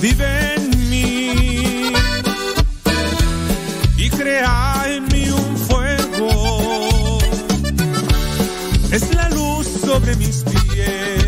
vive en mí y crea en mí un fuego. Es la luz sobre mis pies.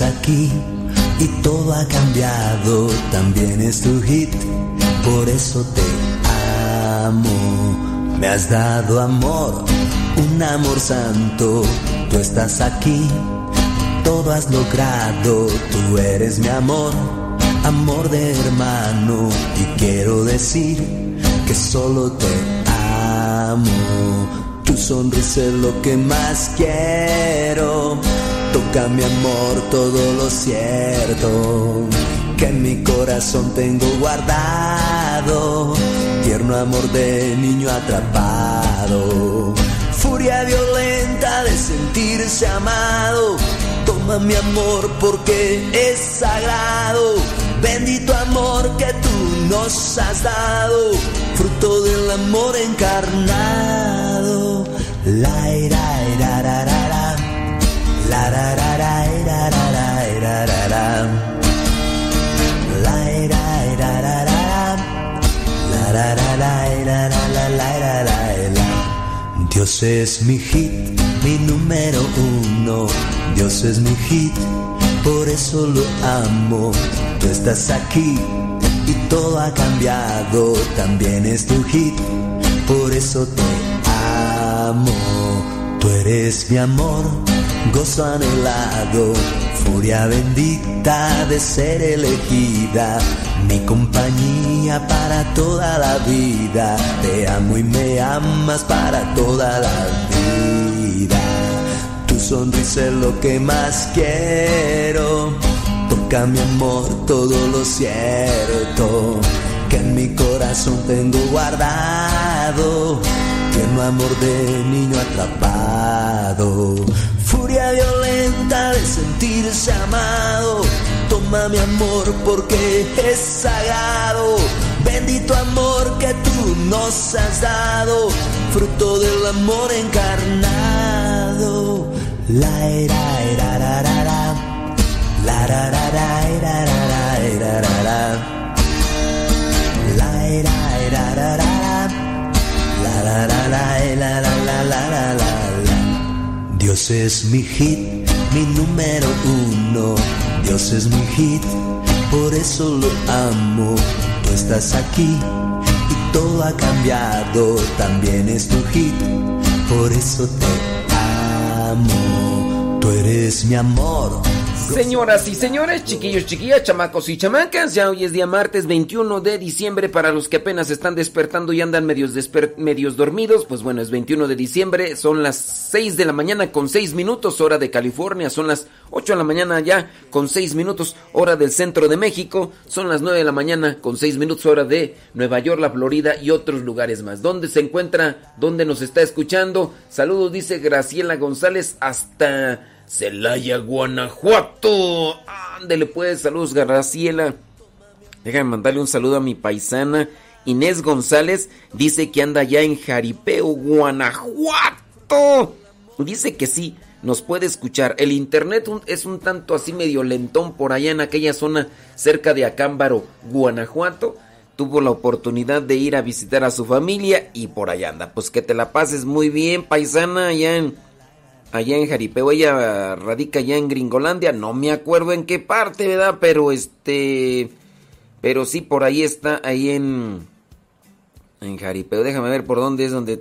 Aquí y todo ha cambiado, también es tu hit, por eso te amo. Me has dado amor, un amor santo, tú estás aquí, todo has logrado, tú eres mi amor, amor de hermano, y quiero decir que solo te amo. Tu sonrisa es lo que más quiero Toca mi amor todo lo cierto que en mi corazón tengo guardado. Tierno amor de niño atrapado. Furia violenta de sentirse amado. Toma mi amor porque es sagrado. Bendito amor que tú nos has dado. Fruto del amor encarnado. La ira, ira, ira, Dios es mi hit, mi número uno. Dios es mi hit, por eso lo amo. Tú estás aquí y todo ha cambiado. También es tu hit, por eso te amo. Tú eres mi amor gozo anhelado, furia bendita de ser elegida, mi compañía para toda la vida, te amo y me amas para toda la vida. Tu sonrisa es lo que más quiero, toca mi amor todo lo cierto, que en mi corazón tengo guardado tierno amor de niño atrapado furia violenta de sentirse amado. Toma mi amor porque es sagrado. Bendito amor que tú nos has dado, fruto del amor encarnado. La era, la, Dios es mi hit, mi número uno. Dios es mi hit, por eso lo amo. Tú estás aquí y todo ha cambiado. También es tu hit, por eso te amo. Tú eres mi amor Señoras y señores, chiquillos, chiquillas, chamacos y chamacas, ya hoy es día martes 21 de diciembre para los que apenas están despertando y andan medios, medios dormidos, pues bueno, es 21 de diciembre, son las 6 de la mañana con 6 minutos, hora de California, son las 8 de la mañana ya con 6 minutos, hora del centro de México, son las 9 de la mañana con 6 minutos, hora de Nueva York, la Florida y otros lugares más. ¿Dónde se encuentra? ¿Dónde nos está escuchando? Saludos, dice Graciela González, hasta... Celaya, Guanajuato. Ándele pues, saludos Graciela. Déjame mandarle un saludo a mi paisana Inés González. Dice que anda ya en Jaripeo, Guanajuato. Dice que sí, nos puede escuchar. El internet es un tanto así medio lentón por allá en aquella zona cerca de Acámbaro, Guanajuato. Tuvo la oportunidad de ir a visitar a su familia y por allá anda. Pues que te la pases muy bien, paisana, allá allá en Jaripeo. Ella radica allá en Gringolandia. No me acuerdo en qué parte, ¿verdad? Pero este. Pero sí, por ahí está, ahí en. En Jaripeo. Déjame ver por dónde es donde.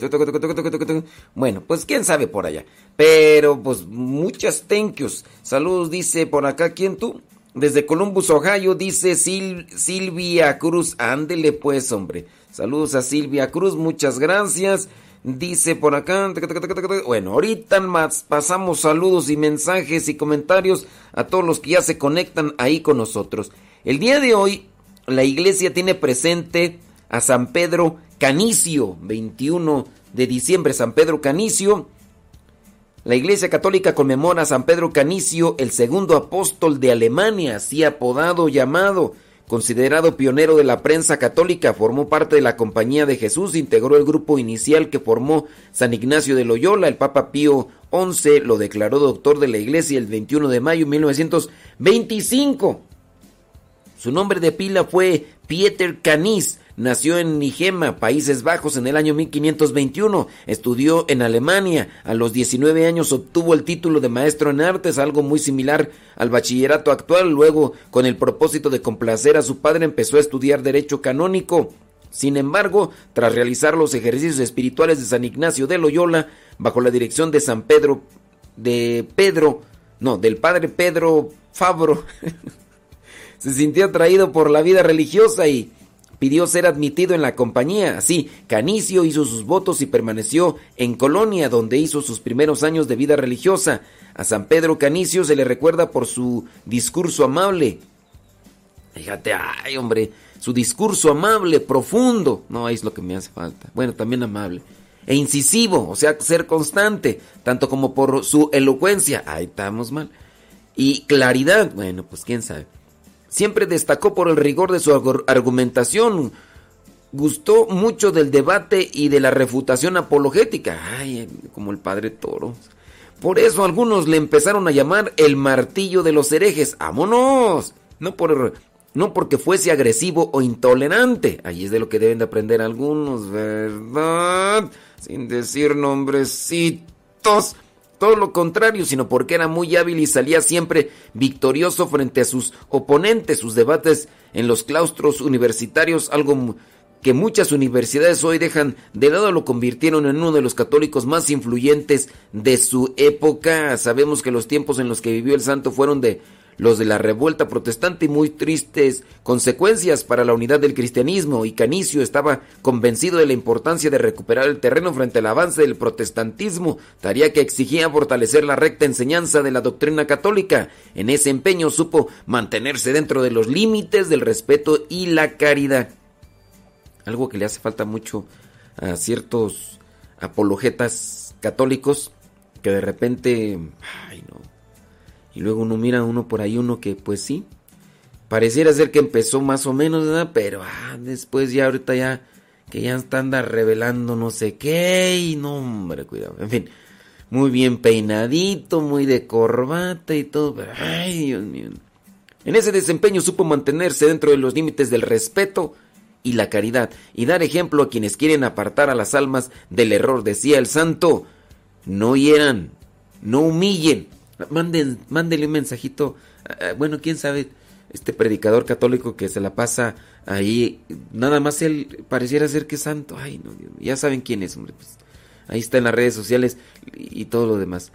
Bueno, pues quién sabe por allá. Pero pues muchas thank yous. Saludos, dice por acá. ¿Quién tú? Desde Columbus, Ohio, dice Silvia Cruz. Ándele pues, hombre. Saludos a Silvia Cruz, muchas gracias. Dice por acá. Bueno, ahorita más pasamos saludos y mensajes y comentarios a todos los que ya se conectan ahí con nosotros. El día de hoy, la iglesia tiene presente a San Pedro Canicio, 21 de diciembre, San Pedro Canicio. La Iglesia Católica conmemora a San Pedro Canicio, el segundo apóstol de Alemania, así apodado llamado. Considerado pionero de la prensa católica, formó parte de la Compañía de Jesús, integró el grupo inicial que formó San Ignacio de Loyola. El Papa Pío XI lo declaró doctor de la Iglesia el 21 de mayo de 1925. Su nombre de pila fue Pieter Canis. Nació en Nigema, Países Bajos, en el año 1521. Estudió en Alemania. A los 19 años obtuvo el título de maestro en artes, algo muy similar al bachillerato actual. Luego, con el propósito de complacer a su padre, empezó a estudiar Derecho Canónico. Sin embargo, tras realizar los ejercicios espirituales de San Ignacio de Loyola, bajo la dirección de San Pedro, de Pedro, no, del padre Pedro Fabro, se sintió atraído por la vida religiosa y pidió ser admitido en la compañía. Así, Canicio hizo sus votos y permaneció en Colonia, donde hizo sus primeros años de vida religiosa. A San Pedro Canicio se le recuerda por su discurso amable. Fíjate, ay hombre, su discurso amable, profundo. No, es lo que me hace falta. Bueno, también amable. E incisivo, o sea, ser constante, tanto como por su elocuencia. Ahí estamos mal. Y claridad, bueno, pues quién sabe. Siempre destacó por el rigor de su argumentación. Gustó mucho del debate y de la refutación apologética. Ay, como el padre Toro. Por eso algunos le empezaron a llamar el martillo de los herejes. ¡Vámonos! No por no porque fuese agresivo o intolerante. Ahí es de lo que deben de aprender algunos, ¿verdad? Sin decir nombrecitos todo lo contrario, sino porque era muy hábil y salía siempre victorioso frente a sus oponentes. Sus debates en los claustros universitarios, algo que muchas universidades hoy dejan de lado, lo convirtieron en uno de los católicos más influyentes de su época. Sabemos que los tiempos en los que vivió el santo fueron de los de la revuelta protestante y muy tristes consecuencias para la unidad del cristianismo, y Canicio estaba convencido de la importancia de recuperar el terreno frente al avance del protestantismo, tarea que exigía fortalecer la recta enseñanza de la doctrina católica. En ese empeño supo mantenerse dentro de los límites del respeto y la caridad. Algo que le hace falta mucho a ciertos apologetas católicos que de repente, y luego uno mira uno por ahí, uno que pues sí, pareciera ser que empezó más o menos, ¿verdad? Pero ah, después ya ahorita ya, que ya está anda revelando no sé qué, y no, hombre, cuidado. En fin, muy bien peinadito, muy de corbata y todo, pero, ay, Dios mío. En ese desempeño supo mantenerse dentro de los límites del respeto y la caridad y dar ejemplo a quienes quieren apartar a las almas del error. Decía el santo, no hieran, no humillen, Manden, mándenle un mensajito. Bueno, quién sabe, este predicador católico que se la pasa ahí, nada más él pareciera ser que santo. Ay, no, ya saben quién es, hombre. Pues, ahí está en las redes sociales y, todo lo demás.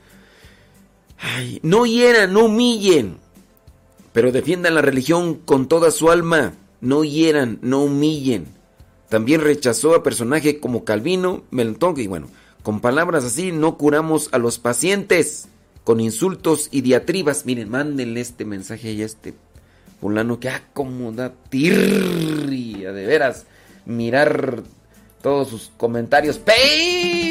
Ay, no hieran, no humillen, pero defiendan la religión con toda su alma. No hieran, no humillen. También rechazó a personajes como Calvino, Melton, y bueno, con palabras así no curamos a los pacientes con insultos y diatribas. Miren, mándenle este mensaje a este fulano que acomoda tirria, de veras, mirar todos sus comentarios. ¡Pey!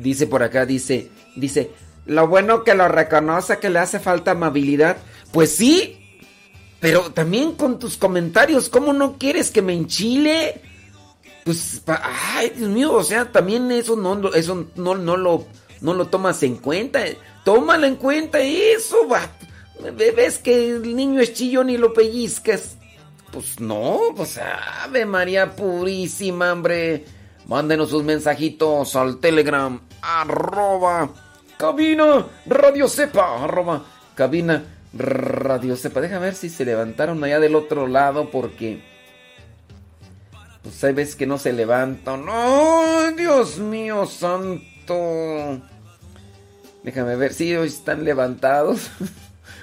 Dice por acá, dice, dice, lo bueno que lo reconoce, que le hace falta amabilidad. Pues sí, Pero también con tus comentarios, ¿cómo no quieres que me enchile? Pues, ay, Dios mío, o sea, también eso no, eso no, no lo, no lo tomas en cuenta. Tómalo en cuenta eso, va. Ves que el niño es chillón y lo pellizcas. Pues no, pues Ave María Purísima, hombre. Mándenos sus mensajitos al Telegram, arroba, cabina, radio sepa, arroba, cabina, radio sepa. Deja ver si se levantaron allá del otro lado porque... Pues hay que no se levantan. ¡No! Dios mío santo! Déjame ver si hoy están levantados.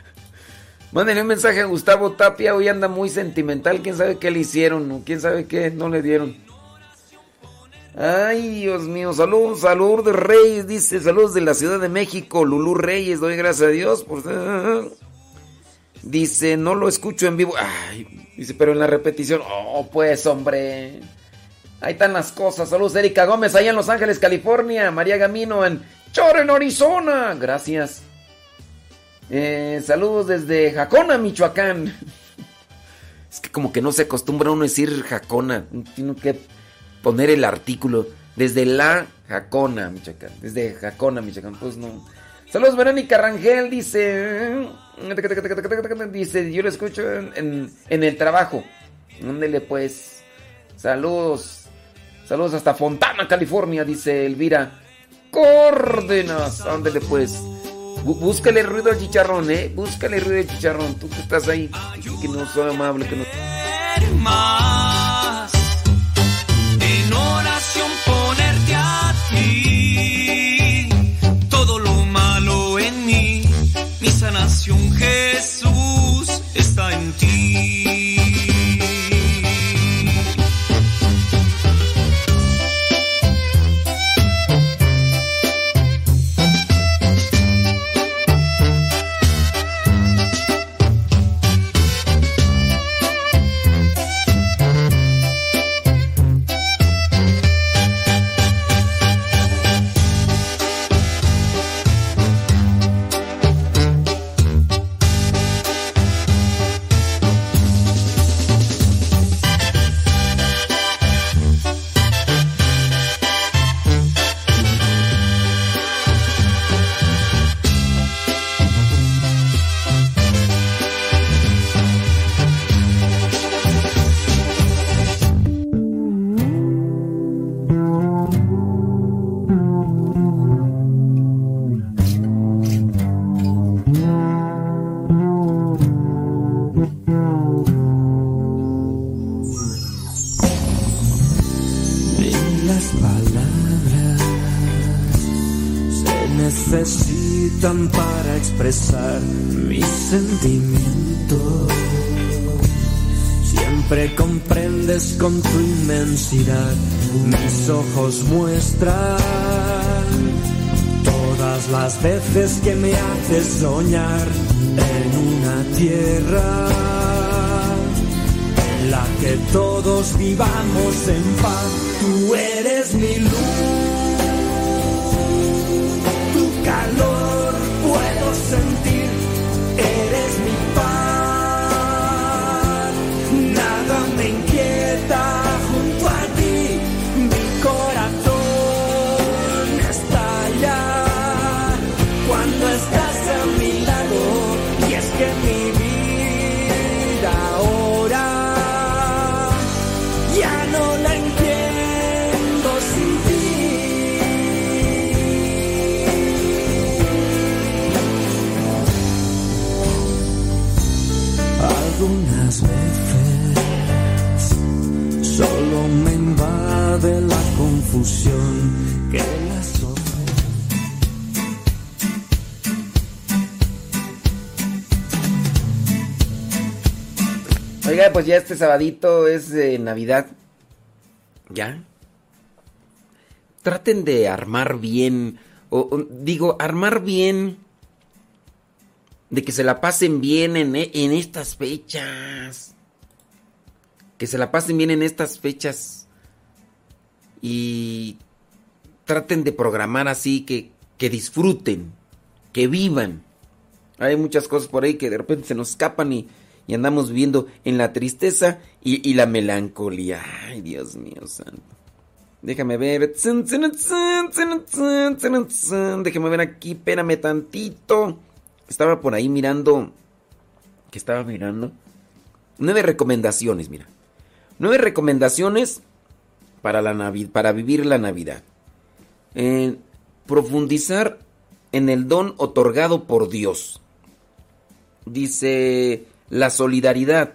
Mándenle un mensaje a Gustavo Tapia. Hoy anda muy sentimental. ¿Quién sabe qué le hicieron? ¿Quién sabe qué no le dieron? Ay, Dios mío. Salud, salud de Reyes. Dice, saludos de la Ciudad de México. Lulú Reyes. Doy gracias a Dios. Por... Dice, no lo escucho en vivo. Ay, dice, pero en la repetición. Oh, pues, hombre. Ahí están las cosas. Saludos, Erika Gómez, allá en Los Ángeles, California. María Gamino en Choren, Arizona. Gracias. Eh, saludos desde Jacona, Michoacán. Es que como que no se acostumbra uno a decir Jacona. Tiene que poner el artículo. Desde la Jacona, Michoacán. Desde Jacona, Michoacán. Pues no. Saludos, Verónica Rangel. Dice. Dice, yo lo escucho en, en el trabajo. Ándele pues. Saludos. Saludos hasta Fontana, California, dice Elvira. Córdenas. Ándele pues. Búscale ruido al chicharrón, ¿eh? Búscale ruido al chicharrón. Tú que estás ahí, que no soy amable, que no... ti. Todo lo malo en mí, mi sanación Jesús está en ti. Mis sentimientos. Siempre comprendes con tu inmensidad, mis ojos muestran todas las veces que me haces soñar en una tierra en la que todos vivamos en paz. Tú eres mi luz, confusión que la sobre. Oiga, pues ya este sabadito es Navidad. ¿Ya? Traten de armar bien, o, o digo, armar bien, de que se la pasen bien en, en estas fechas. Que se la pasen bien en estas fechas. Y traten de programar así, que, que disfruten, que vivan. Hay muchas cosas por ahí que de repente se nos escapan y, y andamos viviendo en la tristeza y, la melancolía. Ay, Dios mío santo. Déjame ver. Déjame ver aquí, espérame tantito. Estaba por ahí mirando. ¿Qué estaba mirando? Nueve recomendaciones, mira. Nueve recomendaciones para, la para vivir la Navidad. Profundizar en el don otorgado por Dios. Dice la solidaridad,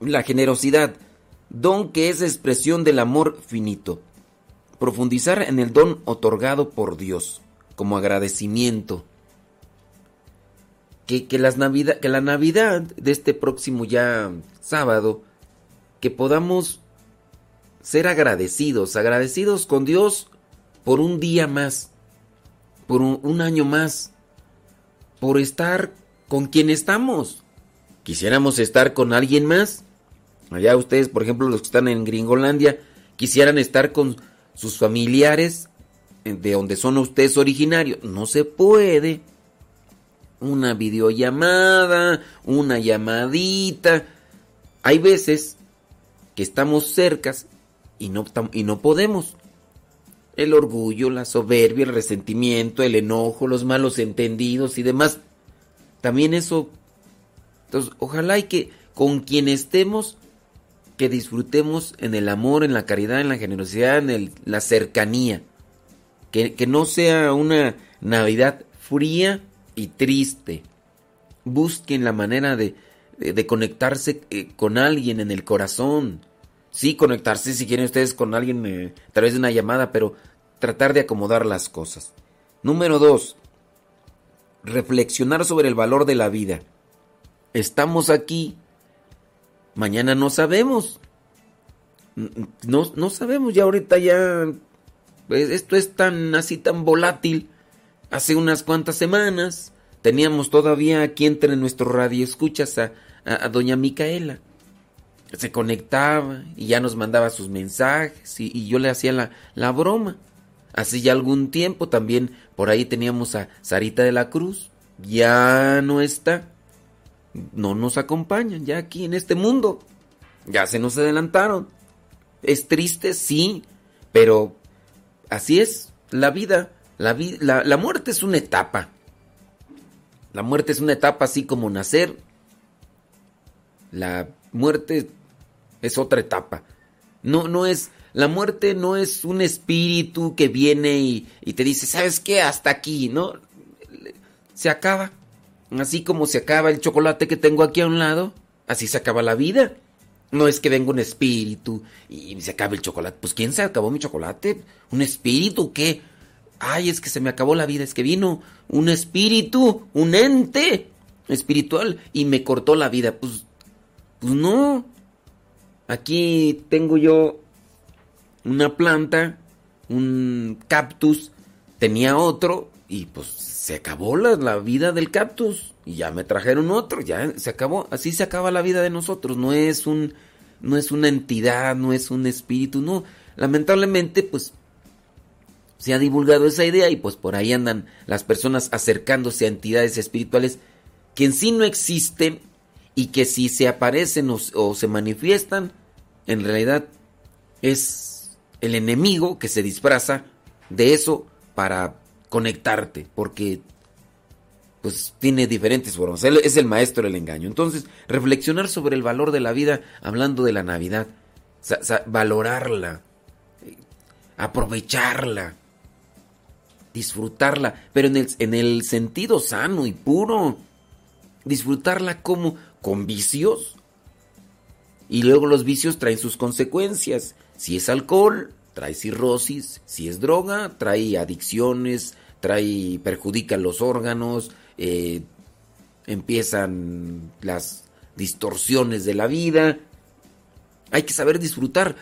la generosidad, don que es expresión del amor finito. Profundizar en el don otorgado por Dios como agradecimiento. Que, que, las Navidad, que la Navidad de este próximo ya sábado, que podamos ser agradecidos, agradecidos con Dios por un día más, por un, año más, por estar con quien estamos. Quisiéramos estar con alguien más. Allá ustedes, por ejemplo, los que están en Gringolandia, quisieran estar con sus familiares eh, de donde son ustedes originarios. No se puede. Una videollamada, una llamadita. Hay veces que estamos cercas y no, y no podemos. El orgullo, la soberbia, el resentimiento, el enojo, los malos entendidos y demás. También eso. Entonces, ojalá y que con quien estemos, que disfrutemos en el amor, en la caridad, en la generosidad, en la cercanía. Que, no sea una Navidad fría y triste. Busquen la manera de, de, conectarse eh, con alguien en el corazón sí conectarse si quieren ustedes con alguien eh, a través de una llamada, pero tratar de acomodar las cosas. Número dos, reflexionar sobre el valor de la vida. Estamos aquí, mañana no sabemos. No, no sabemos, ya ahorita ya pues, esto es tan así tan volátil. Hace unas cuantas semanas teníamos todavía aquí entre nuestro radio escuchas a, a doña Micaela se conectaba y ya nos mandaba sus mensajes y, yo le hacía la, la, broma. Hace ya algún tiempo también por ahí teníamos a Sarita de la Cruz. Ya no está. No nos acompañan ya aquí en este mundo. Ya se nos adelantaron. Es triste, sí, pero así es la vida. La, la, la muerte es una etapa. La muerte es una etapa así como nacer. La muerte es otra etapa. No, no es, la muerte no es un espíritu que viene y, te dice, ¿sabes qué? Hasta aquí, ¿no? Se acaba. Así como se acaba el chocolate que tengo aquí a un lado, así se acaba la vida. No es que venga un espíritu y se acabe el chocolate. Pues ¿quién se acabó mi chocolate? ¿Un espíritu qué? Ay, es que se me acabó la vida, es que vino un espíritu, un ente espiritual y me cortó la vida. Pues, pues no, Aquí tengo yo una planta, un cactus, tenía otro y pues se acabó la, vida del cactus y ya me trajeron otro, ya se acabó, así se acaba la vida de nosotros, no es un no es una entidad, no es un espíritu, no, lamentablemente pues se ha divulgado esa idea y pues por ahí andan las personas acercándose a entidades espirituales que en sí no existen y que si se aparecen o, se manifiestan, en realidad es el enemigo que se disfraza de eso para conectarte, porque pues tiene diferentes formas. Es el maestro del engaño. Entonces, reflexionar sobre el valor de la vida hablando de la Navidad, valorarla, aprovecharla, disfrutarla, pero en el, en el sentido sano y puro. Disfrutarla como con vicios. Y luego los vicios traen sus consecuencias. Si es alcohol, trae cirrosis. Si es droga, trae adicciones, trae, perjudica los órganos, eh, empiezan las distorsiones de la vida. Hay que saber disfrutar.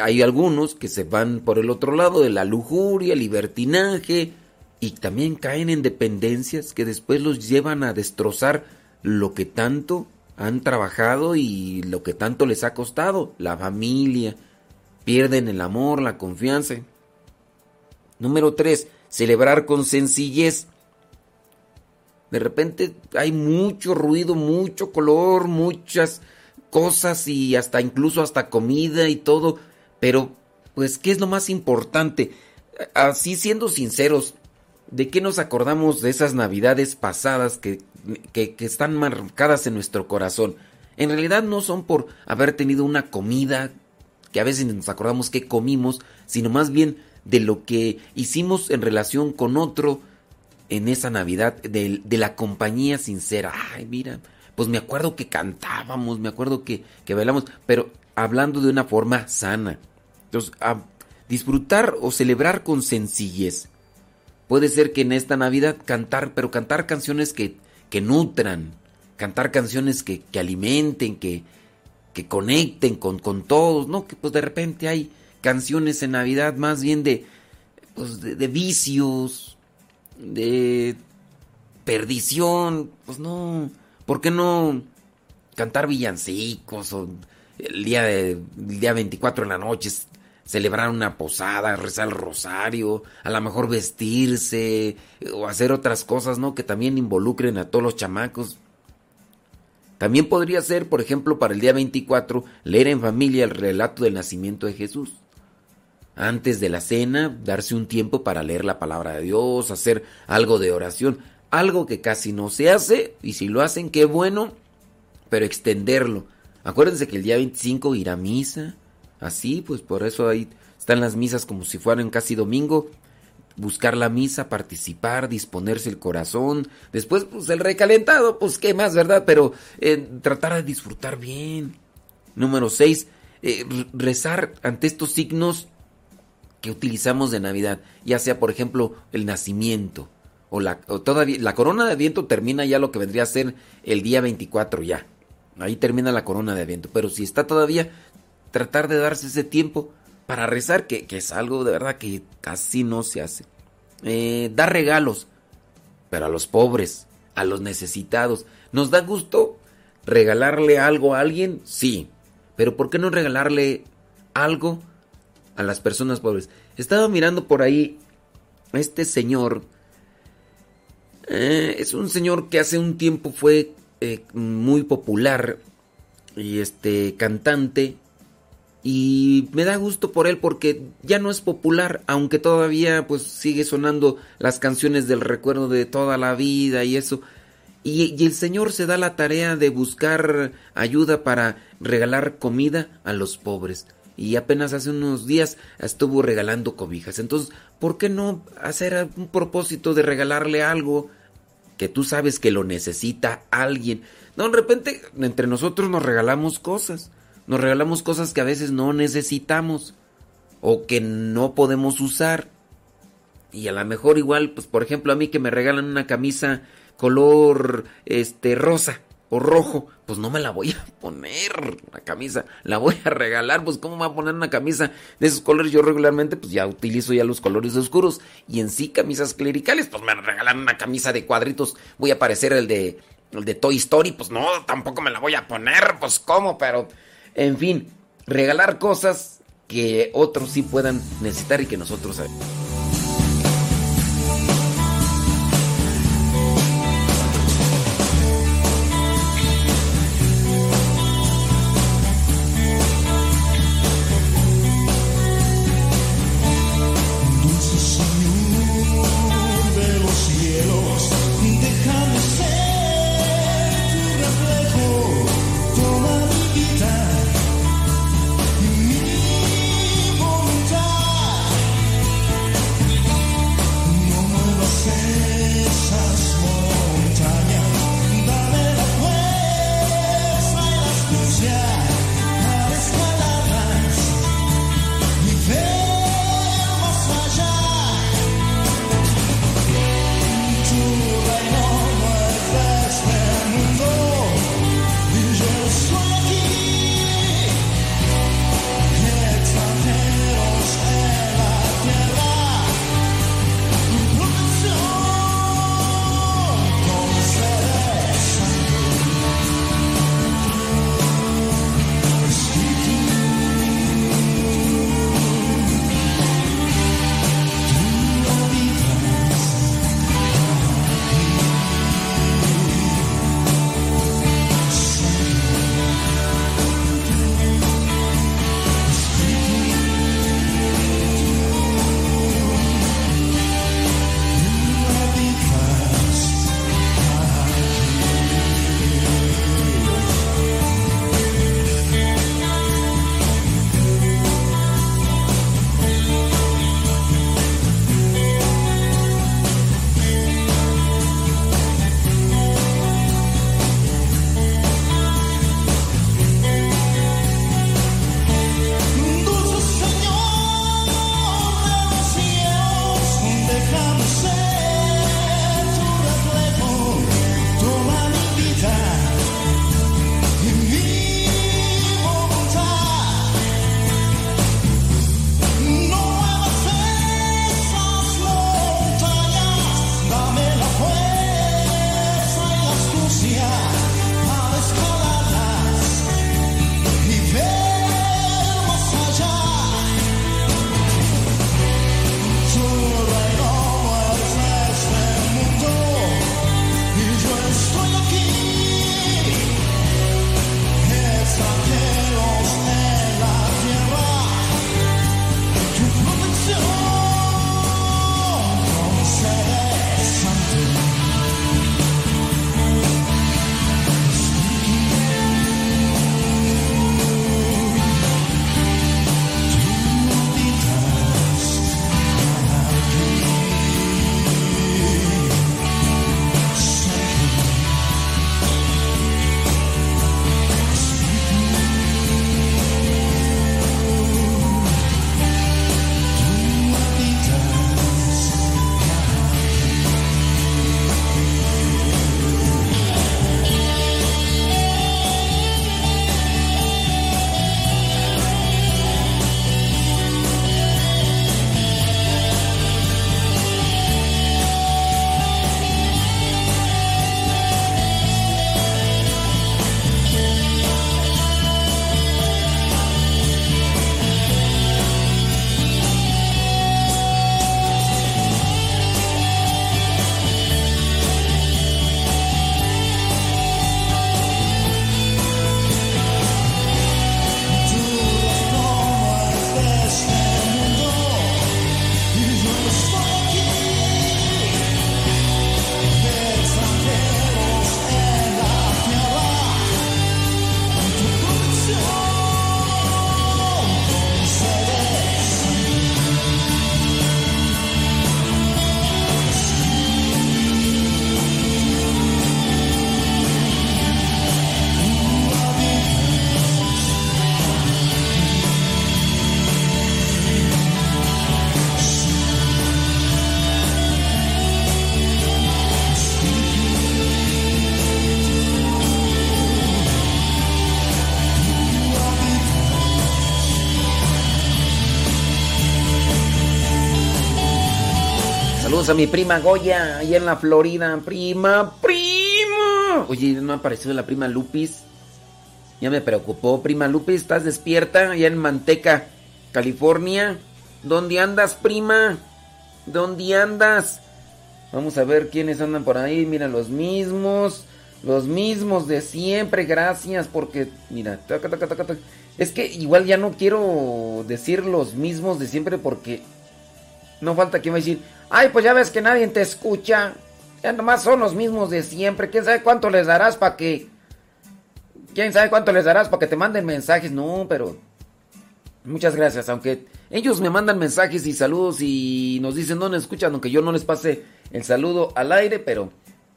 Hay algunos que se van por el otro lado de la lujuria, libertinaje, y también caen en dependencias que después los llevan a destrozar lo que tanto han trabajado y lo que tanto les ha costado, la familia, pierden el amor, la confianza. Número 3, celebrar con sencillez. De repente hay mucho ruido, mucho color, muchas cosas y hasta incluso hasta comida y todo. Pero, pues, ¿qué es lo más importante? Así siendo sinceros, ¿de qué nos acordamos de esas navidades pasadas que, que, están marcadas en nuestro corazón? En realidad no son por haber tenido una comida, que a veces nos acordamos que comimos, sino más bien de lo que hicimos en relación con otro en esa Navidad, de, de la compañía sincera. Ay, mira, pues me acuerdo que cantábamos, me acuerdo que, que bailamos, pero hablando de una forma sana. Entonces, a disfrutar o celebrar con sencillez. Puede ser que en esta Navidad cantar, pero cantar canciones que, que nutran, cantar canciones que, que alimenten, que, que conecten con, con todos, ¿no? Que pues de repente hay canciones en Navidad más bien de, pues de, vicios, de perdición, pues no, ¿por qué no cantar villancicos o el día, de, el día 24 en la noche celebrar una posada, rezar el rosario, a lo mejor vestirse o hacer otras cosas, ¿no? Que también involucren a todos los chamacos. También podría ser, por ejemplo, para el día 24, leer en familia el relato del nacimiento de Jesús. Antes de la cena, darse un tiempo para leer la palabra de Dios, hacer algo de oración, algo que casi no se hace, y si lo hacen, qué bueno, pero extenderlo. Acuérdense que el día 25 ir a misa, así, pues por eso ahí están las misas como si fueran casi domingo, buscar la misa, participar, disponerse el corazón. Después, pues el recalentado, pues qué más, ¿verdad? Pero eh, tratar de disfrutar bien. Número 6, eh, rezar ante estos signos que utilizamos de Navidad, ya sea por ejemplo el nacimiento o la todavía la corona de viento termina ya lo que vendría a ser el día 24 ya. Ahí termina la corona de viento, pero si está todavía tratar de darse ese tiempo para rezar, que, es algo de verdad que casi no se hace. Eh, dar regalos, pero a los pobres, a los necesitados. ¿Nos da gusto regalarle algo a alguien? Sí, pero ¿por qué no regalarle algo a las personas pobres? Estaba mirando por ahí este señor. Eh, es un señor que hace un tiempo fue eh, muy popular y este cantante y me da gusto por él porque ya no es popular, aunque todavía pues sigue sonando las canciones del recuerdo de toda la vida y eso. Y, y, el Señor se da la tarea de buscar ayuda para regalar comida a los pobres. Y apenas hace unos días estuvo regalando cobijas. Entonces, ¿por qué no hacer un propósito de regalarle algo que tú sabes que lo necesita alguien? No, de repente entre nosotros nos regalamos cosas. Nos regalamos cosas que a veces no necesitamos o que no podemos usar. Y a lo mejor igual, pues por ejemplo a mí que me regalan una camisa color este rosa o rojo, pues no me la voy a poner la camisa, la voy a regalar, pues cómo me voy a poner una camisa de esos colores, yo regularmente pues ya utilizo ya los colores oscuros y en sí camisas clericales, pues me regalan una camisa de cuadritos, voy a parecer el de el de Toy Story, pues no, tampoco me la voy a poner, pues cómo, pero en fin, regalar cosas que otros sí puedan necesitar y que nosotros sabemos. A mi prima Goya, allá en la Florida. Prima, prima. Oye, no ha aparecido la prima Lupis. Ya me preocupó, prima Lupis. ¿Estás despierta allá en Manteca, California? ¿Dónde andas, prima? ¿Dónde andas? Vamos a ver quiénes andan por ahí. Mira, los mismos. Los mismos de siempre. Gracias porque... Mira. Es que igual ya no quiero decir los mismos de siempre porque... No falta quien va a decir... Ay, pues ya ves que nadie te escucha. Ya nomás son los mismos de siempre. ¿Quién sabe cuánto les darás para que... ¿Quién sabe cuánto les darás para que te manden mensajes? No, pero... Muchas gracias, aunque ellos me mandan mensajes y saludos y nos dicen no nos escuchan, aunque yo no les pase el saludo al aire, pero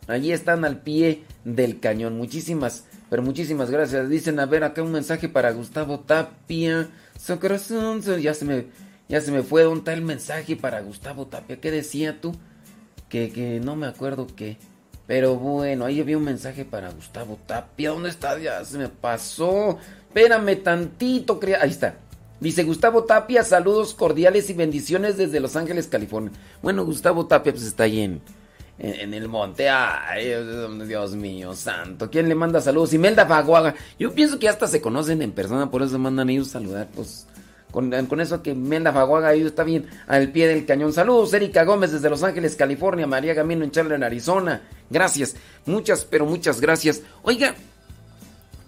allí están al pie del cañón. Muchísimas, pero muchísimas gracias. Dicen, a ver, acá un mensaje para Gustavo Tapia. Ya se me, ya se me fue. ¿Dónde está el mensaje para Gustavo Tapia? ¿Qué decía tú? Que, que no me acuerdo qué. Pero bueno, ahí había un mensaje para Gustavo Tapia. ¿Dónde está? Ya se me pasó. Espérame tantito, cría. Ahí está. Dice Gustavo Tapia, saludos cordiales y bendiciones desde Los Ángeles, California. Bueno, Gustavo Tapia pues está ahí en, en, el monte. Ay, Dios mío, santo. ¿Quién le manda saludos? Imelda Faguaga. Yo pienso que hasta se conocen en persona, por eso mandan ellos saludar. Pues con, eso que Imelda Faguaga ahí está bien al pie del cañón. Saludos, Erika Gómez desde Los Ángeles, California. María Gamino en Charlotte, en Arizona. Gracias, muchas, pero muchas gracias. Oiga,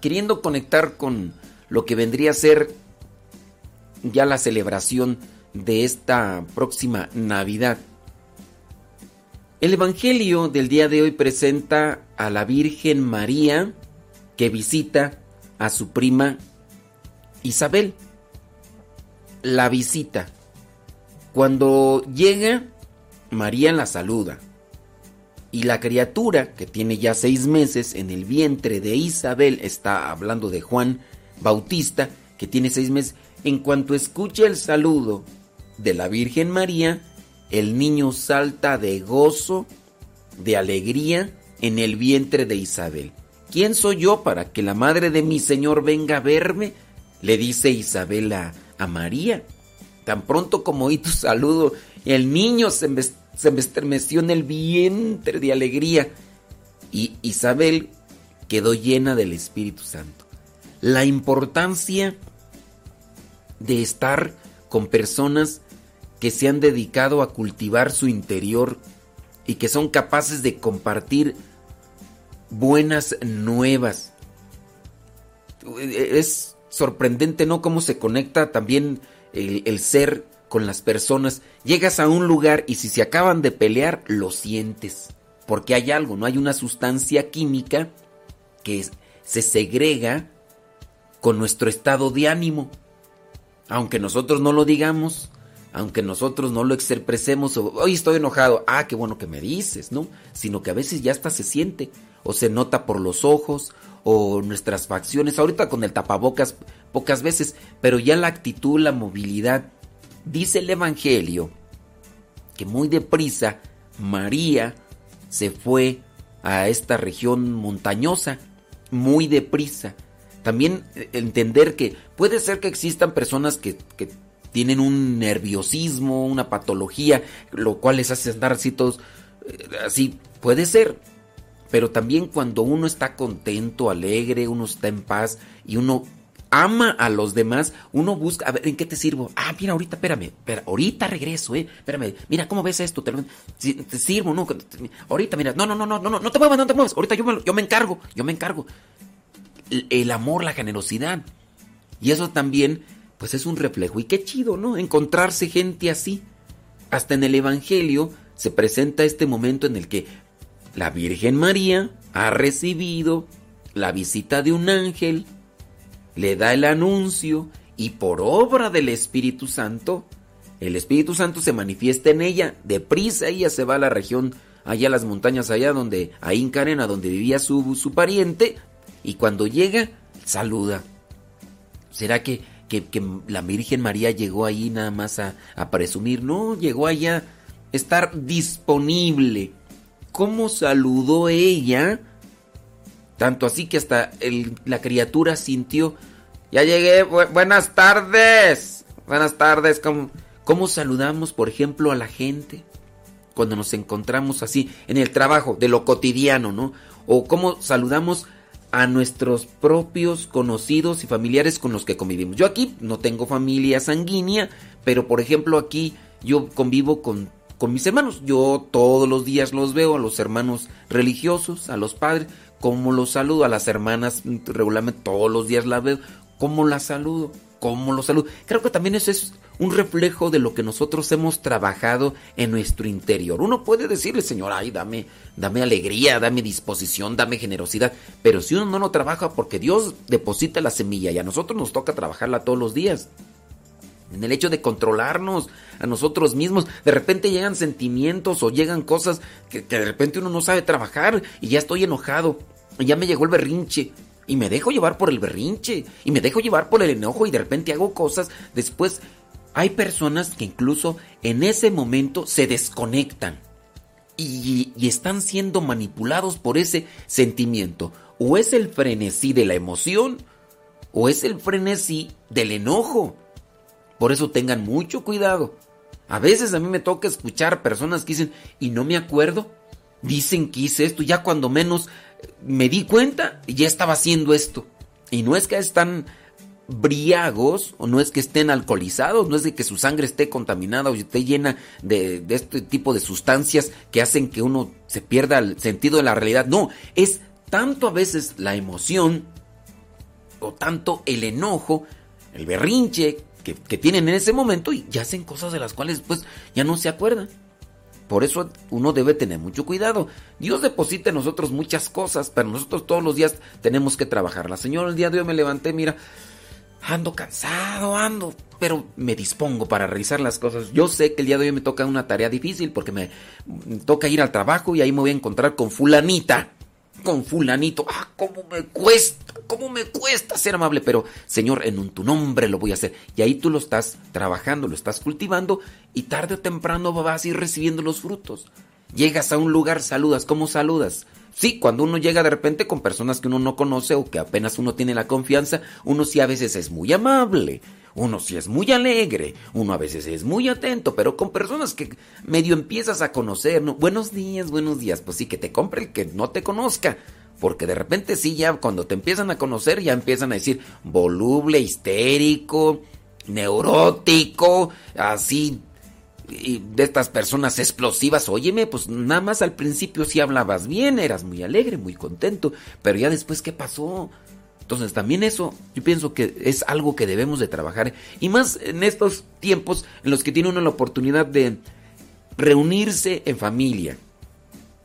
queriendo conectar con lo que vendría a ser ya la celebración de esta próxima Navidad. El Evangelio del día de hoy presenta a la Virgen María que visita a su prima Isabel. La visita. Cuando llega, María la saluda. Y la criatura, que tiene ya seis meses en el vientre de Isabel, está hablando de Juan Bautista, que tiene seis meses, en cuanto escucha el saludo de la Virgen María, el niño salta de gozo, de alegría en el vientre de Isabel. ¿Quién soy yo para que la madre de mi Señor venga a verme? Le dice Isabel a, María. Tan pronto como oí tu saludo, el niño se me, se me estremeció en el vientre de alegría. Y Isabel quedó llena del Espíritu Santo. La importancia de estar con personas que se han dedicado a cultivar su interior y que son capaces de compartir buenas nuevas. Es sorprendente, ¿no? Cómo se conecta también el, ser con las personas. Llegas a un lugar y si se acaban de pelear, lo sientes. Porque hay algo, ¿no? Hay una sustancia química que se segrega con nuestro estado de ánimo. Aunque nosotros no lo digamos, aunque nosotros no lo expresemos, hoy estoy enojado, ah, qué bueno que me dices, ¿no? Sino que a veces ya hasta se siente, o se nota por los ojos, o nuestras facciones, ahorita con el tapabocas pocas veces, pero ya la actitud, la movilidad. Dice el Evangelio que muy deprisa María se fue a esta región montañosa, muy deprisa también eh, entender que puede ser que existan personas que, tienen un nerviosismo, una patología, lo cual les hace andar así eh, así, puede ser. Pero también cuando uno está contento, alegre, uno está en paz y uno ama a los demás, uno busca, a ver, ¿en qué te sirvo? Ah, mira, ahorita, espérame, espera, ahorita regreso, eh, espérame, mira, ¿cómo ves esto? Te, sirvo, ¿no? Ahorita, mira, no, no, no, no, no, no te muevas, no te muevas, ahorita yo me, yo me encargo, yo me encargo el amor, la generosidad. Y eso también, pues es un reflejo. Y qué chido, ¿no? Encontrarse gente así. Hasta en el Evangelio se presenta este momento en el que la Virgen María ha recibido la visita de un ángel, le da el anuncio y por obra del Espíritu Santo, el Espíritu Santo se manifiesta en ella. Deprisa ella se va a la región, allá a las montañas, allá donde, Carena, donde vivía su, su pariente, y cuando llega, saluda. ¿Será que, que, la Virgen María llegó ahí nada más a, presumir? No, llegó allá a estar disponible. ¿Cómo saludó ella? Tanto así que hasta la criatura sintió, ya llegué, buenas tardes, buenas tardes, ¿Cómo, ¿cómo saludamos, por ejemplo, a la gente? cuando nos encontramos así en el trabajo, de lo cotidiano, ¿no? O cómo saludamos a nuestros propios conocidos y familiares con los que convivimos. Yo aquí no tengo familia sanguínea, pero por ejemplo aquí yo convivo con, con mis hermanos. Yo todos los días los veo, a los hermanos religiosos, a los padres, como los saludo, a las hermanas regularmente todos los días las veo, cómo las saludo, cómo los saludo. Creo que también eso es un reflejo de lo que nosotros hemos trabajado en nuestro interior. Uno puede decirle, Señor, ay, dame, dame alegría, dame disposición, dame generosidad, pero si uno no lo trabaja porque Dios deposita la semilla y a nosotros nos toca trabajarla todos los días. En el hecho de controlarnos a nosotros mismos, de repente llegan sentimientos o llegan cosas que, de repente uno no sabe trabajar y ya estoy enojado, y ya me llegó el berrinche, y me dejo llevar por el berrinche y me dejo llevar por el enojo y de repente hago cosas. Después hay personas que incluso en ese momento se desconectan y, están siendo manipulados por ese sentimiento. O es el frenesí de la emoción o es el frenesí del enojo. Por eso tengan mucho cuidado. A veces a mí me toca escuchar personas que dicen, y no me acuerdo, dicen que hice esto, ya cuando menos me di cuenta, ya estaba haciendo esto. Y no es que están briagos o no es que estén alcoholizados, no es de que su sangre esté contaminada o esté llena de, este tipo de sustancias que hacen que uno se pierda el sentido de la realidad. No, es tanto a veces la emoción o tanto el enojo, el berrinche que, tienen en ese momento y ya hacen cosas de las cuales pues ya no se acuerdan. Por eso uno debe tener mucho cuidado. Dios deposita en nosotros muchas cosas, pero nosotros todos los días tenemos que trabajar. La Señora, el día de hoy me levanté, mira, ando cansado, ando, pero me dispongo para realizar las cosas. Yo sé que el día de hoy me toca una tarea difícil porque me, toca ir al trabajo y ahí me voy a encontrar con fulanita. Con fulanito. Ah, cómo me cuesta, cómo me cuesta ser amable, pero Señor, en tu nombre lo voy a hacer. Y ahí tú lo estás trabajando, lo estás cultivando y tarde o temprano vas a ir recibiendo los frutos. Llegas a un lugar, saludas, ¿cómo saludas? Sí, cuando uno llega de repente con personas que uno no conoce o que apenas uno tiene la confianza, uno sí a veces es muy amable, uno sí es muy alegre, uno a veces es muy atento, pero con personas que medio empiezas a conocer, ¿no? Buenos días, buenos días, pues sí, que te compre el que no te conozca. Porque de repente sí, ya cuando te empiezan a conocer, ya empiezan a decir voluble, histérico, neurótico, así y de estas personas explosivas, óyeme, pues nada más al principio sí hablabas bien, eras muy alegre, muy contento, pero ya después, ¿qué pasó? Entonces también eso, yo pienso que es algo que debemos de trabajar, y más en estos tiempos en los que tiene uno la oportunidad de reunirse en familia.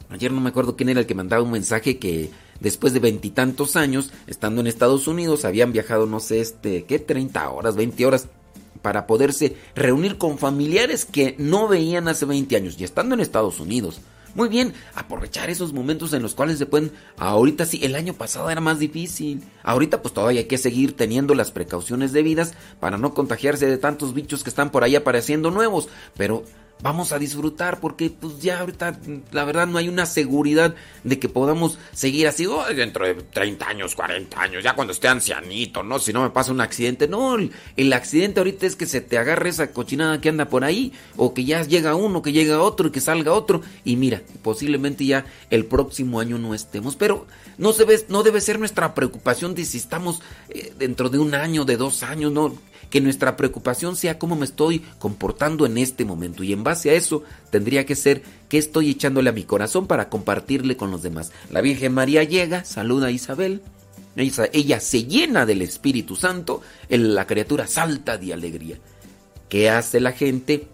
Ayer no me acuerdo quién era el que mandaba un mensaje que después de veintitantos años, estando en Estados Unidos, habían viajado, no sé, este, ¿qué? 30 horas, 20 horas para poderse reunir con familiares que no veían hace 20 años y estando en Estados Unidos. Muy bien, aprovechar esos momentos en los cuales se pueden... Ahorita sí, el año pasado era más difícil. Ahorita pues todavía hay que seguir teniendo las precauciones debidas para no contagiarse de tantos bichos que están por ahí apareciendo nuevos. Pero vamos a disfrutar porque pues ya ahorita la verdad no hay una seguridad de que podamos seguir así oh, dentro de 30 años, 40 años, ya cuando esté ancianito, ¿no? Si no me pasa un accidente, no, el, accidente ahorita es que se te agarre esa cochinada que anda por ahí o que ya llega uno, que llega otro y que salga otro. Y mira, posiblemente ya el próximo año no estemos, pero no, se ve, no debe ser nuestra preocupación de si estamos eh, dentro de un año, de dos años, no que nuestra preocupación sea cómo me estoy comportando en este momento y en base a eso tendría que ser qué estoy echándole a mi corazón para compartirle con los demás. La Virgen María llega, saluda a Isabel, ella, se llena del Espíritu Santo, la criatura salta de alegría. ¿Qué hace la gente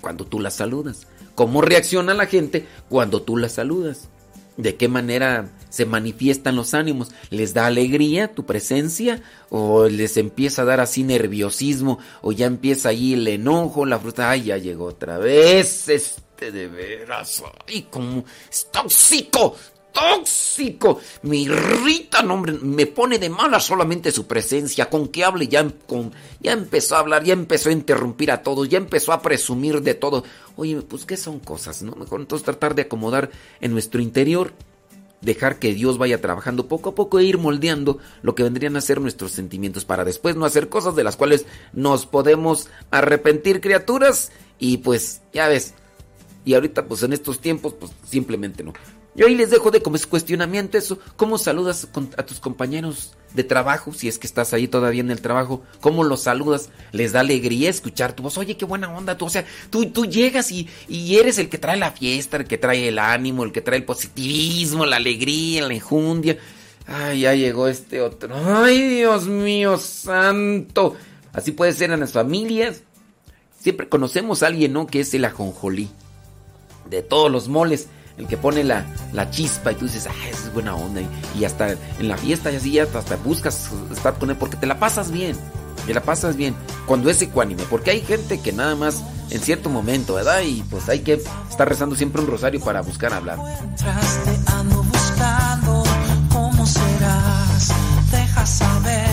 cuando tú la saludas? ¿Cómo reacciona la gente cuando tú la saludas? ¿De qué manera se manifiestan los ánimos? ¿Les da alegría tu presencia? ¿O les empieza a dar así nerviosismo? ¿O ya empieza ahí el enojo, la fruta? ¡Ay, ya llegó otra vez! Este de veras. ¡Ay, como es tóxico! Tóxico. Me irrita, hombre, me pone de mala solamente su presencia. Con que hable, ya, con, ya empezó a hablar, ya empezó a interrumpir a todos, ya empezó a presumir de todo. Oye, pues qué son cosas, ¿no? Mejor entonces tratar de acomodar en nuestro interior, dejar que Dios vaya trabajando poco a poco e ir moldeando lo que vendrían a ser nuestros sentimientos para después no hacer cosas de las cuales nos podemos arrepentir criaturas y pues ya ves, Y ahorita, pues en estos tiempos, pues simplemente no. Yo ahí les dejo de como es cuestionamiento eso. ¿Cómo saludas a tus compañeros de trabajo? Si es que estás ahí todavía en el trabajo. ¿Cómo los saludas? ¿Les da alegría escuchar tu voz? Oye, qué buena onda tú. O sea, tú, tú llegas y, y eres el que trae la fiesta, el que trae el ánimo, el que trae el positivismo, la alegría, la enjundia. Ay, ya llegó este otro. Ay, Dios mío, santo. Así puede ser en las familias. Siempre conocemos a alguien, ¿no? Que es el ajonjolí. De todos los moles. El que pone la, chispa y tú dices, ah, es buena onda. Y, hasta en la fiesta y así ya hasta buscas estar con él porque te la pasas bien. Te la pasas bien. Cuando es ecuánime. Porque hay gente que nada más en cierto momento, ¿verdad? Y pues hay que estar rezando siempre un rosario para buscar hablar. cómo serás. Deja saber,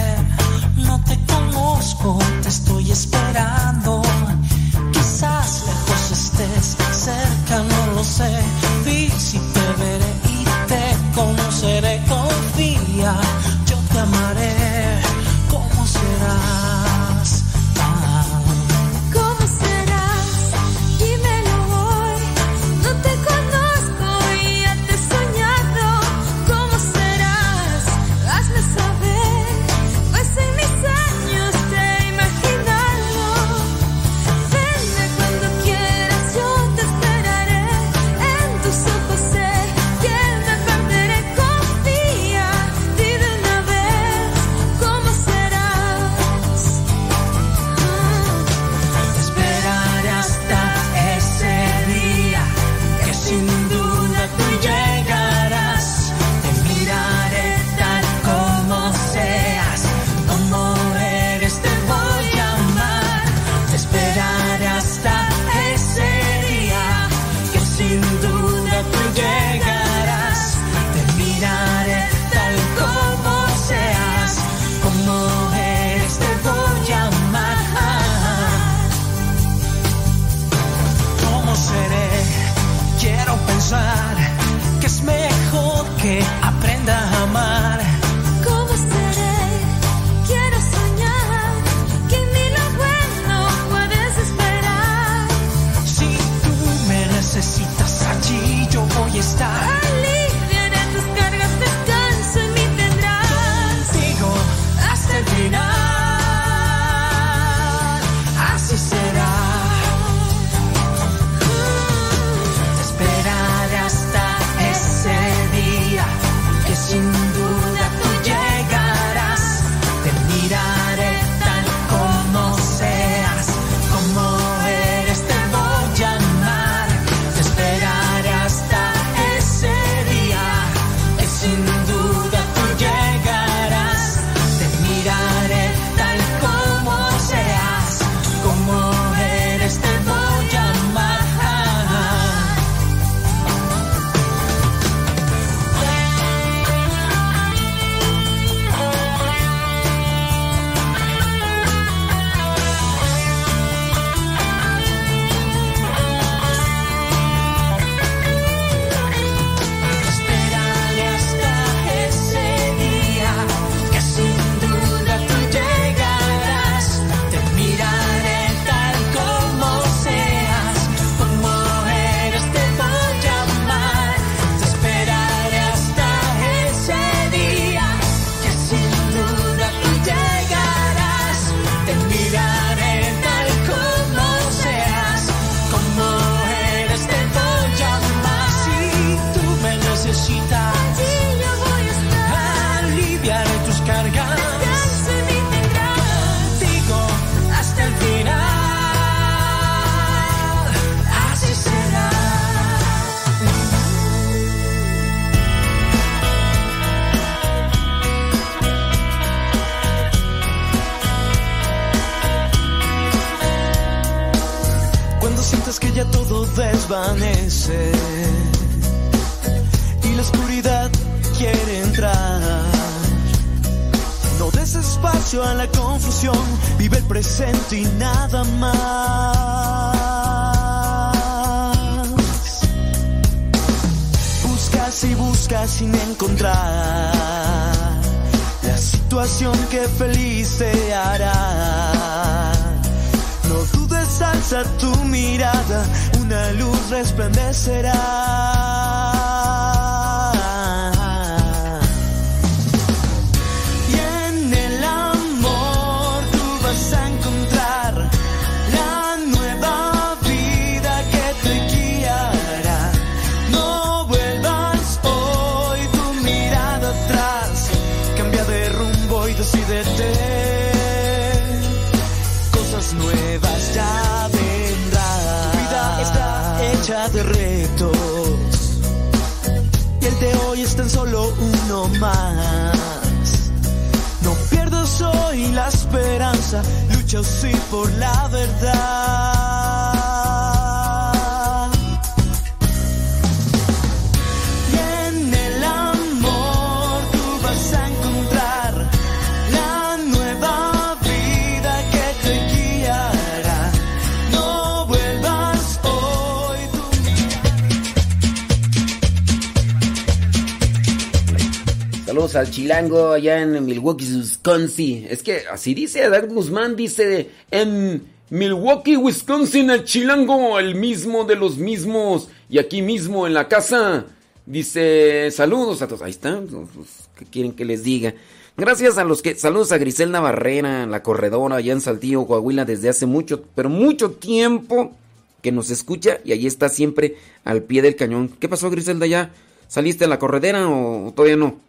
allá en Milwaukee, Wisconsin. Es que así dice Adán Guzmán, dice en Milwaukee, Wisconsin, el chilango, el mismo de los mismos. Y aquí mismo en la casa, dice saludos a todos. Ahí están, pues, ¿qué quieren que les diga? Gracias a los que, saludos a Grisel Navarrera, la corredora allá en Saltillo, Coahuila, desde hace mucho, pero mucho tiempo que nos escucha y ahí está siempre al pie del cañón. ¿Qué pasó, Griselda? ¿Ya saliste a la corredera o todavía no?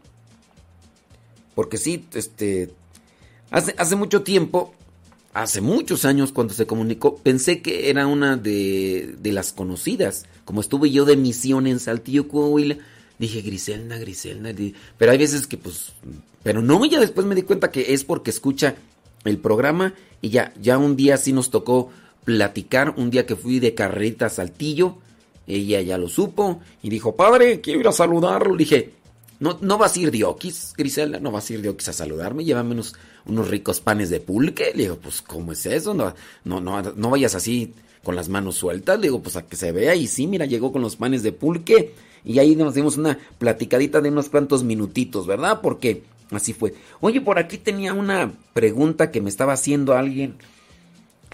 Porque sí, este, hace, hace mucho tiempo, hace muchos años cuando se comunicó, pensé que era una de, de las conocidas. Como estuve yo de misión en Saltillo, dije Griselda, Griselda. Pero hay veces que pues, pero no, ya después me di cuenta que es porque escucha el programa y ya, ya un día sí nos tocó platicar, un día que fui de carrerita a Saltillo, ella ya lo supo y dijo, padre, quiero ir a saludarlo. Dije, no, no vas a ir de Oquis, Griselda, no vas a ir de Oquis a saludarme, llévame unos, unos ricos panes de pulque. Le digo, pues, ¿cómo es eso? No, no, no, no vayas así con las manos sueltas. Le digo, pues a que se vea. Y sí, mira, llegó con los panes de pulque. Y ahí nos dimos una platicadita de unos cuantos minutitos, ¿verdad? Porque así fue. Oye, por aquí tenía una pregunta que me estaba haciendo alguien.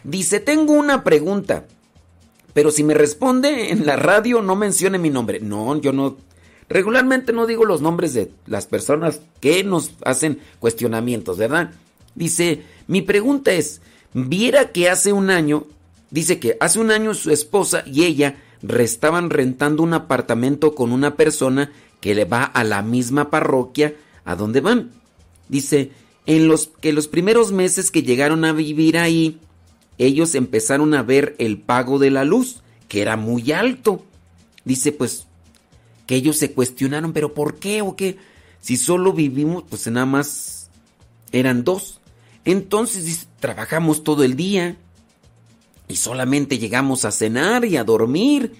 Dice, tengo una pregunta. Pero si me responde en la radio, no mencione mi nombre. No, yo no Regularmente no digo los nombres de las personas que nos hacen cuestionamientos, ¿verdad? Dice, mi pregunta es, viera que hace un año, dice que hace un año su esposa y ella estaban rentando un apartamento con una persona que le va a la misma parroquia a donde van. Dice, en los que los primeros meses que llegaron a vivir ahí, ellos empezaron a ver el pago de la luz, que era muy alto. Dice, pues que ellos se cuestionaron, pero ¿por qué o qué? Si solo vivimos, pues nada más eran dos. Entonces trabajamos todo el día y solamente llegamos a cenar y a dormir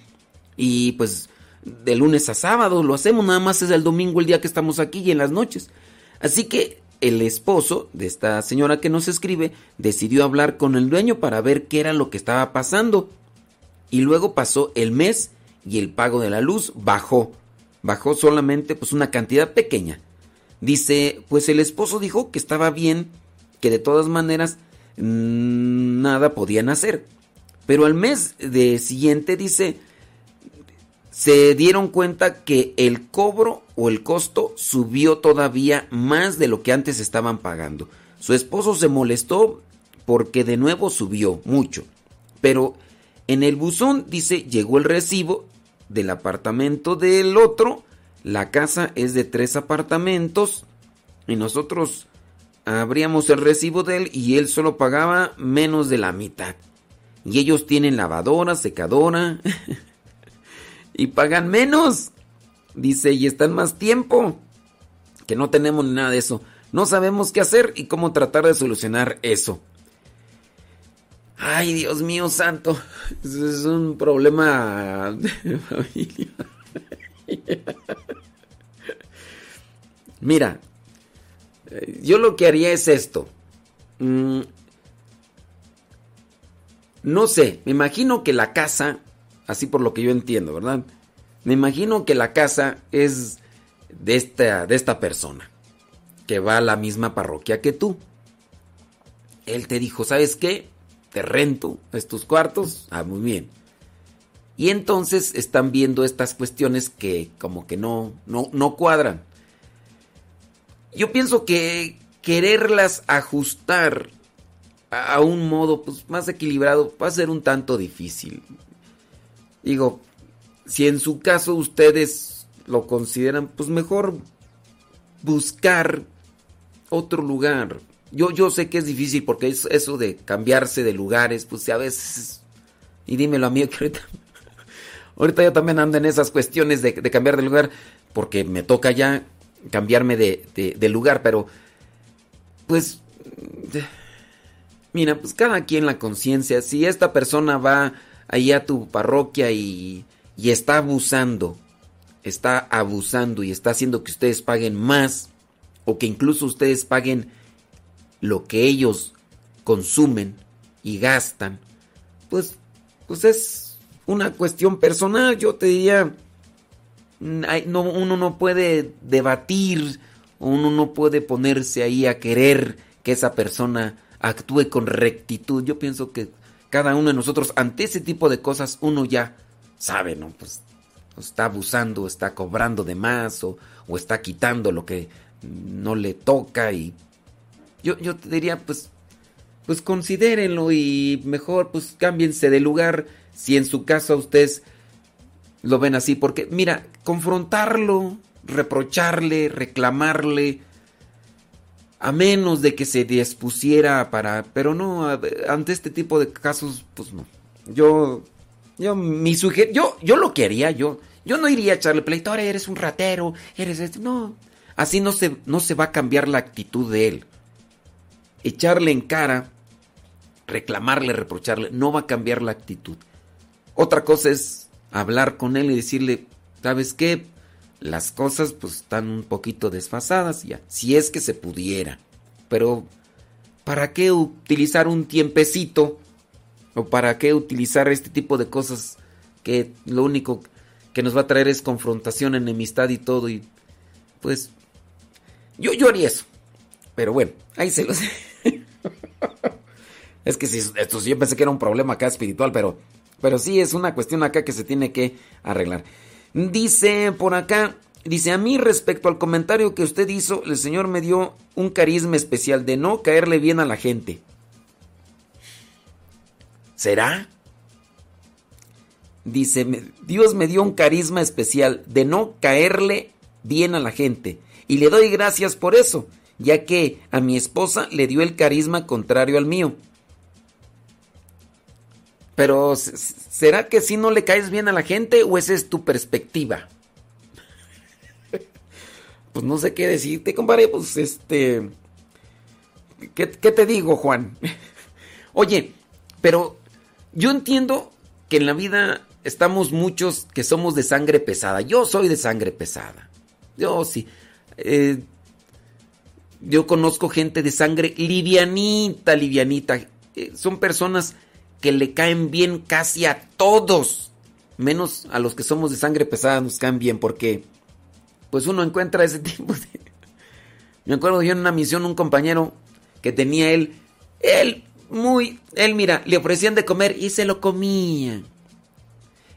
y pues de lunes a sábado lo hacemos, nada más es el domingo el día que estamos aquí y en las noches. Así que el esposo de esta señora que nos escribe decidió hablar con el dueño para ver qué era lo que estaba pasando. Y luego pasó el mes y el pago de la luz bajó. Bajó solamente pues una cantidad pequeña. Dice, pues el esposo dijo que estaba bien, que de todas maneras mm, nada podían hacer. Pero al mes de siguiente dice, se dieron cuenta que el cobro o el costo subió todavía más de lo que antes estaban pagando. Su esposo se molestó porque de nuevo subió mucho. Pero en el buzón dice, llegó el recibo del apartamento del otro. La casa es de tres apartamentos y nosotros abríamos el recibo de él y él solo pagaba menos de la mitad. Y ellos tienen lavadora, secadora y pagan menos. Dice, y están más tiempo. Que no tenemos nada de eso. No sabemos qué hacer y cómo tratar de solucionar eso. Ay, Dios mío santo. Es un problema de familia. Mira, yo lo que haría es esto. Mm, no sé, me imagino que la casa, así por lo que yo entiendo, ¿verdad? Me imagino que la casa es de esta, de esta persona, que va a la misma parroquia que tú. Él te dijo, ¿sabes qué? Rento estos cuartos, ah, muy bien. Y entonces están viendo estas cuestiones que como que no, no, no cuadran. Yo pienso que quererlas ajustar a un modo pues, más equilibrado va a ser un tanto difícil. Digo, si en su caso ustedes lo consideran, pues mejor buscar otro lugar. Yo, yo sé que es difícil porque es eso de cambiarse de lugares, pues a veces... Y dímelo a mí que ahorita... ahorita yo también ando en esas cuestiones de, cambiar de lugar porque me toca ya cambiarme de, de lugar, pero pues... Mira, pues cada quien la conciencia, si esta persona va ahí a tu parroquia y, y está abusando, está abusando y está haciendo que ustedes paguen más o que incluso ustedes paguen lo que ellos consumen y gastan, pues, pues es una cuestión personal. Yo te diría, no, uno no puede debatir, uno no puede ponerse ahí a querer que esa persona actúe con rectitud. Yo pienso que cada uno de nosotros ante ese tipo de cosas uno ya sabe, ¿no? Pues está abusando, está cobrando de más o, o está quitando lo que no le toca y yo, yo te diría pues pues considérenlo y mejor pues cámbiense de lugar. Si en su caso ustedes lo ven así porque mira confrontarlo reprocharle reclamarle a menos de que se dispusiera para pero no ante este tipo de casos pues no. Yo yo mi suger yo yo lo quería yo yo no iría a echarle pleito eres un ratero eres este no. Así no se, no se va a cambiar la actitud de él. Echarle en cara, reclamarle, reprocharle, no va a cambiar la actitud. Otra cosa es hablar con él y decirle, ¿sabes qué? Las cosas pues están un poquito desfasadas ya, si es que se pudiera. Pero, ¿para qué utilizar un tiempecito? ¿O para qué utilizar este tipo de cosas que lo único que nos va a traer es confrontación, enemistad y todo? Y pues yo, yo haría eso. Pero bueno, ahí se los... es que si esto yo pensé que era un problema acá espiritual, pero, pero sí es una cuestión acá que se tiene que arreglar. Dice por acá, dice a mí respecto al comentario que usted hizo, el Señor me dio un carisma especial de no caerle bien a la gente. ¿Será? Dice, Dios me dio un carisma especial de no caerle bien a la gente y le doy gracias por eso, ya que a mi esposa le dio el carisma contrario al mío. Pero, ¿será que si no le caes bien a la gente o esa es tu perspectiva? pues no sé qué decirte, compadre, pues este... ¿Qué, te digo, Juan? Oye, pero yo entiendo que en la vida estamos muchos que somos de sangre pesada. Yo soy de sangre pesada. Yo sí. Eh, yo conozco gente de sangre livianita, livianita. Eh, son personas que le caen bien casi a todos. Menos a los que somos de sangre pesada nos caen bien porque pues uno encuentra ese tipo de... Me acuerdo yo en una misión un compañero que tenía él, él muy, él mira, le ofrecían de comer y se lo comía.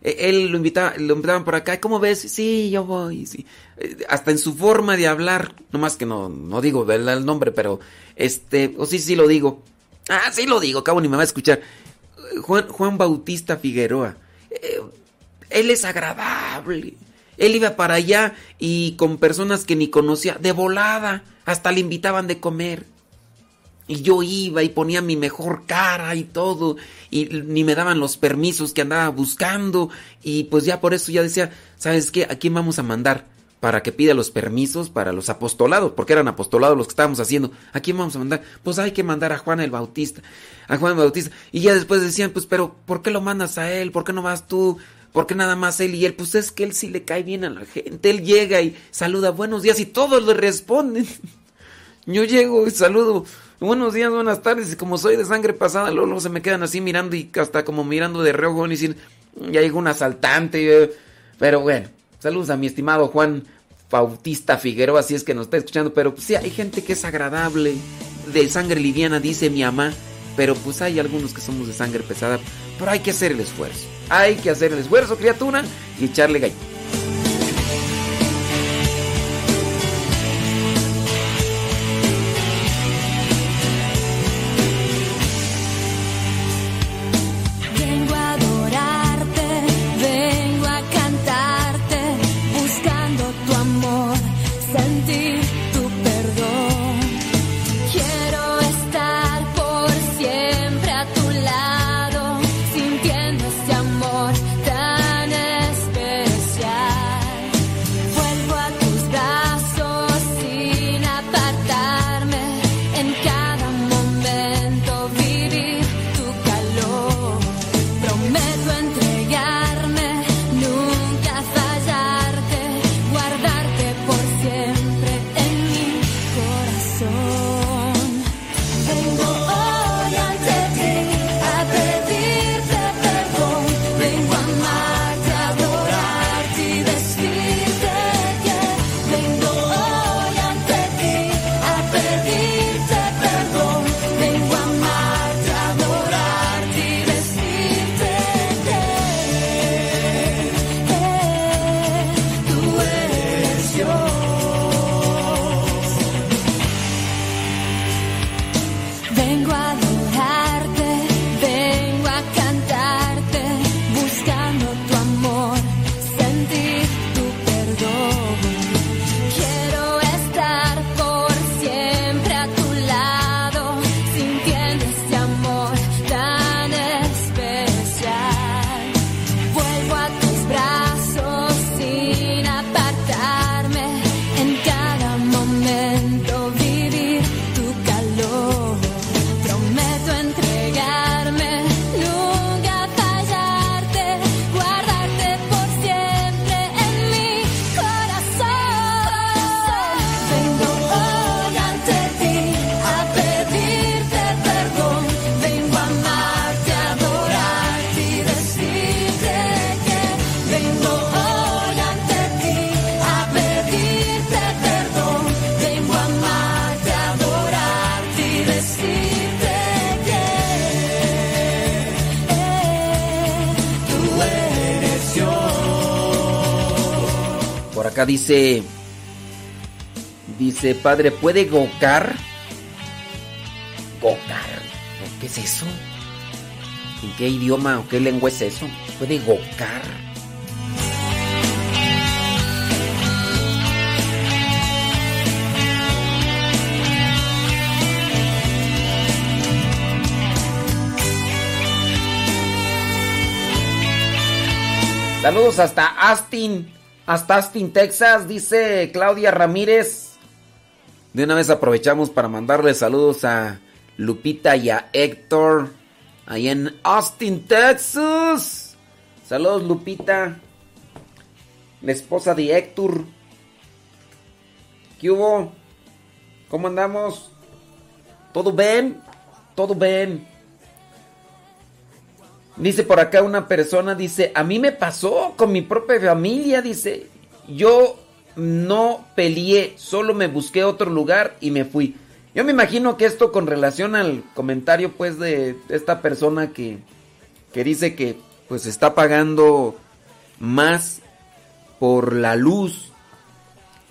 E, él lo invitaba, lo invitaban por acá, ¿cómo ves? Sí, yo voy, sí. Eh, hasta en su forma de hablar, nomás que no, no digo el nombre, pero este, o sí, sí lo digo. Ah, sí lo digo, cabo ni me va a escuchar. Juan, Juan Bautista Figueroa. Eh, él es agradable. Él iba para allá y con personas que ni conocía, de volada, hasta le invitaban de comer. Y yo iba y ponía mi mejor cara y todo, y ni me daban los permisos que andaba buscando, y pues ya por eso ya decía, ¿sabes qué? ¿A quién vamos a mandar? Para que pida los permisos para los apostolados, porque eran apostolados los que estábamos haciendo. ¿A quién vamos a mandar? Pues hay que mandar a Juan el Bautista, a Juan el Bautista. Y ya después decían, pues, pero ¿por qué lo mandas a él? ¿Por qué no vas tú? ¿Por qué nada más él y él? Pues es que él sí le cae bien a la gente. Él llega y saluda buenos días y todos le responden. Yo llego y saludo buenos días, buenas tardes. Y como soy de sangre pasada, luego, se me quedan así mirando y hasta como mirando de reojo y dicen, ya llegó un asaltante. Eh". Pero bueno, saludos a mi estimado Juan Bautista Figueroa, así es que nos está escuchando. Pero pues, sí, hay gente que es agradable, de sangre liviana, dice mi mamá. Pero pues hay algunos que somos de sangre pesada. Pero hay que hacer el esfuerzo. hay que hacer el esfuerzo, criatura, y echarle gallo. Dice, dice, padre, ¿puede gocar? Gocar, ¿qué es eso? ¿En qué idioma o qué lengua es eso? ¿Puede gocar? Saludos hasta Austin, hasta Austin, Texas, dice Claudia Ramírez. De una vez aprovechamos para mandarle saludos a Lupita y a Héctor. Ahí en Austin, Texas. Saludos, Lupita. La esposa de Héctor. ¿Qué hubo? ¿Cómo andamos? ¿Todo bien? ¿Todo bien? Dice por acá una persona, dice, a mí me pasó con mi propia familia, dice, yo no peleé, solo me busqué otro lugar y me fui. Yo me imagino que esto con relación al comentario pues de esta persona que, que dice que pues está pagando más por la luz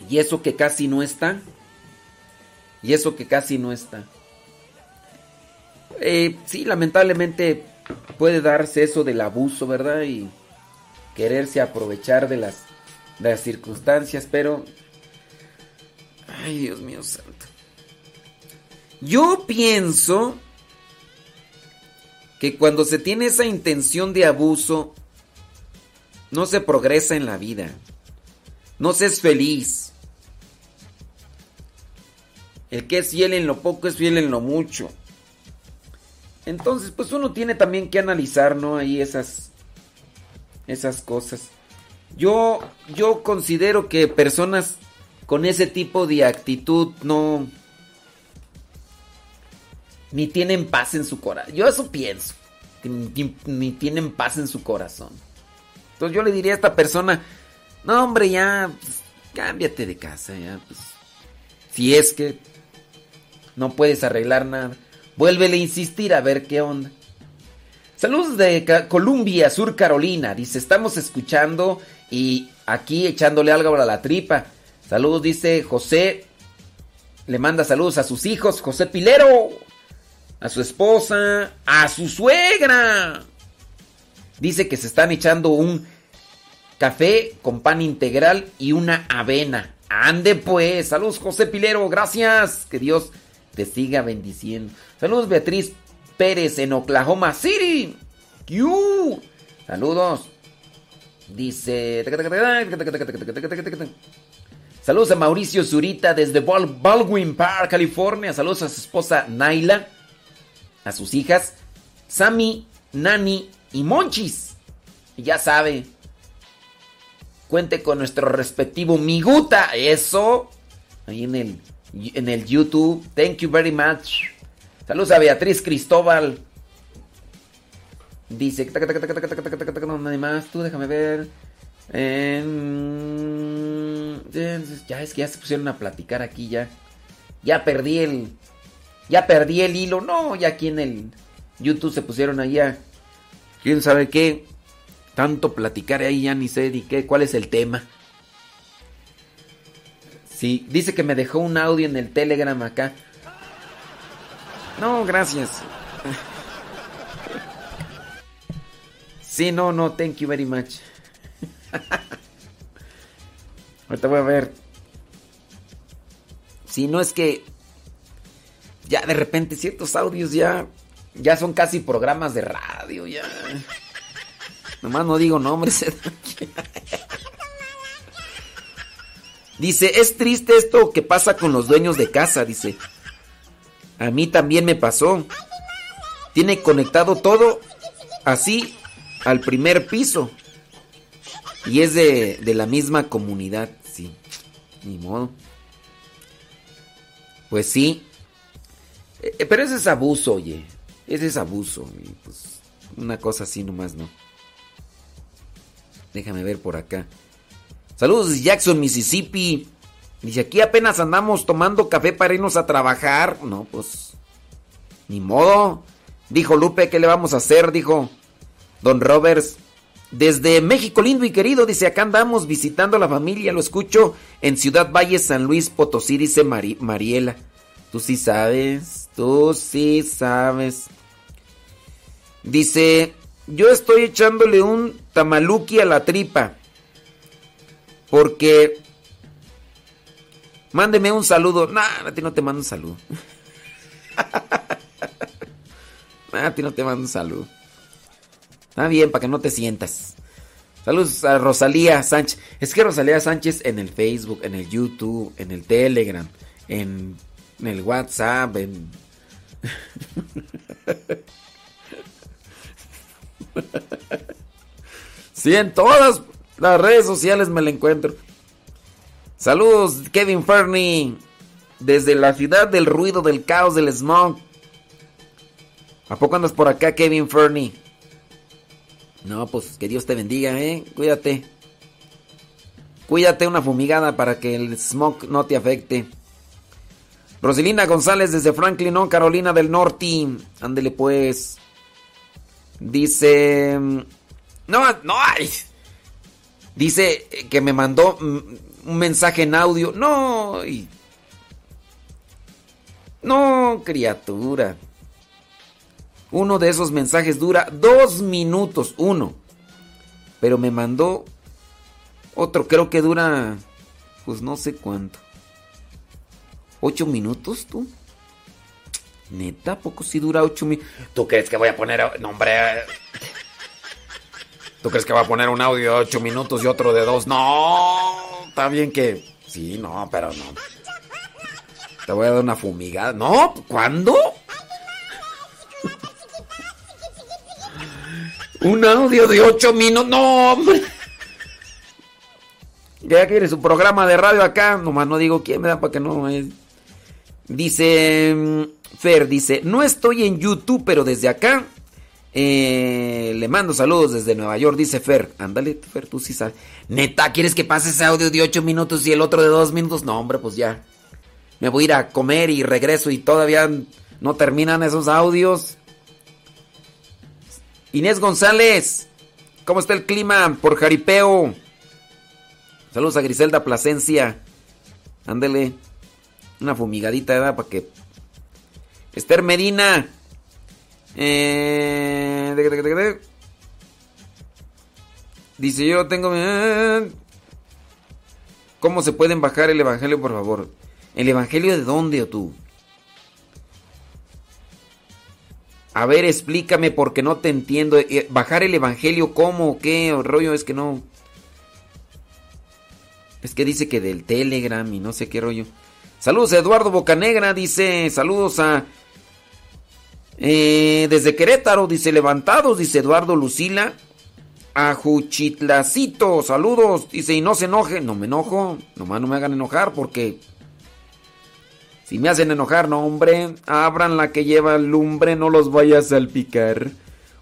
y eso que casi no está. Y eso que casi no está. Eh, sí, lamentablemente puede darse eso del abuso, ¿verdad? Y quererse aprovechar de las, las circunstancias, pero... Ay, Dios mío santo. Yo pienso que cuando se tiene esa intención de abuso, no se progresa en la vida. No se es feliz. El que es fiel en lo poco es fiel en lo mucho. Entonces, pues uno tiene también que analizar, ¿no? Ahí esas, esas cosas. Yo, yo considero que personas con ese tipo de actitud no... Ni tienen paz en su corazón. Yo eso pienso. ni, tienen paz en su corazón. Entonces yo le diría a esta persona, no hombre, ya, pues, cámbiate de casa, pues. Si es que no puedes arreglar nada. Vuélvele a insistir a ver qué onda. Saludos de Columbia, Sur Carolina. Dice, estamos escuchando y aquí echándole algo a la tripa. Saludos, dice José. Le manda saludos a sus hijos, José Pilero, a su esposa, a su suegra. Dice que se están echando un café con pan integral y una avena. Ande pues. Saludos José Pilero, gracias. Que Dios te siga bendiciendo. Saludos Beatriz Pérez en Oklahoma City. Saludos. Dice... Saludos a Mauricio Zurita desde Baldwin Park, California. Saludos a su esposa Naila, a sus hijas Sammy, Nani y Monchis. Y ya sabe, cuente con nuestro respectivo Miguta. Eso. Ahí en el, en el YouTube. Thank you very much. Saludos a Beatriz Cristóbal. Dice. No, más. Tú déjame ver. ya es que ya se pusieron a platicar aquí ya. Ya perdí el. Ya perdí el hilo. No, ya aquí en el YouTube se pusieron allá. ¿Quién sabe qué? Tanto platicar ahí ya ni sé ni qué, cuál es el tema. Sí, dice que me dejó un audio en el Telegram acá. No, gracias. Sí, no, no, thank you very much. Ahorita voy a ver. Si no es que ya de repente ciertos audios ya ya son casi programas de radio ya. Nomás no digo nombres. dice, es triste esto que pasa con los dueños de casa, dice. A mí también me pasó. Tiene conectado todo así al primer piso. Y es de, de la misma comunidad, sí. Ni modo. Pues sí. Eh, pero ese es abuso, oye. Ese es abuso. Y pues una cosa así nomás, ¿no? Déjame ver por acá. Saludos Jackson, Mississippi. Dice, aquí apenas andamos tomando café para irnos a trabajar. No, pues... Ni modo. Dijo Lupe, ¿qué le vamos a hacer? Dijo Don Roberts. Desde México lindo y querido, dice, acá andamos visitando a la familia, lo escucho en Ciudad Valle, San Luis Potosí, dice Mariela. Tú sí sabes, tú sí sabes. Dice, yo estoy echándole un tamaluki a la tripa. Porque... Mándeme un saludo. Nah, a ti no te mando un saludo. a ti no te mando un saludo. Está bien, para que no te sientas. Saludos a Rosalía Sánchez. Es que Rosalía Sánchez en el Facebook, en el YouTube, en el Telegram, en, en el WhatsApp, en... sí, en todas las redes sociales me la encuentro. Saludos, Kevin Fernie. Desde la ciudad del ruido, del caos, del smog. ¿A poco andas por acá, Kevin Fernie? No, pues que Dios te bendiga, ¿eh? Cuídate. Cuídate una fumigada para que el smog no te afecte. Roselina González desde Franklin, ¿no? Carolina del Norte. Ándele pues. Dice... No, no, hay. Dice que me mandó un mensaje en audio. No, no, criatura. Uno de esos mensajes dura dos minutos, uno. Pero me mandó otro, creo que dura, pues no sé cuánto. ¿Ocho minutos tú? Neta, poco si dura ocho minutos. ¿Tú crees que voy a poner nombre? ¿Tú crees que va a poner un audio de ocho minutos y otro de dos? No, está bien que. Sí, no, pero no. Te voy a dar una fumigada. No, ¿cuándo? un audio de ocho minutos. No, hombre. Ya quiere su programa de radio acá. Nomás no digo quién me da para que no. Dice mm, Fer, dice, no estoy en YouTube, pero desde acá eh, le mando saludos desde Nueva York, dice Fer. Ándale, Fer, tú sí sabes. Neta, ¿quieres que pase ese audio de 8 minutos y el otro de 2 minutos? No, hombre, pues ya. Me voy a ir a comer y regreso y todavía no terminan esos audios. Inés González, ¿cómo está el clima por Jaripeo? Saludos a Griselda Plasencia. Ándele. Una fumigadita, ¿verdad? Para que. Esther Medina. Eh... Dice, yo tengo... ¿Cómo se pueden bajar el Evangelio, por favor? ¿El Evangelio de dónde o tú? A ver, explícame porque no te entiendo. Eh, ¿Bajar el Evangelio cómo qué? O rollo es que no... Es que dice que del Telegram y no sé qué rollo. Saludos a Eduardo Bocanegra, dice. Saludos a... Eh, desde Querétaro, dice levantados, dice Eduardo Lucila. A Juchitlacito, saludos. Dice, y no se enoje. No me enojo. Nomás no me hagan enojar porque. Si me hacen enojar, no, hombre. Abran la que lleva lumbre, no los vayas a salpicar.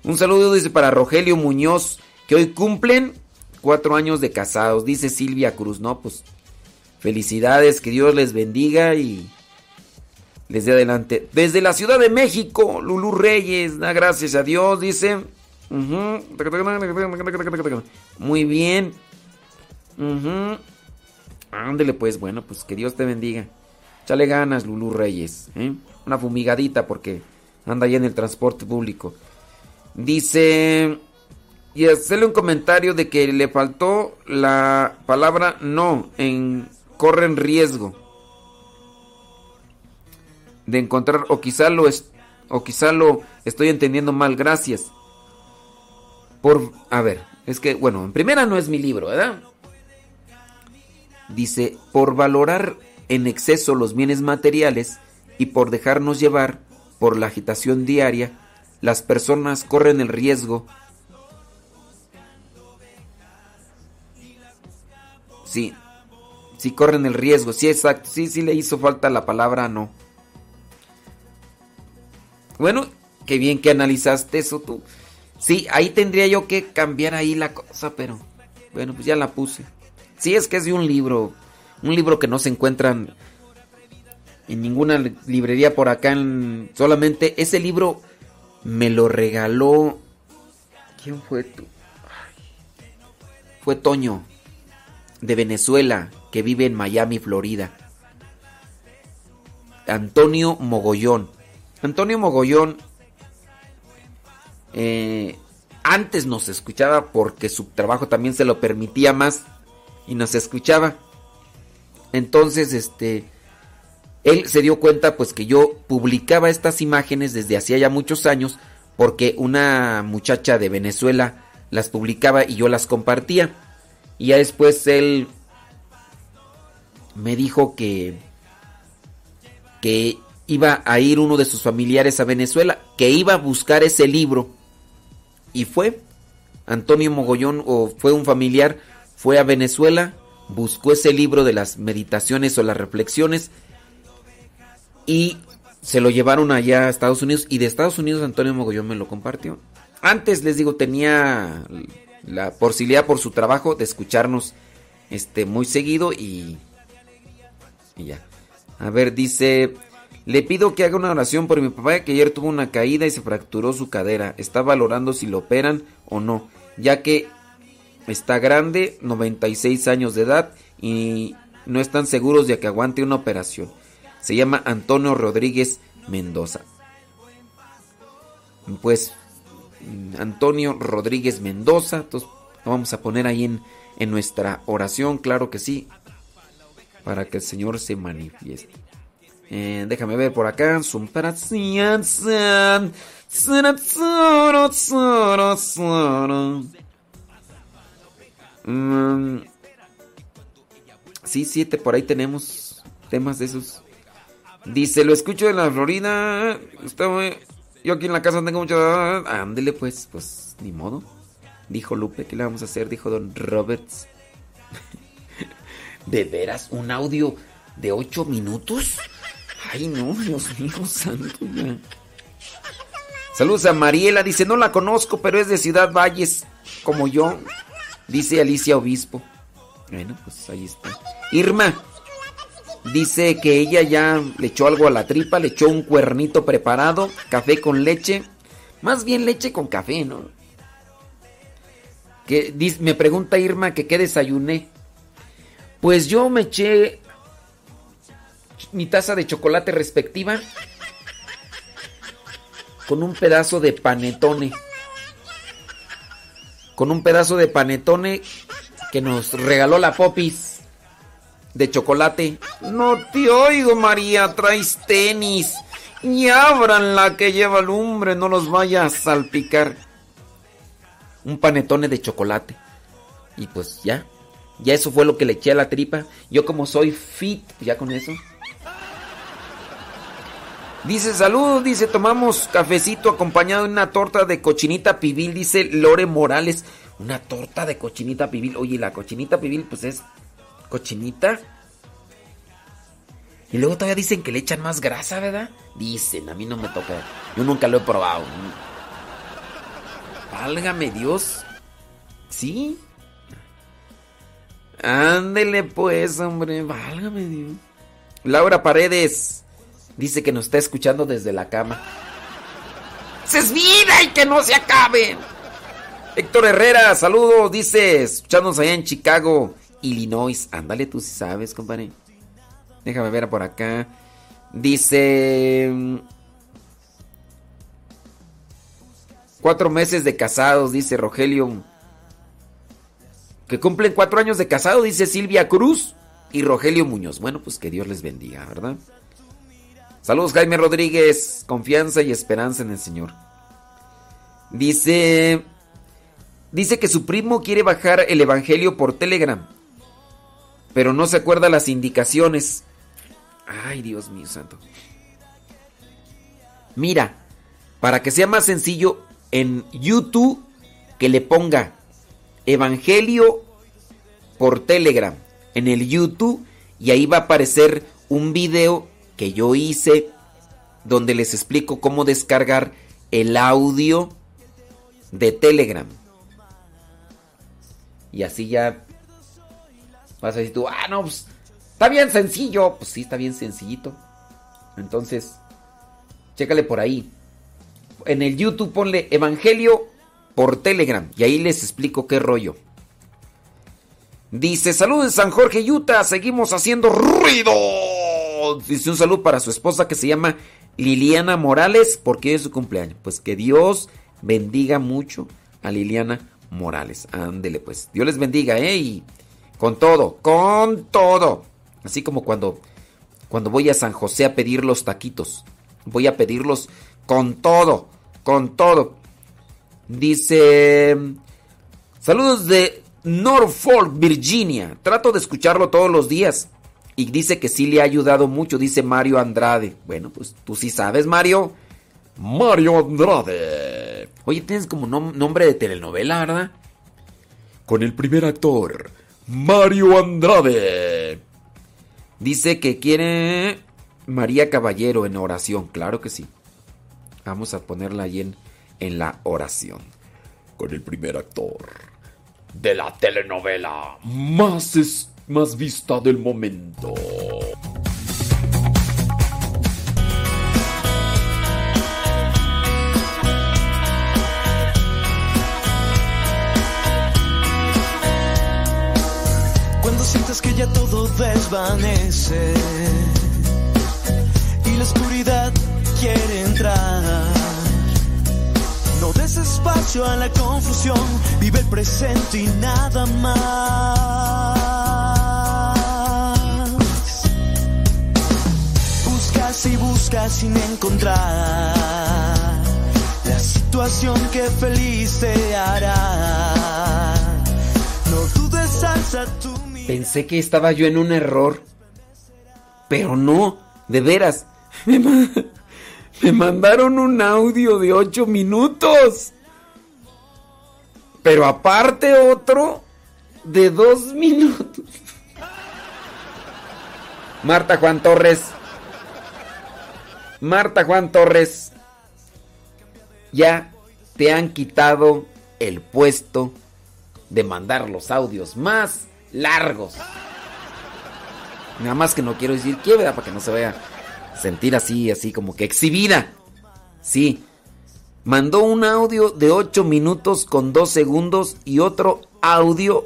Un saludo, dice, para Rogelio Muñoz, que hoy cumplen cuatro años de casados. Dice Silvia Cruz, no, pues. Felicidades, que Dios les bendiga y les dé adelante. Desde la Ciudad de México, Lulú Reyes, da gracias a Dios, dice. Muy bien. Ándele pues, bueno, pues que Dios te bendiga. Chale ganas, Lulú Reyes. ¿eh? Una fumigadita porque anda ahí en el transporte público. Dice... Y hacerle un comentario de que le faltó la palabra no en corren riesgo de encontrar o quizá lo es, o quizá lo estoy entendiendo mal, gracias. Por, a ver, es que, bueno, en primera no es mi libro, ¿verdad? Dice, por valorar en exceso los bienes materiales y por dejarnos llevar por la agitación diaria, las personas corren el riesgo. Sí, sí corren el riesgo, sí, exacto, sí, sí le hizo falta la palabra no. Bueno, qué bien que analizaste eso tú. Sí, ahí tendría yo que cambiar ahí la cosa, pero bueno, pues ya la puse. Sí, es que es de un libro, un libro que no se encuentran en ninguna librería por acá. En, solamente ese libro me lo regaló. ¿Quién fue tú? Fue Toño, de Venezuela, que vive en Miami, Florida. Antonio Mogollón. Antonio Mogollón eh, antes nos escuchaba porque su trabajo también se lo permitía más y nos escuchaba. Entonces, este, él se dio cuenta pues que yo publicaba estas imágenes desde hacía ya muchos años porque una muchacha de Venezuela las publicaba y yo las compartía. Y ya después él me dijo que que iba a ir uno de sus familiares a Venezuela, que iba a buscar ese libro y fue. Antonio Mogollón, o fue un familiar, fue a Venezuela, buscó ese libro de las meditaciones o las reflexiones y se lo llevaron allá a Estados Unidos y de Estados Unidos Antonio Mogollón me lo compartió. Antes les digo, tenía la posibilidad por su trabajo de escucharnos este muy seguido y, y ya. A ver, dice le pido que haga una oración por mi papá que ayer tuvo una caída y se fracturó su cadera. Está valorando si lo operan o no, ya que está grande, 96 años de edad y no están seguros de que aguante una operación. Se llama Antonio Rodríguez Mendoza. Pues Antonio Rodríguez Mendoza, entonces lo vamos a poner ahí en, en nuestra oración, claro que sí, para que el Señor se manifieste. Eh, déjame ver por acá. Mm. Sí, siete, por ahí tenemos temas de esos. Dice, lo escucho en la Florida. yo aquí en la casa tengo mucho... Ándele pues, pues, ni modo. Dijo Lupe, ¿qué le vamos a hacer? Dijo Don Roberts. ¿De veras? ¿Un audio de ocho minutos? Ay, no, Dios mío, santo. Saludos a Mariela, dice, no la conozco, pero es de Ciudad Valles, como yo. Dice Alicia Obispo. Bueno, pues ahí está. Irma, dice que ella ya le echó algo a la tripa, le echó un cuernito preparado, café con leche, Más bien leche con café, ¿no? Que me pregunta Irma que qué desayuné. Pues yo me eché mi taza de chocolate respectiva con un pedazo de panetone. Con un pedazo de panetone que nos regaló la Popis de chocolate. No te oigo, María, traes tenis. Y abran la que lleva lumbre, no los vaya a salpicar. Un panetone de chocolate. Y pues ya, ya eso fue lo que le eché a la tripa. Yo como soy fit, ya con eso. Dice, saludos, dice, tomamos cafecito acompañado de una torta de cochinita pibil, dice Lore Morales. Una torta de cochinita pibil. Oye, la cochinita pibil, pues es cochinita. Y luego todavía dicen que le echan más grasa, ¿verdad? Dicen, a mí no me toca. Yo nunca lo he probado. Válgame Dios. ¿Sí? Ándele pues, hombre, válgame Dios. Laura Paredes. Dice que nos está escuchando desde la cama. ¡Se es vida y que no se acabe! Héctor Herrera, saludos, dice, escuchándonos allá en Chicago, Illinois. Ándale, tú si sabes, compadre. Déjame ver por acá. Dice... Cuatro meses de casados, dice Rogelio. Que cumplen cuatro años de casado, dice Silvia Cruz y Rogelio Muñoz. Bueno, pues que Dios les bendiga, ¿verdad? Saludos Jaime Rodríguez, confianza y esperanza en el Señor. Dice, dice que su primo quiere bajar el Evangelio por Telegram, pero no se acuerda las indicaciones. Ay, Dios mío santo. Mira, para que sea más sencillo, en YouTube que le ponga Evangelio por Telegram en el YouTube y ahí va a aparecer un video que yo hice donde les explico cómo descargar el audio de Telegram. Y así ya vas a decir tú, ah, no, pues, está bien sencillo. Pues sí, está bien sencillito. Entonces, chécale por ahí. En el YouTube ponle Evangelio por Telegram y ahí les explico qué rollo. Dice, saludos San Jorge, Utah, seguimos haciendo ruido. Dice un saludo para su esposa que se llama Liliana Morales porque es su cumpleaños. Pues que Dios bendiga mucho a Liliana Morales. Ándele pues. Dios les bendiga, ¿eh? Y con todo, con todo. Así como cuando, cuando voy a San José a pedir los taquitos. Voy a pedirlos con todo, con todo. Dice, saludos de Norfolk, Virginia. Trato de escucharlo todos los días. Y dice que sí le ha ayudado mucho, dice Mario Andrade. Bueno, pues tú sí sabes, Mario. Mario Andrade. Oye, tienes como nombre de telenovela, ¿verdad? Con el primer actor, Mario Andrade. Dice que quiere María Caballero en oración. Claro que sí. Vamos a ponerla ahí en, en la oración. Con el primer actor de la telenovela más más vista del momento. Cuando sientes que ya todo desvanece y la oscuridad quiere entrar. No des espacio a la confusión, vive el presente y nada más. Y buscas sin encontrar la situación que feliz te hará. No dudes, alza tu Pensé que estaba yo en un error, pero no, de veras. Me, me mandaron un audio de 8 minutos. Pero aparte otro de 2 minutos. Marta Juan Torres, Marta Juan Torres, ya te han quitado el puesto de mandar los audios más largos. Nada más que no quiero decir ¿verdad? Para que no se vaya a sentir así, así como que exhibida. Sí. mandó un audio de 8 minutos con 2 segundos y otro audio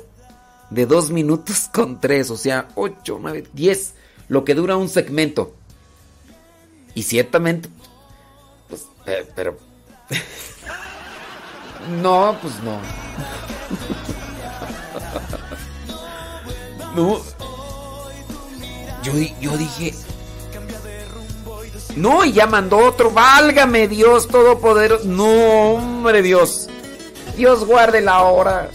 de 2 minutos con 3. O sea, 8, 9, 10. Lo que dura un segmento. Y ciertamente, pues, pero... no, pues no. no. Yo, yo dije, no, y ya mandó otro. Válgame Dios Todopoderoso. No, hombre Dios. Dios guarde la hora.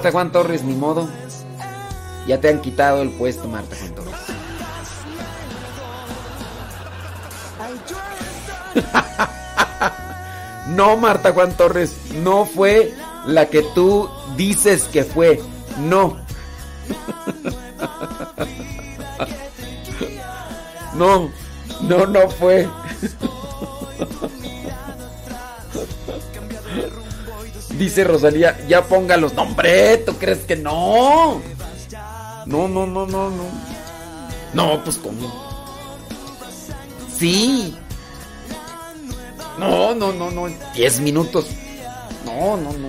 Marta Juan Torres, ni modo. Ya te han quitado el puesto, Marta Juan Torres. no, Marta Juan Torres, no fue la que tú dices que fue. No. no, no, no fue. Dice Rosalía, ya póngalos. No, hombre, ¿tú crees que no? No, no, no, no, no. No, pues cómo. Sí. No, no, no, no. Diez minutos. No, no, no.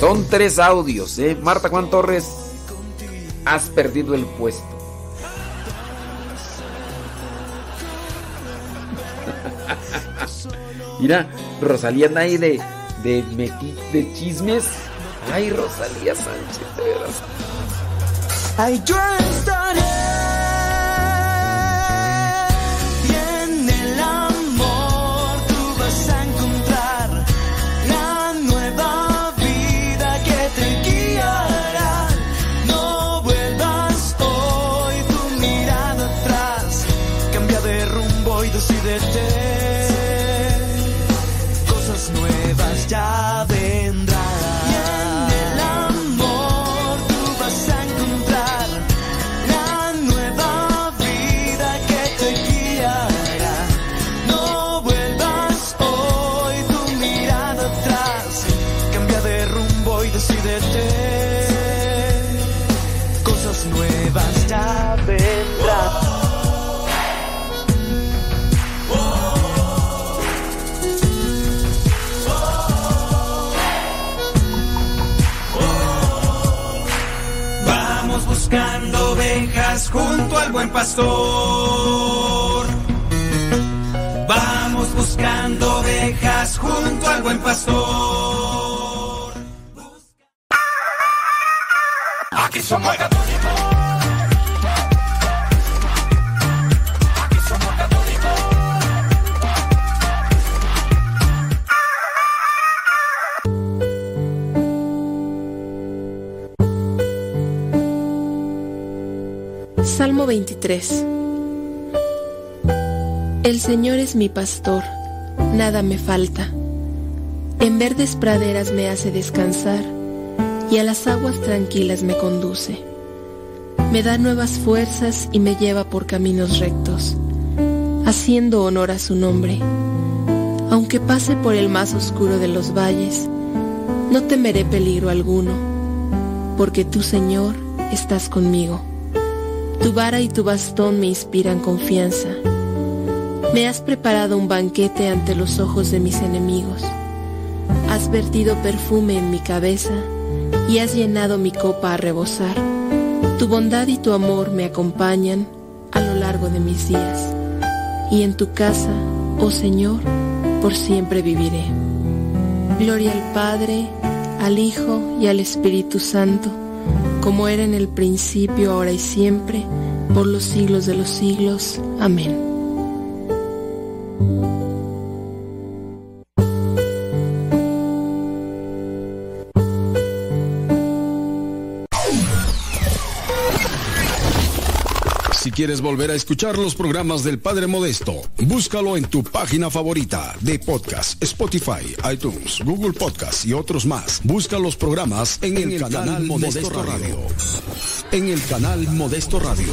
Son tres audios, ¿eh? Marta Juan Torres, has perdido el puesto. Mira, Rosalía anda ahí de, de, de chismes. Ay, Rosalía Sánchez, de veras. Ay, yo buen pastor. Vamos buscando ovejas junto al buen pastor. Aquí somos 23 El Señor es mi pastor, nada me falta. En verdes praderas me hace descansar y a las aguas tranquilas me conduce. Me da nuevas fuerzas y me lleva por caminos rectos, haciendo honor a su nombre. Aunque pase por el más oscuro de los valles, no temeré peligro alguno, porque tú, Señor, estás conmigo. Tu vara y tu bastón me inspiran confianza. Me has preparado un banquete ante los ojos de mis enemigos. Has vertido perfume en mi cabeza y has llenado mi copa a rebosar. Tu bondad y tu amor me acompañan a lo largo de mis días. Y en tu casa, oh Señor, por siempre viviré. Gloria al Padre, al Hijo y al Espíritu Santo como era en el principio, ahora y siempre, por los siglos de los siglos. Amén. Quieres volver a escuchar los programas del Padre Modesto, búscalo en tu página favorita de podcast, Spotify, iTunes, Google Podcast y otros más. Busca los programas en, el, canal, Modesto, Radio. En el canal Modesto Radio.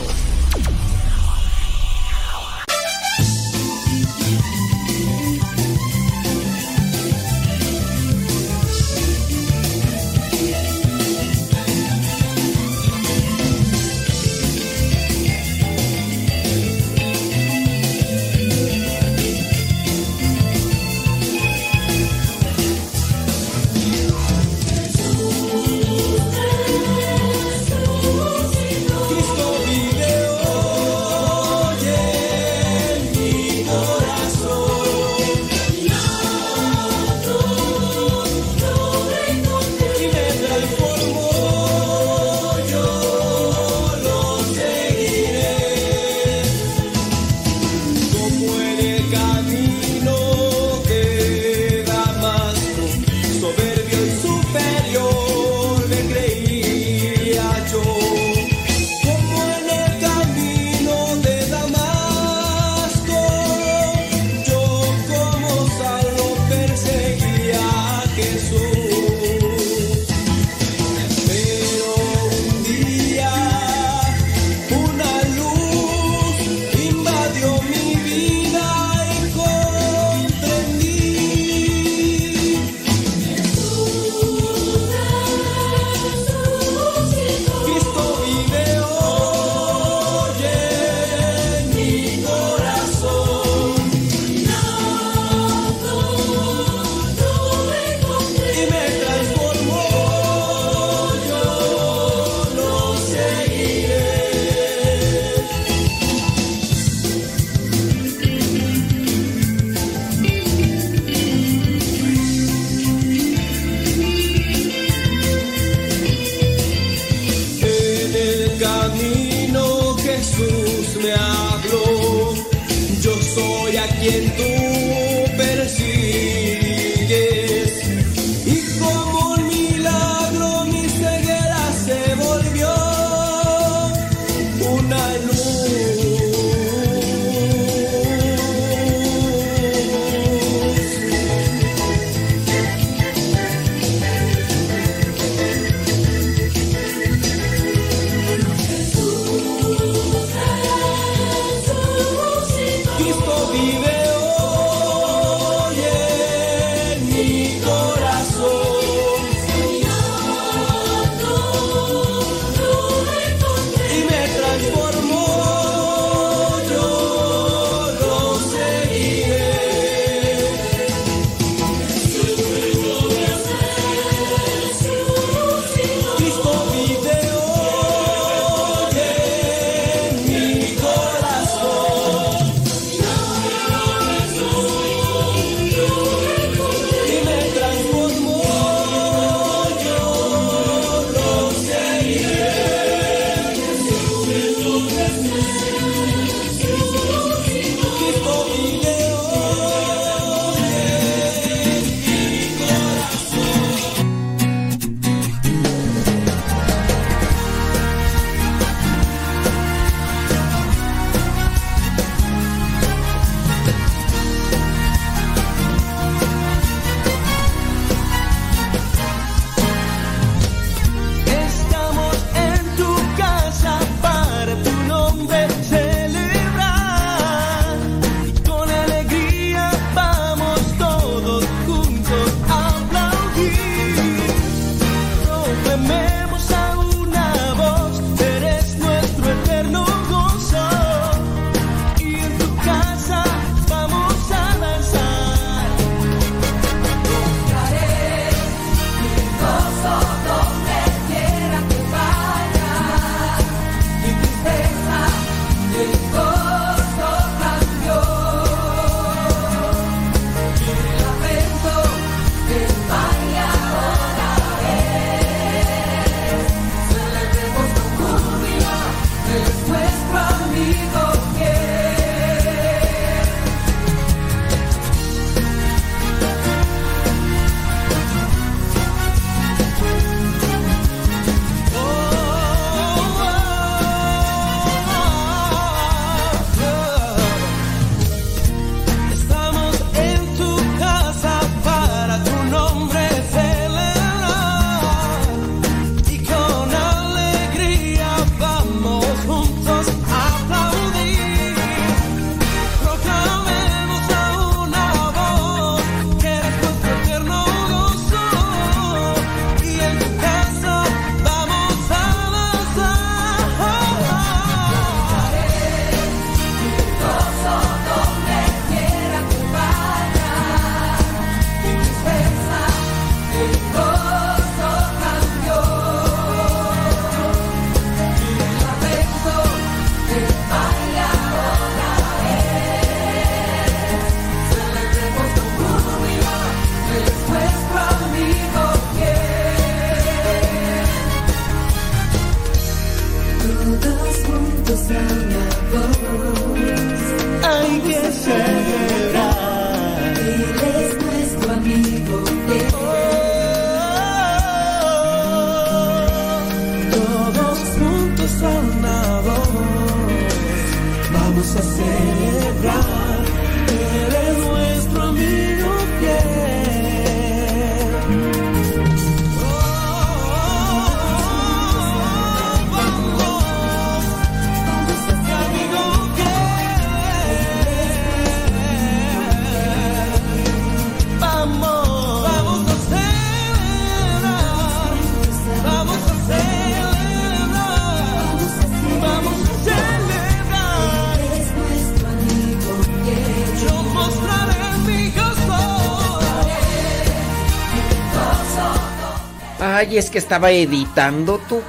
Ay, es que estaba editando tú.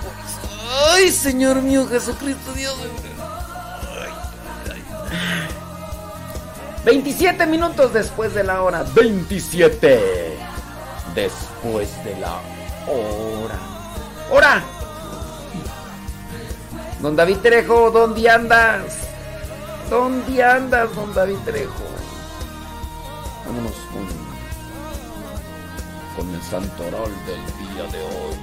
Ay, Señor mío, Jesucristo, Dios. 27 minutos después de la hora. 27 después de la hora. ¡Hora! Don David Trejo, ¿dónde andas? ¿Dónde andas, don David Trejo? Santoral del día de hoy.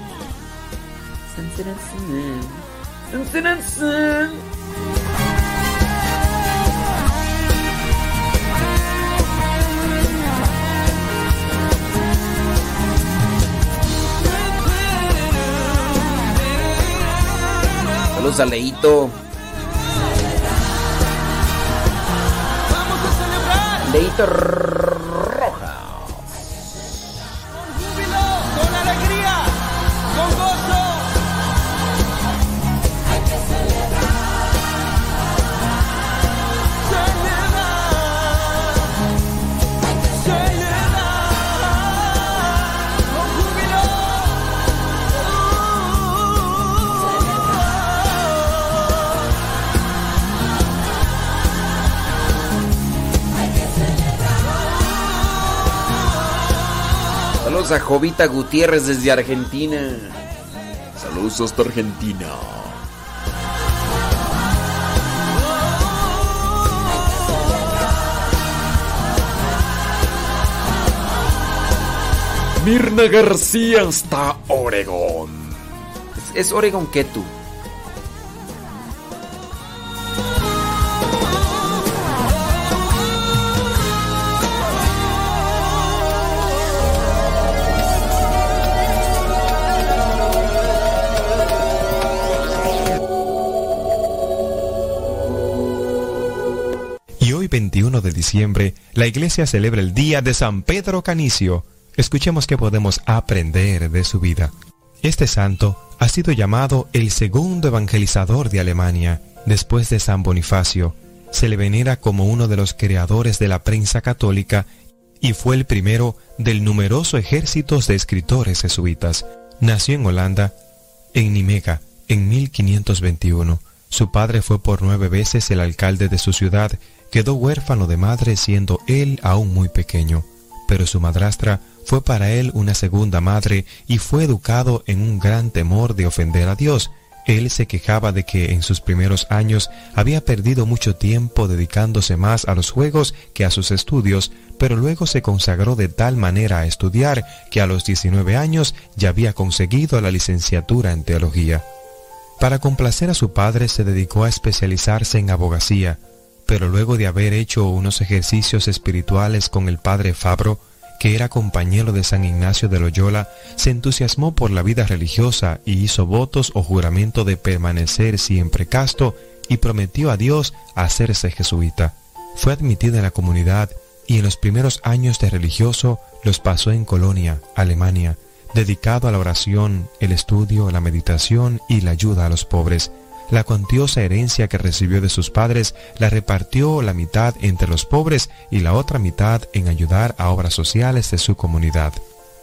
Saludos a Leito. Leito Saludos a Jovita Gutiérrez desde Argentina. Saludos hasta Argentina. Mirna García hasta Oregón. Es, es Oregón que tú. Diciembre, la iglesia celebra el día de San Pedro Canicio. Escuchemos qué podemos aprender de su vida. Este santo ha sido llamado el segundo evangelizador de Alemania, después de San Bonifacio. Se le venera como uno de los creadores de la prensa católica y fue el primero del numeroso ejército de escritores jesuitas. Nació en Holanda, en Nimega, en 1521. Su padre fue por nueve veces el alcalde de su ciudad, quedó huérfano de madre siendo él aún muy pequeño, pero su madrastra fue para él una segunda madre y fue educado en un gran temor de ofender a Dios. Él se quejaba de que en sus primeros años había perdido mucho tiempo dedicándose más a los juegos que a sus estudios, pero luego se consagró de tal manera a estudiar que a los 19 años ya había conseguido la licenciatura en teología. Para complacer a su padre se dedicó a especializarse en abogacía, pero luego de haber hecho unos ejercicios espirituales con el padre Fabro, que era compañero de San Ignacio de Loyola, se entusiasmó por la vida religiosa y hizo votos o juramento de permanecer siempre casto y prometió a Dios hacerse jesuita. Fue admitida en la comunidad y en los primeros años de religioso los pasó en Colonia, Alemania, dedicado a la oración, el estudio, la meditación y la ayuda a los pobres. La cuantiosa herencia que recibió de sus padres la repartió la mitad entre los pobres y la otra mitad en ayudar a obras sociales de su comunidad.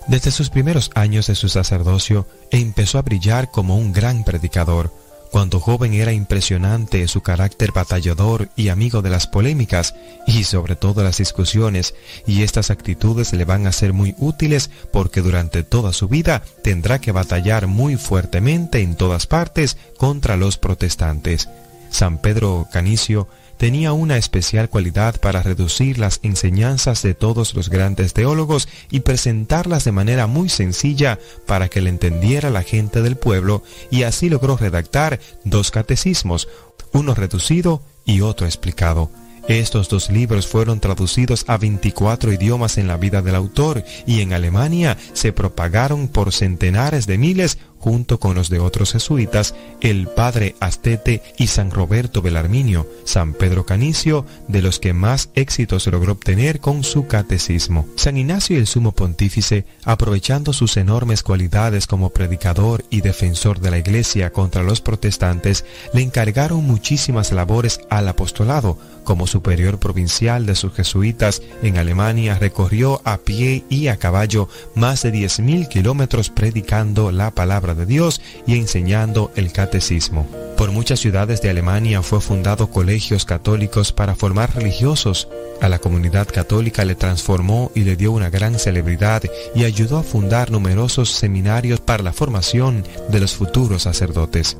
Desde sus primeros años de su sacerdocio empezó a brillar como un gran predicador. Cuando joven era impresionante su carácter batallador y amigo de las polémicas y sobre todo las discusiones, y estas actitudes le van a ser muy útiles porque durante toda su vida tendrá que batallar muy fuertemente en todas partes contra los protestantes. San Pedro Canicio tenía una especial cualidad para reducir las enseñanzas de todos los grandes teólogos y presentarlas de manera muy sencilla para que le entendiera la gente del pueblo y así logró redactar dos catecismos, uno reducido y otro explicado. Estos dos libros fueron traducidos a 24 idiomas en la vida del autor y en Alemania se propagaron por centenares de miles junto con los de otros jesuitas, el padre Astete y San Roberto Belarminio, San Pedro Canicio, de los que más éxitos logró obtener con su catecismo. San Ignacio el sumo pontífice, aprovechando sus enormes cualidades como predicador y defensor de la Iglesia contra los protestantes, le encargaron muchísimas labores al apostolado, como superior provincial de sus jesuitas en Alemania, recorrió a pie y a caballo más de 10.000 kilómetros predicando la palabra de Dios y enseñando el catecismo. Por muchas ciudades de Alemania fue fundado colegios católicos para formar religiosos. A la comunidad católica le transformó y le dio una gran celebridad y ayudó a fundar numerosos seminarios para la formación de los futuros sacerdotes.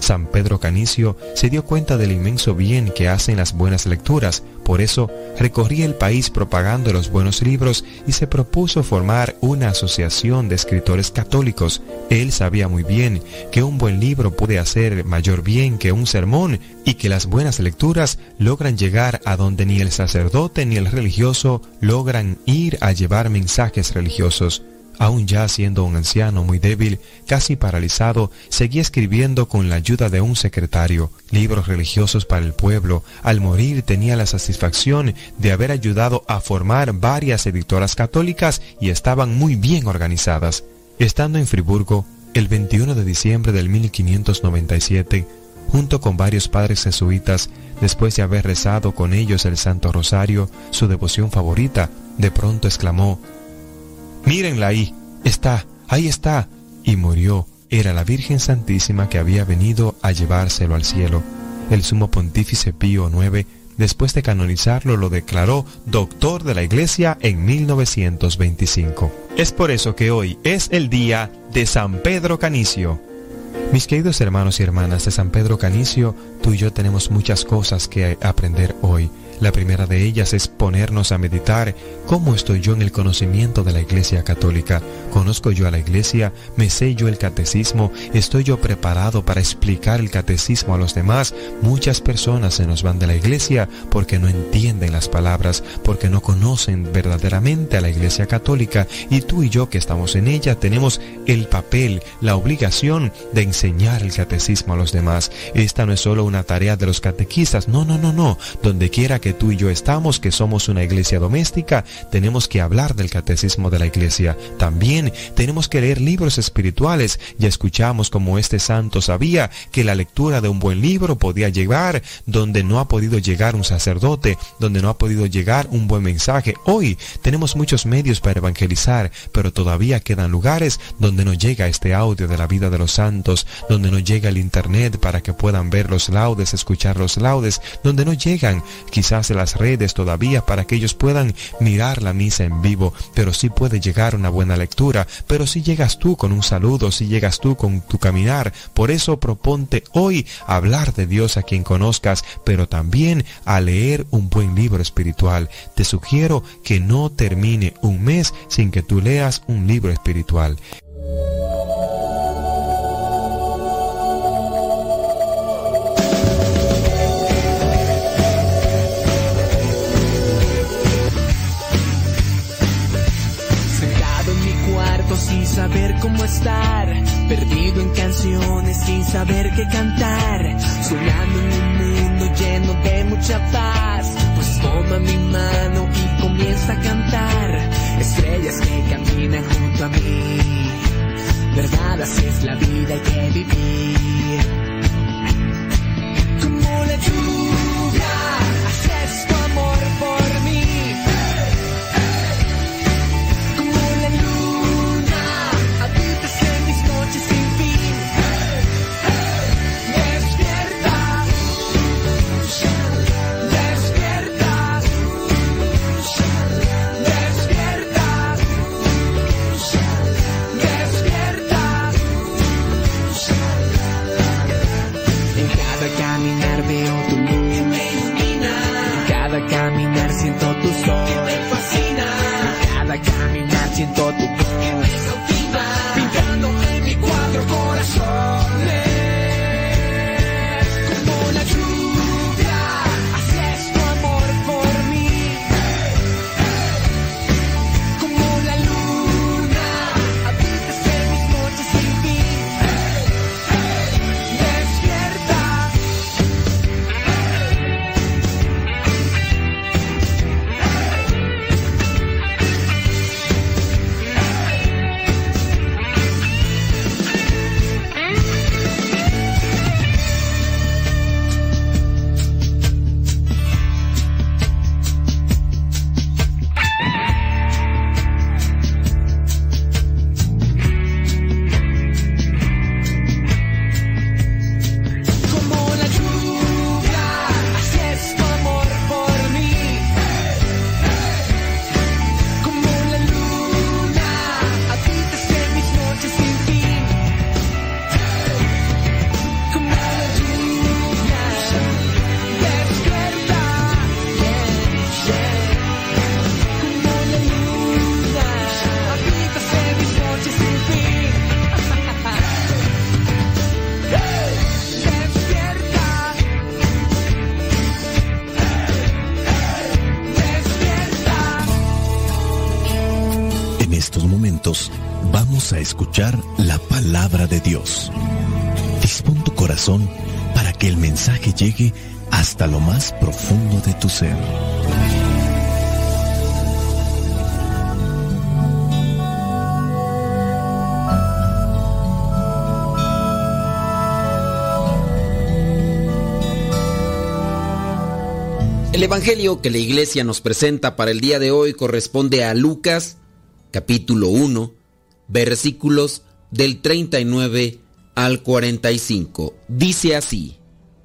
San Pedro Canicio se dio cuenta del inmenso bien que hacen las buenas lecturas, por eso recorría el país propagando los buenos libros y se propuso formar una asociación de escritores católicos. Él sabía muy bien que un buen libro puede hacer mayor bien que un sermón y que las buenas lecturas logran llegar a donde ni el sacerdote ni el religioso logran ir a llevar mensajes religiosos. Aún ya siendo un anciano muy débil, casi paralizado, seguía escribiendo con la ayuda de un secretario libros religiosos para el pueblo. Al morir tenía la satisfacción de haber ayudado a formar varias editoras católicas y estaban muy bien organizadas. Estando en Friburgo, el 21 de diciembre del 1597, junto con varios padres jesuitas, después de haber rezado con ellos el Santo Rosario, su devoción favorita, de pronto exclamó, Mírenla ahí, está, ahí está. Y murió. Era la Virgen Santísima que había venido a llevárselo al cielo. El sumo pontífice Pío IX, después de canonizarlo, lo declaró doctor de la Iglesia en 1925. Es por eso que hoy es el día de San Pedro Canicio. Mis queridos hermanos y hermanas de San Pedro Canicio, tú y yo tenemos muchas cosas que aprender hoy. La primera de ellas es ponernos a meditar cómo estoy yo en el conocimiento de la Iglesia Católica. ¿Conozco yo a la Iglesia? ¿Me sé yo el catecismo? ¿Estoy yo preparado para explicar el catecismo a los demás? Muchas personas se nos van de la Iglesia porque no entienden las palabras, porque no conocen verdaderamente a la Iglesia Católica y tú y yo que estamos en ella tenemos el papel, la obligación de enseñar el catecismo a los demás. Esta no es solo una tarea de los catequistas, no, no, no, no. Donde quiera que tú y yo estamos, que somos una iglesia doméstica, tenemos que hablar del catecismo de la iglesia. También tenemos que leer libros espirituales. Ya escuchamos como este santo sabía que la lectura de un buen libro podía llegar donde no ha podido llegar un sacerdote, donde no ha podido llegar un buen mensaje. Hoy tenemos muchos medios para evangelizar, pero todavía quedan lugares donde no llega este audio de la vida de los santos, donde no llega el internet para que puedan ver los laudes, escuchar los laudes, donde no llegan quizás de las redes todavía para que ellos puedan mirar la misa en vivo, pero sí puede llegar una buena lectura, pero si llegas tú con un saludo, si llegas tú con tu caminar, por eso proponte hoy hablar de Dios a quien conozcas, pero también a leer un buen libro espiritual. Te sugiero que no termine un mes sin que tú leas un libro espiritual. Saber cómo estar, perdido en canciones sin saber qué cantar, soñando en un mundo lleno de mucha paz, pues toma mi mano y comienza a cantar, estrellas que caminan junto a mí, verdad así es la vida que vivir, para que el mensaje llegue hasta lo más profundo de tu ser. El Evangelio que la iglesia nos presenta para el día de hoy corresponde a Lucas, capítulo 1, versículos del 39 al 45. Dice así,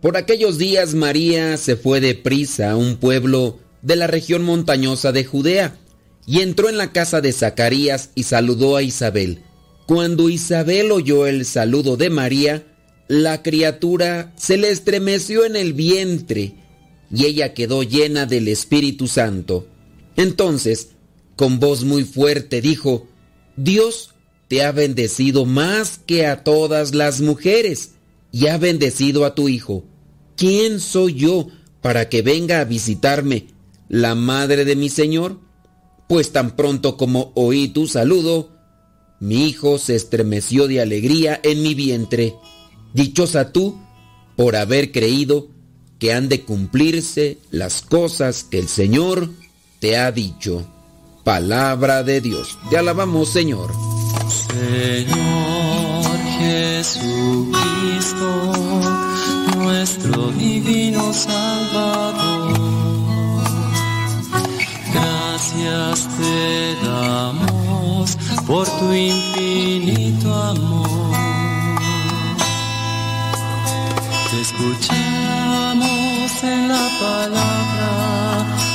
Por aquellos días María se fue de prisa a un pueblo de la región montañosa de Judea y entró en la casa de Zacarías y saludó a Isabel. Cuando Isabel oyó el saludo de María, la criatura se le estremeció en el vientre y ella quedó llena del Espíritu Santo. Entonces, con voz muy fuerte dijo, Dios te ha bendecido más que a todas las mujeres y ha bendecido a tu Hijo. ¿Quién soy yo para que venga a visitarme la madre de mi Señor? Pues tan pronto como oí tu saludo, mi Hijo se estremeció de alegría en mi vientre. Dichosa tú por haber creído que han de cumplirse las cosas que el Señor te ha dicho. Palabra de Dios. Te alabamos, Señor. Señor Jesucristo, nuestro divino Salvador, gracias te damos por tu infinito amor. Te escuchamos en la palabra,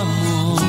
amor.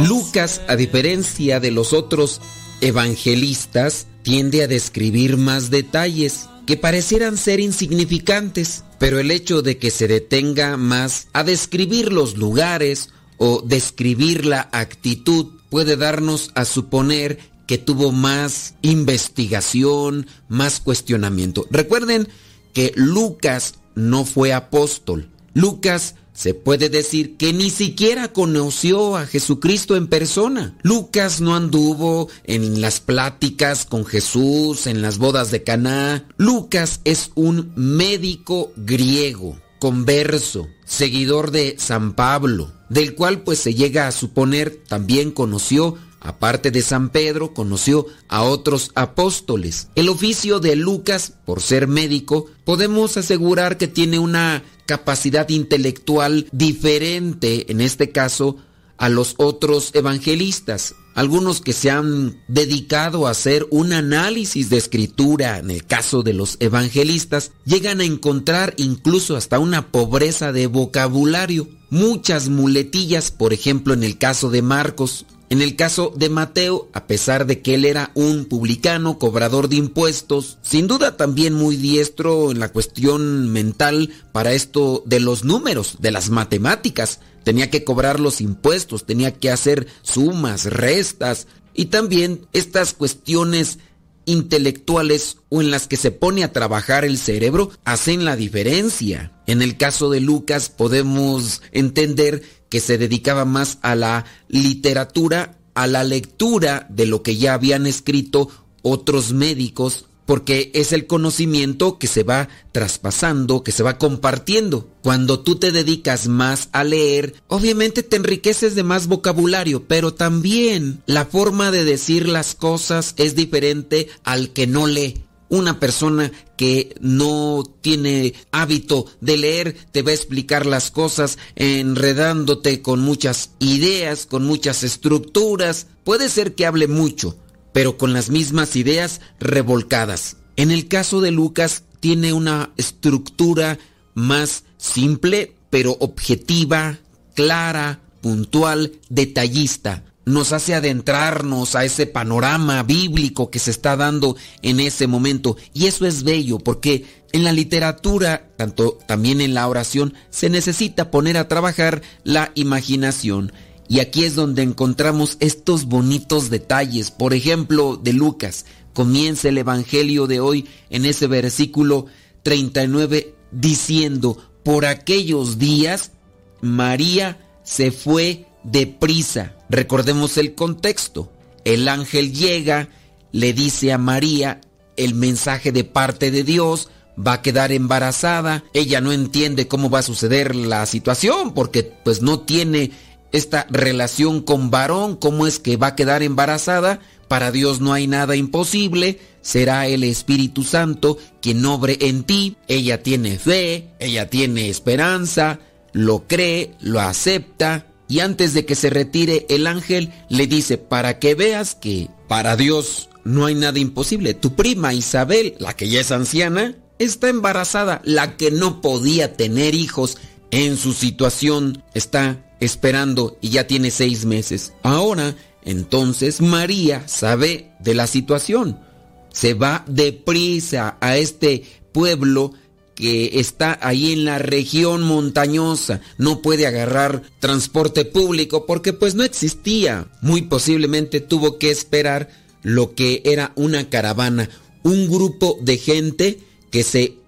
Lucas, a diferencia de los otros evangelistas, tiende a describir más detalles que parecieran ser insignificantes, pero el hecho de que se detenga más a describir los lugares o describir la actitud puede darnos a suponer que tuvo más investigación, más cuestionamiento. Recuerden que Lucas no fue apóstol. Lucas se puede decir que ni siquiera conoció a Jesucristo en persona. Lucas no anduvo en las pláticas con Jesús, en las bodas de Caná. Lucas es un médico griego, converso, seguidor de San Pablo, del cual pues se llega a suponer también conoció aparte de San Pedro, conoció a otros apóstoles. El oficio de Lucas, por ser médico, podemos asegurar que tiene una capacidad intelectual diferente, en este caso, a los otros evangelistas. Algunos que se han dedicado a hacer un análisis de escritura, en el caso de los evangelistas, llegan a encontrar incluso hasta una pobreza de vocabulario. Muchas muletillas, por ejemplo, en el caso de Marcos, en el caso de Mateo, a pesar de que él era un publicano, cobrador de impuestos, sin duda también muy diestro en la cuestión mental para esto de los números, de las matemáticas, tenía que cobrar los impuestos, tenía que hacer sumas, restas y también estas cuestiones intelectuales o en las que se pone a trabajar el cerebro hacen la diferencia. En el caso de Lucas podemos entender que se dedicaba más a la literatura, a la lectura de lo que ya habían escrito otros médicos, porque es el conocimiento que se va traspasando, que se va compartiendo. Cuando tú te dedicas más a leer, obviamente te enriqueces de más vocabulario, pero también la forma de decir las cosas es diferente al que no lee. Una persona que no tiene hábito de leer te va a explicar las cosas enredándote con muchas ideas, con muchas estructuras. Puede ser que hable mucho, pero con las mismas ideas revolcadas. En el caso de Lucas tiene una estructura más simple, pero objetiva, clara, puntual, detallista. Nos hace adentrarnos a ese panorama bíblico que se está dando en ese momento. Y eso es bello porque en la literatura, tanto también en la oración, se necesita poner a trabajar la imaginación. Y aquí es donde encontramos estos bonitos detalles. Por ejemplo, de Lucas. Comienza el Evangelio de hoy en ese versículo 39 diciendo, por aquellos días María se fue deprisa. Recordemos el contexto. El ángel llega, le dice a María el mensaje de parte de Dios, va a quedar embarazada, ella no entiende cómo va a suceder la situación porque pues no tiene esta relación con varón, cómo es que va a quedar embarazada, para Dios no hay nada imposible, será el Espíritu Santo quien obre en ti, ella tiene fe, ella tiene esperanza, lo cree, lo acepta, y antes de que se retire el ángel le dice, para que veas que para Dios no hay nada imposible, tu prima Isabel, la que ya es anciana, está embarazada, la que no podía tener hijos en su situación, está esperando y ya tiene seis meses. Ahora, entonces María sabe de la situación, se va deprisa a este pueblo que está ahí en la región montañosa, no puede agarrar transporte público porque pues no existía. Muy posiblemente tuvo que esperar lo que era una caravana, un grupo de gente que se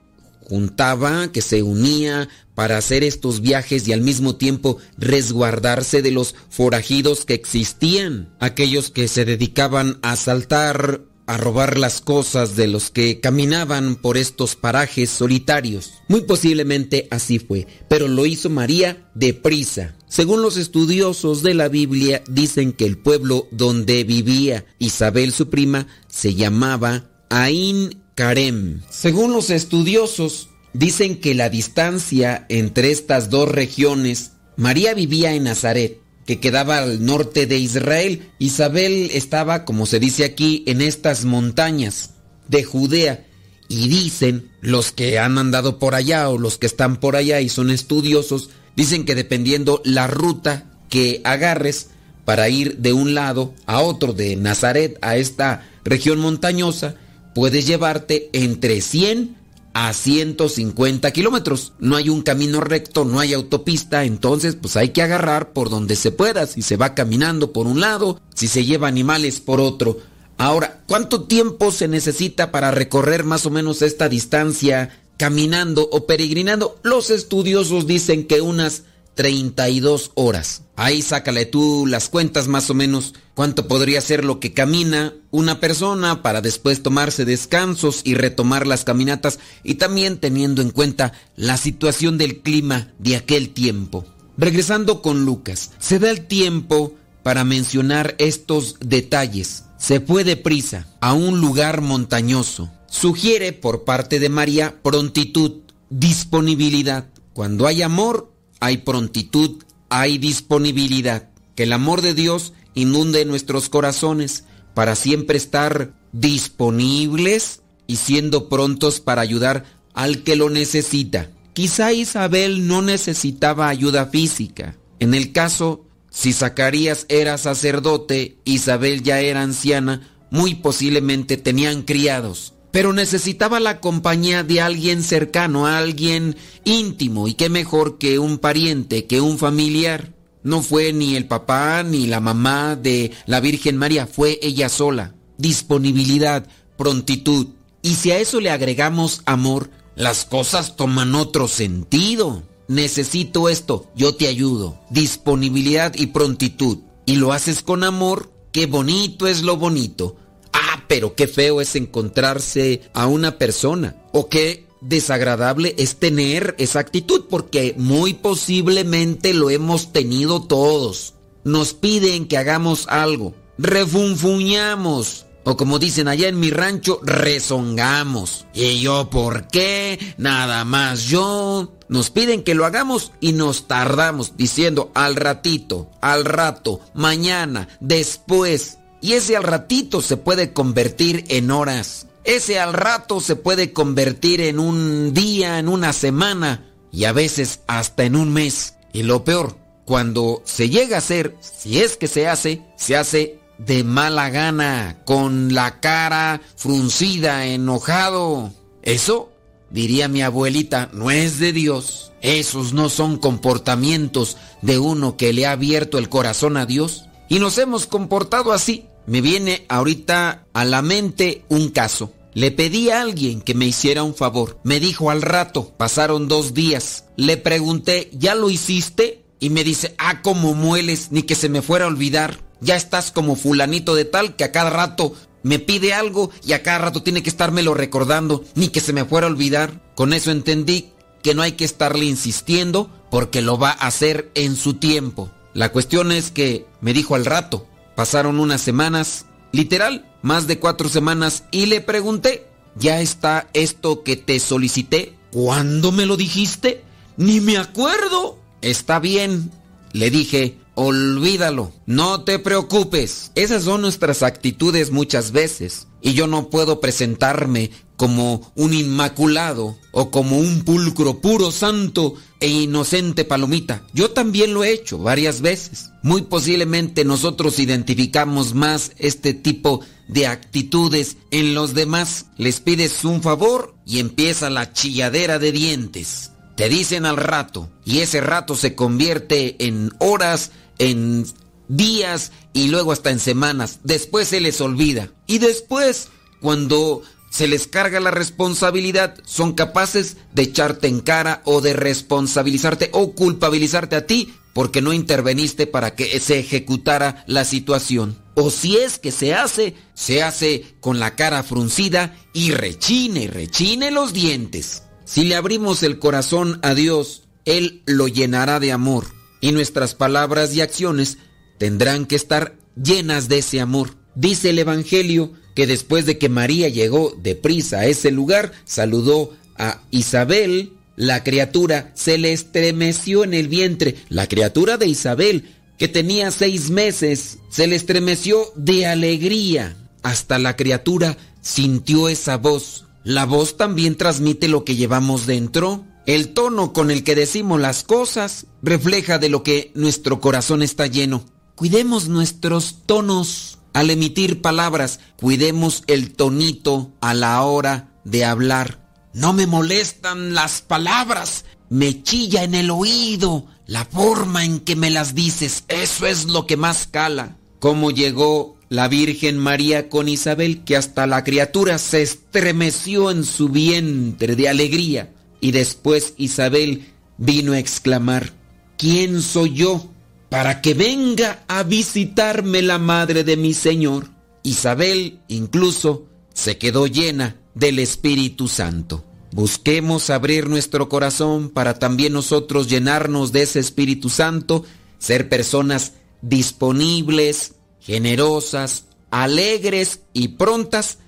juntaba, que se unía para hacer estos viajes y al mismo tiempo resguardarse de los forajidos que existían, aquellos que se dedicaban a asaltar, a robar las cosas de los que caminaban por estos parajes solitarios. Muy posiblemente así fue, pero lo hizo María deprisa. Según los estudiosos de la Biblia, dicen que el pueblo donde vivía Isabel su prima se llamaba Ain Karem. Según los estudiosos, dicen que la distancia entre estas dos regiones, María vivía en Nazaret, que quedaba al norte de Israel. Isabel estaba, como se dice aquí, en estas montañas de Judea. Y dicen los que han andado por allá o los que están por allá y son estudiosos, dicen que dependiendo la ruta que agarres para ir de un lado a otro, de Nazaret a esta región montañosa, puedes llevarte entre 100 a 150 kilómetros. No hay un camino recto, no hay autopista, entonces pues hay que agarrar por donde se pueda, si se va caminando por un lado, si se lleva animales por otro. Ahora, ¿cuánto tiempo se necesita para recorrer más o menos esta distancia caminando o peregrinando? Los estudiosos dicen que unas 32 horas. Ahí sácale tú las cuentas más o menos cuánto podría ser lo que camina una persona para después tomarse descansos y retomar las caminatas y también teniendo en cuenta la situación del clima de aquel tiempo. Regresando con Lucas, se da el tiempo para mencionar estos detalles. Se fue deprisa a un lugar montañoso. Sugiere por parte de María prontitud, disponibilidad. Cuando hay amor, hay prontitud, hay disponibilidad. Que el amor de Dios inunde nuestros corazones para siempre estar disponibles y siendo prontos para ayudar al que lo necesita. Quizá Isabel no necesitaba ayuda física. En el caso, si Zacarías era sacerdote, Isabel ya era anciana, muy posiblemente tenían criados pero necesitaba la compañía de alguien cercano, alguien íntimo, y qué mejor que un pariente, que un familiar. No fue ni el papá ni la mamá de la Virgen María, fue ella sola. Disponibilidad, prontitud. Y si a eso le agregamos amor, las cosas toman otro sentido. Necesito esto, yo te ayudo. Disponibilidad y prontitud. Y lo haces con amor, qué bonito es lo bonito Ah, pero qué feo es encontrarse a una persona. O qué desagradable es tener esa actitud, porque muy posiblemente lo hemos tenido todos. Nos piden que hagamos algo. Refunfuñamos. O como dicen allá en mi rancho, rezongamos. ¿Y yo por qué? Nada más yo. Nos piden que lo hagamos y nos tardamos diciendo al ratito, al rato, mañana, después. Y ese al ratito se puede convertir en horas. Ese al rato se puede convertir en un día, en una semana y a veces hasta en un mes. Y lo peor, cuando se llega a hacer, si es que se hace, se hace de mala gana, con la cara fruncida, enojado. Eso, diría mi abuelita, no es de Dios. Esos no son comportamientos de uno que le ha abierto el corazón a Dios. Y nos hemos comportado así. Me viene ahorita a la mente un caso. Le pedí a alguien que me hiciera un favor. Me dijo al rato, pasaron dos días. Le pregunté, ¿ya lo hiciste? Y me dice, ah, como mueles, ni que se me fuera a olvidar. Ya estás como fulanito de tal que a cada rato me pide algo y a cada rato tiene que estármelo recordando, ni que se me fuera a olvidar. Con eso entendí que no hay que estarle insistiendo porque lo va a hacer en su tiempo. La cuestión es que me dijo al rato, pasaron unas semanas, literal, más de cuatro semanas, y le pregunté, ¿ya está esto que te solicité? ¿Cuándo me lo dijiste? Ni me acuerdo. Está bien, le dije, olvídalo, no te preocupes. Esas son nuestras actitudes muchas veces. Y yo no puedo presentarme como un inmaculado o como un pulcro puro, santo e inocente palomita. Yo también lo he hecho varias veces. Muy posiblemente nosotros identificamos más este tipo de actitudes en los demás. Les pides un favor y empieza la chilladera de dientes. Te dicen al rato y ese rato se convierte en horas, en días y luego hasta en semanas. Después se les olvida. Y después, cuando se les carga la responsabilidad, son capaces de echarte en cara o de responsabilizarte o culpabilizarte a ti porque no interveniste para que se ejecutara la situación. O si es que se hace, se hace con la cara fruncida y rechine, rechine los dientes. Si le abrimos el corazón a Dios, Él lo llenará de amor y nuestras palabras y acciones tendrán que estar llenas de ese amor. Dice el Evangelio que después de que María llegó deprisa a ese lugar, saludó a Isabel, la criatura se le estremeció en el vientre. La criatura de Isabel, que tenía seis meses, se le estremeció de alegría. Hasta la criatura sintió esa voz la voz también transmite lo que llevamos dentro. El tono con el que decimos las cosas refleja de lo que nuestro corazón está lleno. Cuidemos nuestros tonos al emitir palabras. Cuidemos el tonito a la hora de hablar. No me molestan las palabras. Me chilla en el oído la forma en que me las dices. Eso es lo que más cala. ¿Cómo llegó la Virgen María con Isabel, que hasta la criatura se estremeció en su vientre de alegría. Y después Isabel vino a exclamar, ¿quién soy yo para que venga a visitarme la madre de mi Señor? Isabel incluso se quedó llena del Espíritu Santo. Busquemos abrir nuestro corazón para también nosotros llenarnos de ese Espíritu Santo, ser personas disponibles, generosas, alegres y prontas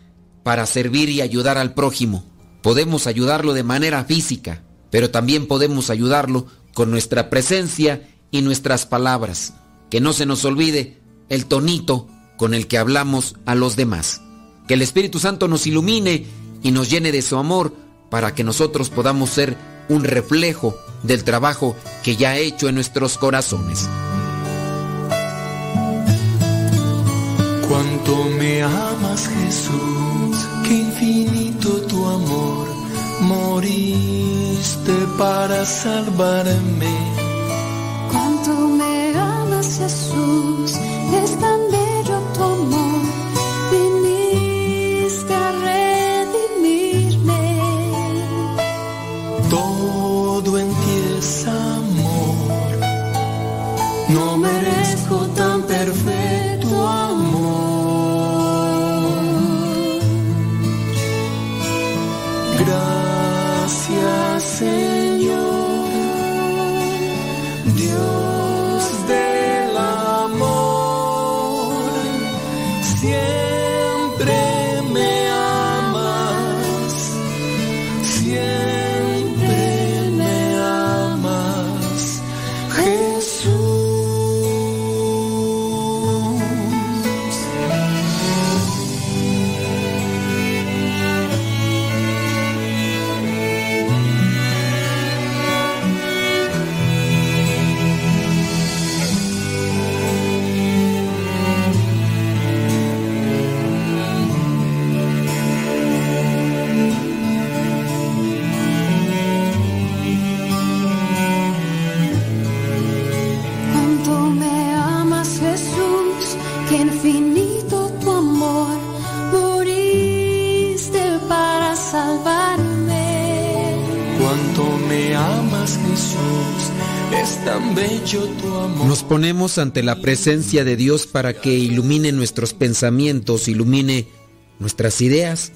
para servir y ayudar al prójimo. Podemos ayudarlo de manera física, pero también podemos ayudarlo con nuestra presencia y nuestras palabras. Que no se nos olvide el tonito con el que hablamos a los demás. Que el Espíritu Santo nos ilumine y nos llene de su amor para que nosotros podamos ser un reflejo del trabajo que ya ha hecho en nuestros corazones. Cuánto me amas Jesús, qué infinito tu amor, moriste para salvarme. Cuánto me amas Jesús, es tan bello tu amor, viniste a redimirme. Todo en ti es amor, no merezco tan perfecto ponemos ante la presencia de Dios para que ilumine nuestros pensamientos, ilumine nuestras ideas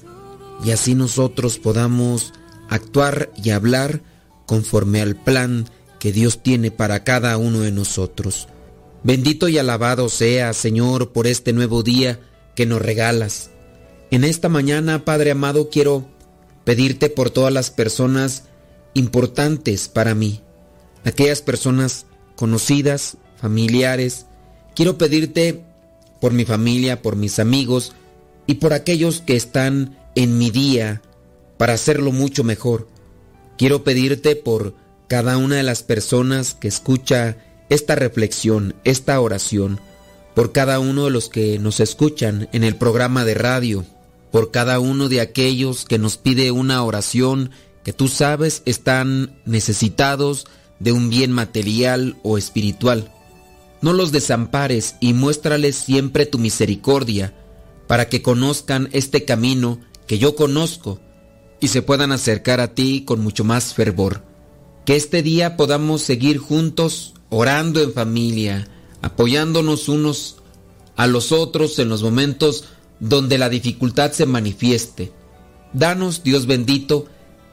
y así nosotros podamos actuar y hablar conforme al plan que Dios tiene para cada uno de nosotros. Bendito y alabado sea, Señor, por este nuevo día que nos regalas. En esta mañana, Padre amado, quiero pedirte por todas las personas importantes para mí, aquellas personas conocidas, familiares. Quiero pedirte por mi familia, por mis amigos y por aquellos que están en mi día para hacerlo mucho mejor. Quiero pedirte por cada una de las personas que escucha esta reflexión, esta oración, por cada uno de los que nos escuchan en el programa de radio, por cada uno de aquellos que nos pide una oración que tú sabes están necesitados de un bien material o espiritual. No los desampares y muéstrales siempre tu misericordia para que conozcan este camino que yo conozco y se puedan acercar a ti con mucho más fervor. Que este día podamos seguir juntos orando en familia, apoyándonos unos a los otros en los momentos donde la dificultad se manifieste. Danos, Dios bendito,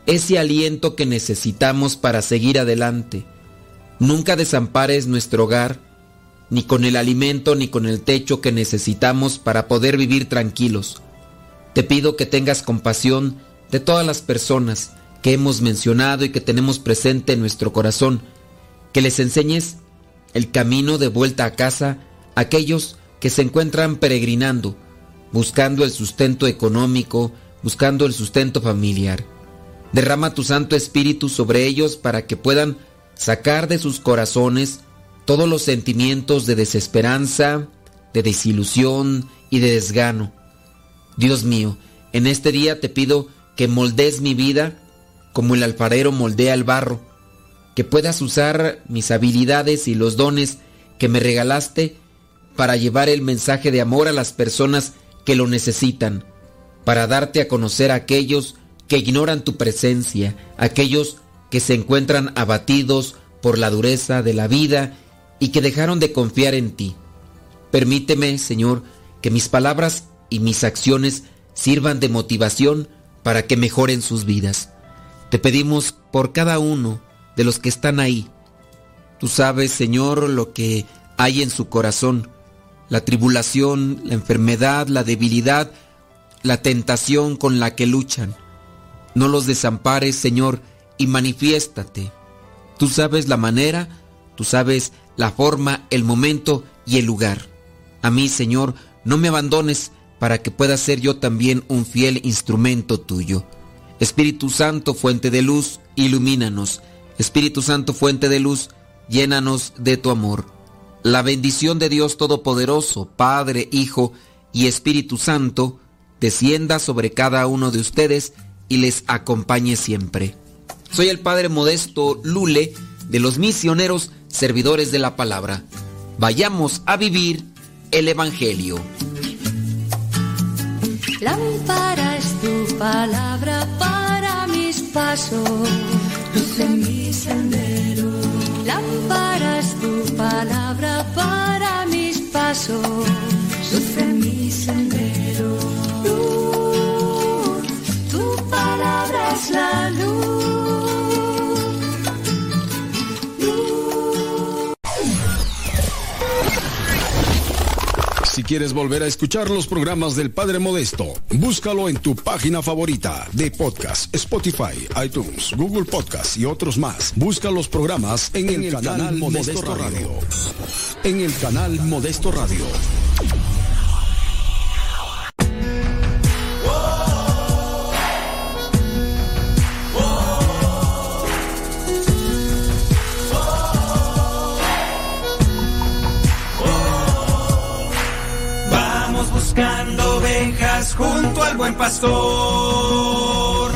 ese aliento que necesitamos para seguir adelante. Nunca desampares nuestro hogar, ni con el alimento ni con el techo que necesitamos para poder vivir tranquilos. Te pido que tengas compasión de todas las personas que hemos mencionado y que tenemos presente en nuestro corazón, que les enseñes el camino de vuelta a casa a aquellos que se encuentran peregrinando, buscando el sustento económico, buscando el sustento familiar. Derrama tu Santo Espíritu sobre ellos para que puedan sacar de sus corazones todos los sentimientos de desesperanza, de desilusión y de desgano. Dios mío, en este día te pido que moldees mi vida como el alfarero moldea el barro, que puedas usar mis habilidades y los dones que me regalaste para llevar el mensaje de amor a las personas que lo necesitan, para darte a conocer a aquellos que ignoran tu presencia, aquellos que se encuentran abatidos por la dureza de la vida y que dejaron de confiar en ti. Permíteme, Señor, que mis palabras y mis acciones sirvan de motivación para que mejoren sus vidas. Te pedimos por cada uno de los que están ahí. Tú sabes, Señor, lo que hay en su corazón, la tribulación, la enfermedad, la debilidad, la tentación con la que luchan. No los desampares, Señor, y manifiéstate. Tú sabes la manera, tú sabes la forma, el momento y el lugar. A mí, Señor, no me abandones para que pueda ser yo también un fiel instrumento tuyo. Espíritu Santo, fuente de luz, ilumínanos. Espíritu Santo, fuente de luz, llénanos de tu amor. La bendición de Dios Todopoderoso, Padre, Hijo y Espíritu Santo, descienda sobre cada uno de ustedes y les acompañe siempre. Soy el Padre Modesto Lule de los misioneros servidores de la palabra. Vayamos a vivir el Evangelio. Lámpara es tu palabra para mis pasos, luz en mi sendero. Lámpara es tu palabra para mis pasos, luz en mi sendero. Luz, tu palabra es la luz. Si quieres volver a escuchar los programas del Padre Modesto, búscalo en tu página favorita de podcast, Spotify, iTunes, Google Podcast y otros más. Busca los programas en, el, canal, Modesto, Radio. En el canal Modesto Radio. Buscando ovejas junto al buen pastor.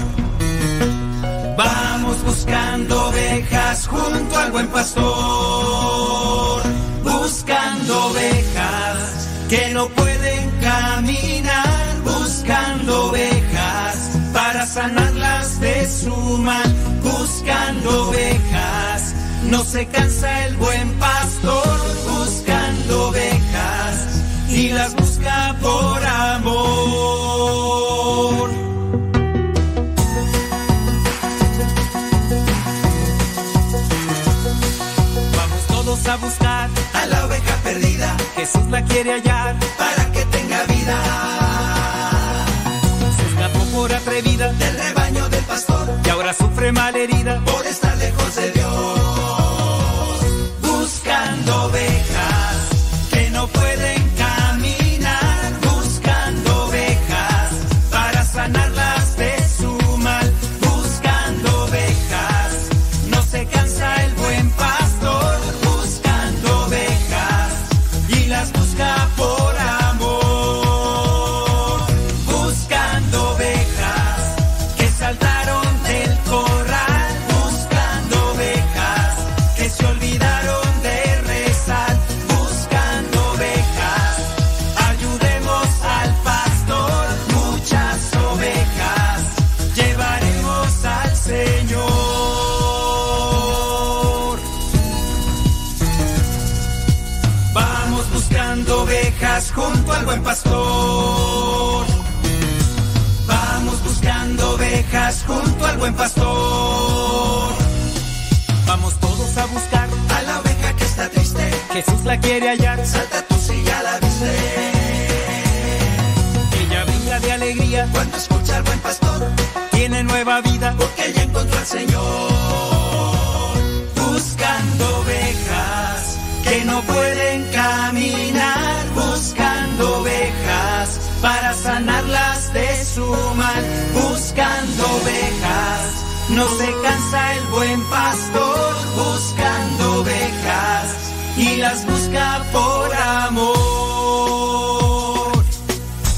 Vamos buscando ovejas junto al buen pastor. Buscando ovejas que no pueden caminar. Buscando ovejas para sanarlas de su mal. Buscando ovejas No se cansa el buen pastor buscando ovejas y las busca por amor. Vamos todos a buscar a la oveja perdida. Jesús la quiere hallar para que tenga vida. Se escapó por atrevida del rebaño del pastor y ahora sufre malherida por estar lejos de Dios. Buscando ovejas Señor. Buscando ovejas que no pueden caminar. Buscando ovejas para sanarlas de su mal. Buscando ovejas. No se cansa el buen pastor buscando ovejas y las busca por amor.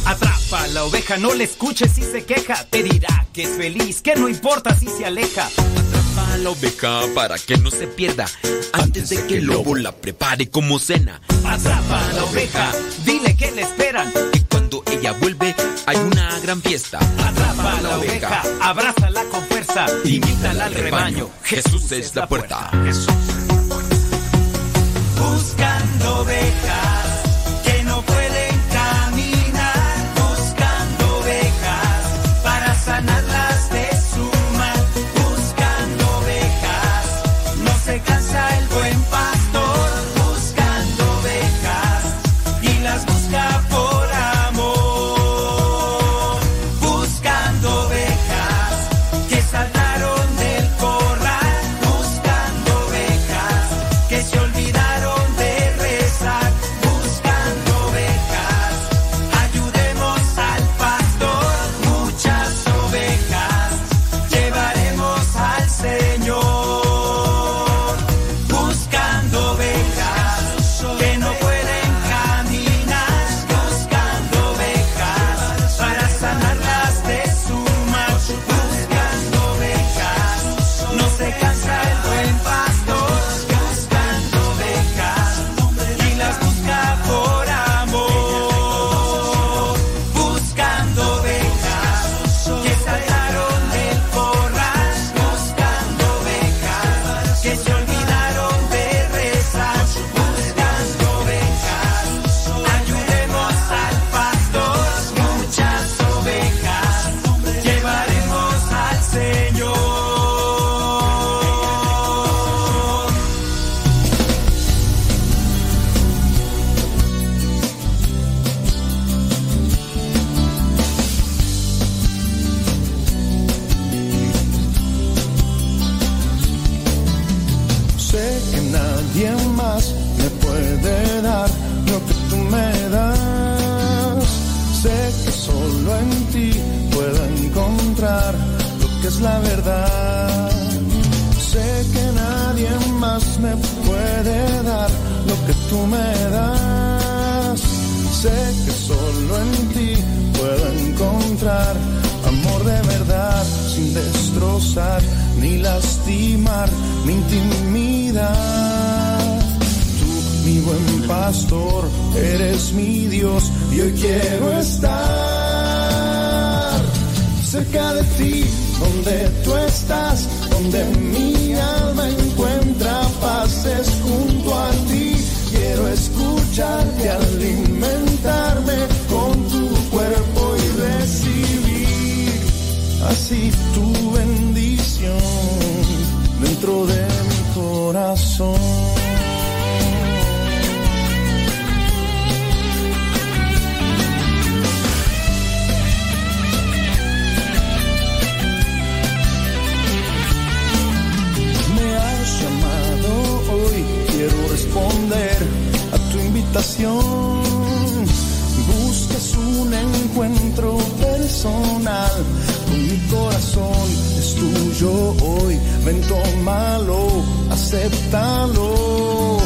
Atrapa la oveja, no le escuches si se queja. Te dirá que es feliz, que no importa si se aleja. Atrapa a la oveja para que no se pierda antes de que el lobo la prepare como cena. Atrapa a la oveja, dile que le esperan. Y cuando ella vuelve hay una gran fiesta. Atrapa a la oveja, abrázala con fuerza, invítala al rebaño. Jesús es la puerta. Buscando ovejas la verdad. Sé que nadie más me puede dar lo que tú me das. Sé que solo en ti puedo encontrar amor de verdad sin destrozar ni lastimar mi intimidad. Tú, mi buen pastor, eres mi Dios y hoy quiero estar cerca de ti, donde tú estás, donde mi alma encuentra paz. pases junto a ti. Quiero escucharte alimentarme con tu cuerpo y recibir así tu bendición dentro de mi corazón. Invitación. Buscas un encuentro personal con mi corazón, es tuyo hoy. Ven, tómalo, acéptalo.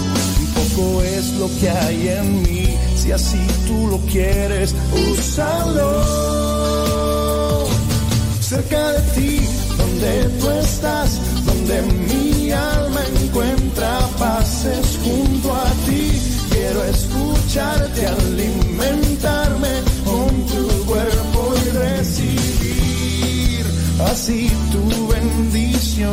Poco es lo que hay en mí, si así tú lo quieres, úsalo cerca de ti, donde tú estás, donde mi alma encuentra así tu bendición.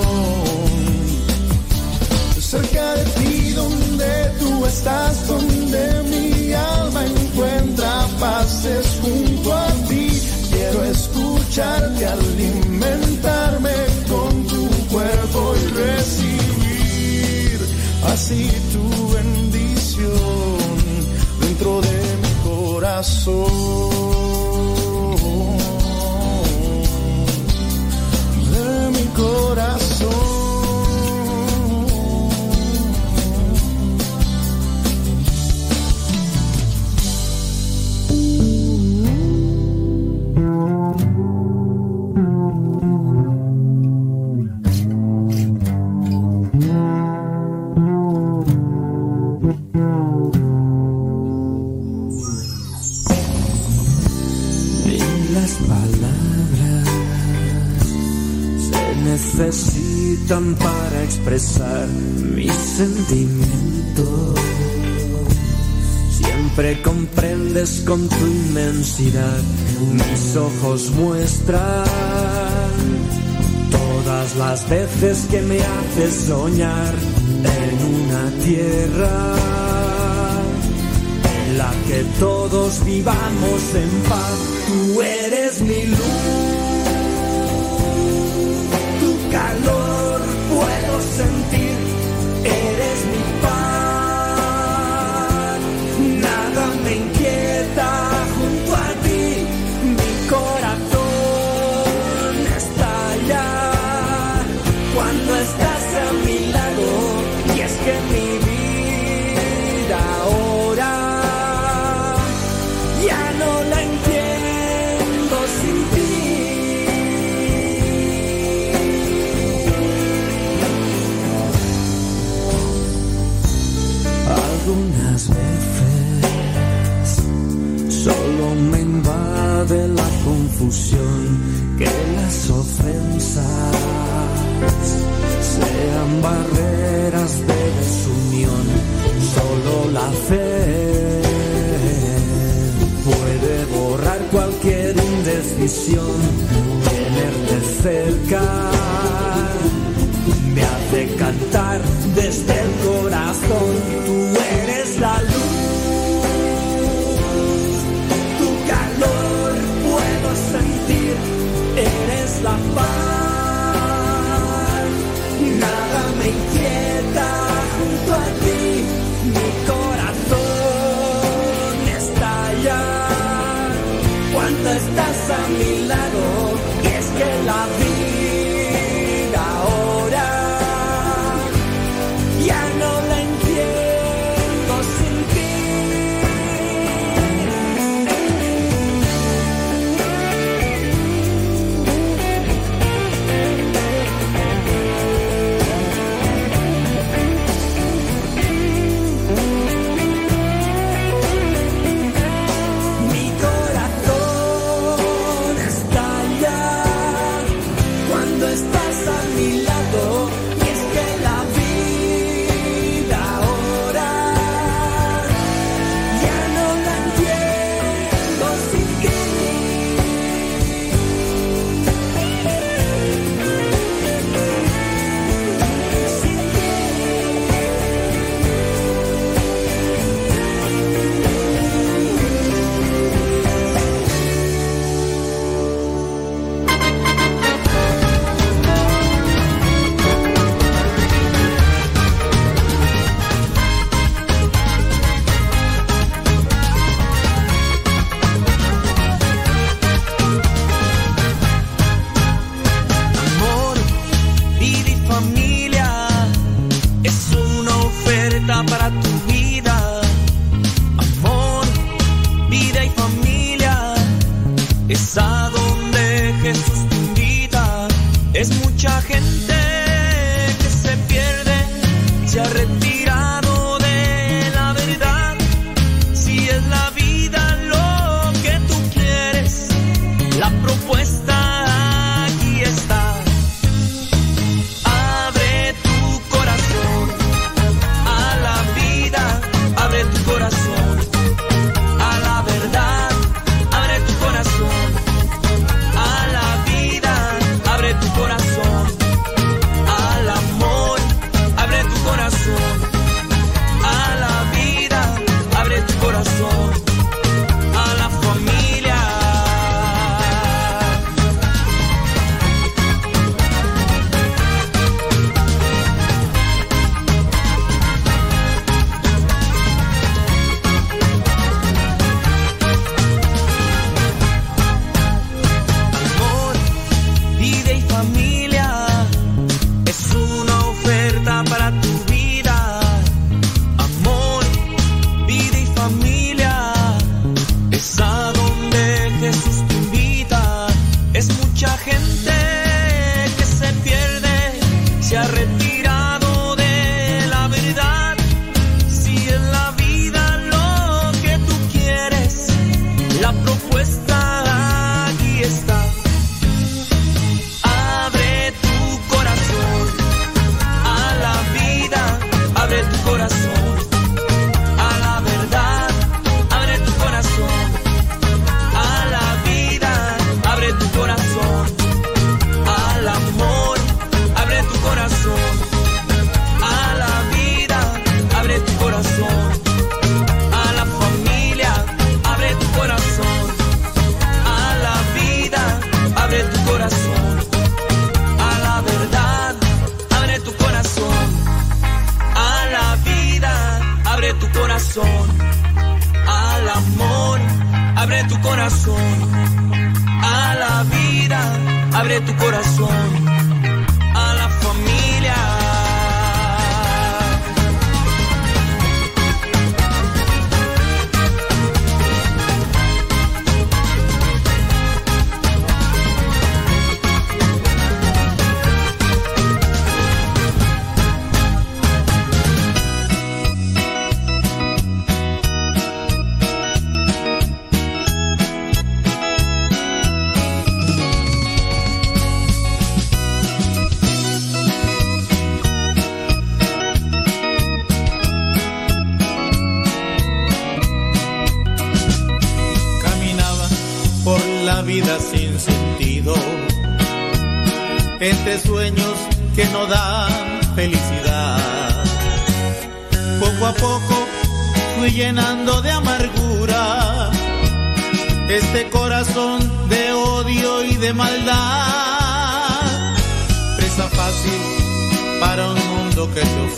Cerca de ti, donde tú estás, donde mi alma encuentra paces junto a ti. Quiero escucharte, alimentarme con tu cuerpo y recibir así tu bendición dentro de mi corazón. Necesitan para expresar mis sentimientos. Siempre comprendes con tu inmensidad, mis ojos muestran todas las veces que me haces soñar en una tierra en la que todos vivamos en paz. Tú eres mi luz, tu calor puedo sentir, sean barreras de desunión, solo la fe puede borrar cualquier indecisión, tenerte cerca me hace cantar desde el corazón, tú eres la luz, estás a mi lado. Y es que la vida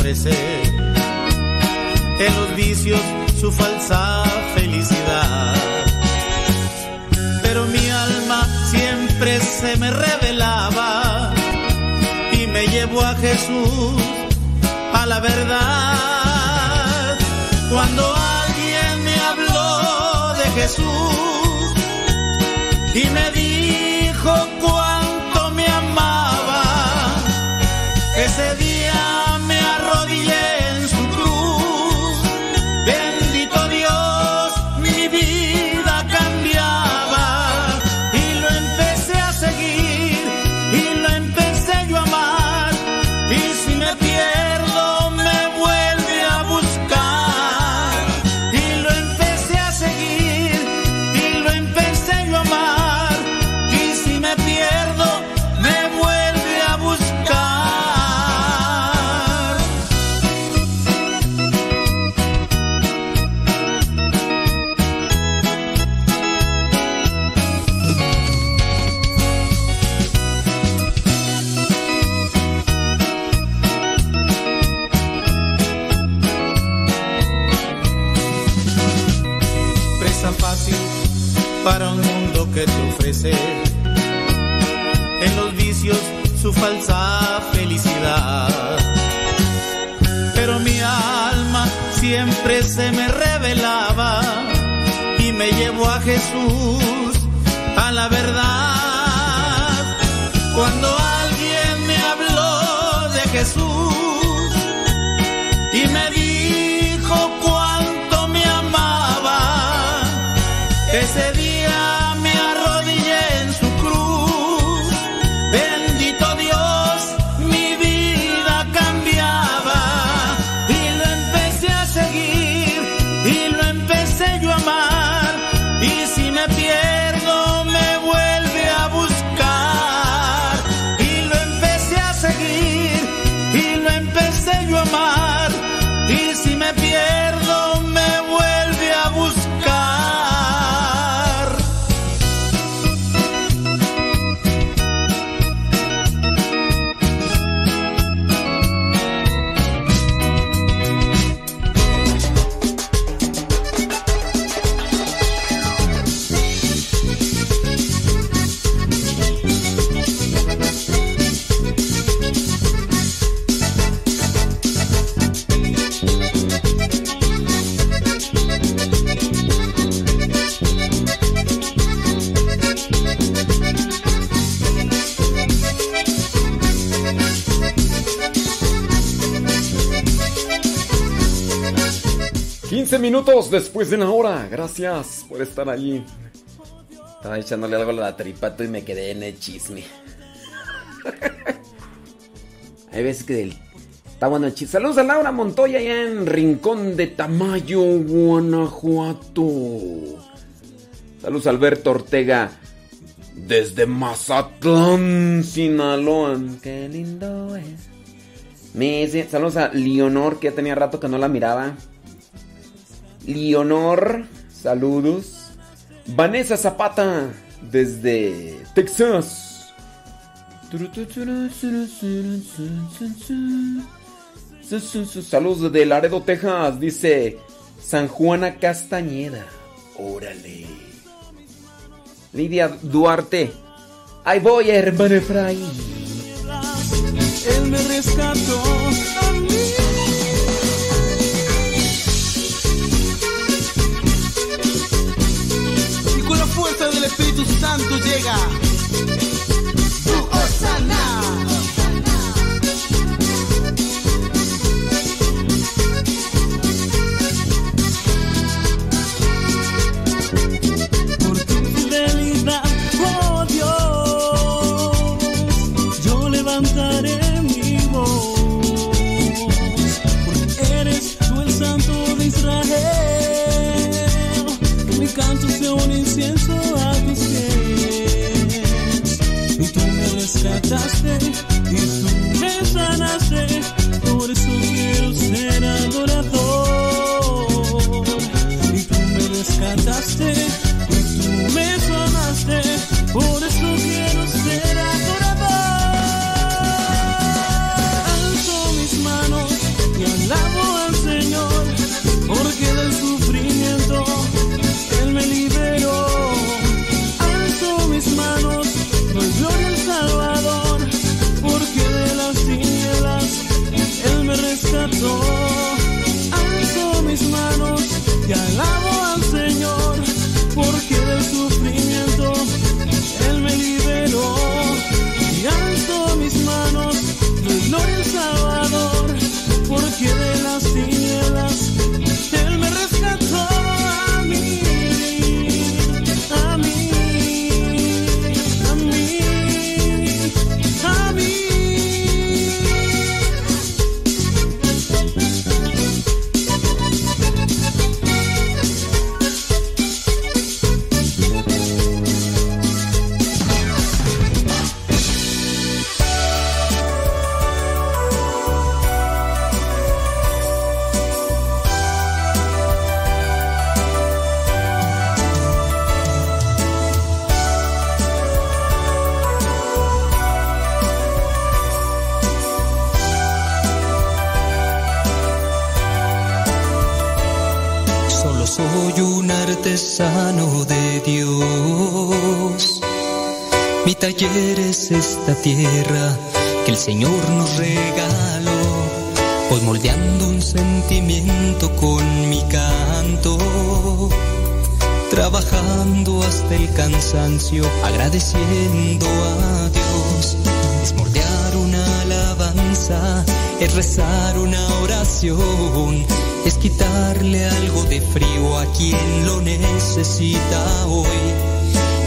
atardecer. Después de una hora. Gracias por estar allí. Estaba echándole algo a la tripato y me quedé en el chisme. Hay veces que está bueno el chisme. Saludos a Laura Montoya allá en Rincón de Tamayo, Guanajuato. Saludos a Alberto Ortega desde Mazatlán, Sinaloa. Qué lindo es. Saludos a Leonor que ya tenía rato que no la miraba. Leonor, saludos. Vanessa Zapata, desde Texas. Saludos de Laredo, Texas, dice San Juana Castañeda. Órale. Lidia Duarte. Ahí voy, hermano Efraín. Él me rescató. Esta tierra que el Señor nos regaló. Voy moldeando un sentimiento con mi canto. Trabajando hasta el cansancio, agradeciendo a Dios. Es moldear una alabanza, es rezar una oración, es quitarle algo de frío a quien lo necesita hoy.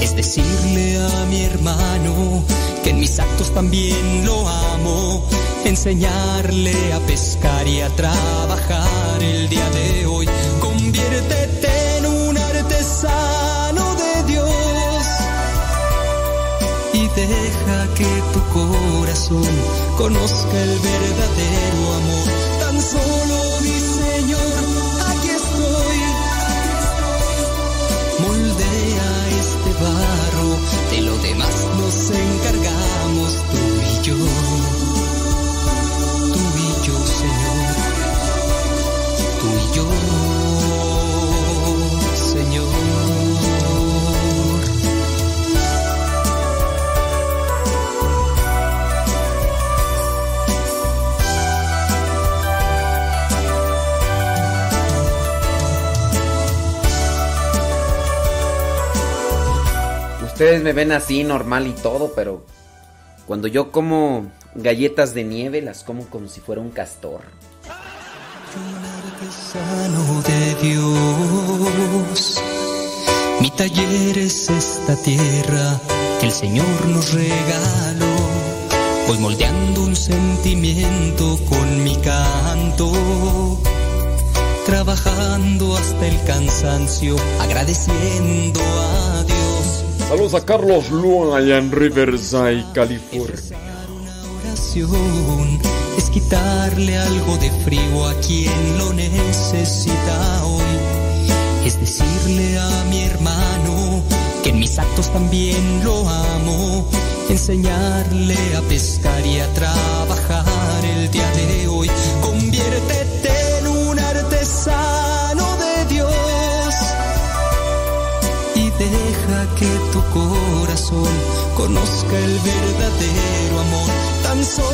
Es decirle a mi hermano que en mis actos también lo amo, enseñarle a pescar y a trabajar el día de hoy. Conviértete en un artesano de Dios y deja que tu corazón conozca el verdadero amor. Tan solo de lo demás nos encargamos tú y yo. Tú y yo, Señor. Tú y yo, Ustedes me ven así normal y todo, pero cuando yo como galletas de nieve las como como si fuera un castor. De Dios. Mi taller es esta tierra que el Señor nos regaló. Voy moldeando un sentimiento con mi canto. Trabajando hasta el cansancio, agradeciendo a Dios. Saludos a Carlos Luan allá en Riverside, California. es quitarle algo de frío a quien lo necesita hoy. Es decirle a mi hermano que en mis actos también lo amo. Enseñarle a pescar y a trabajar el día de hoy. Que tu corazón conozca el verdadero amor. Tan solo.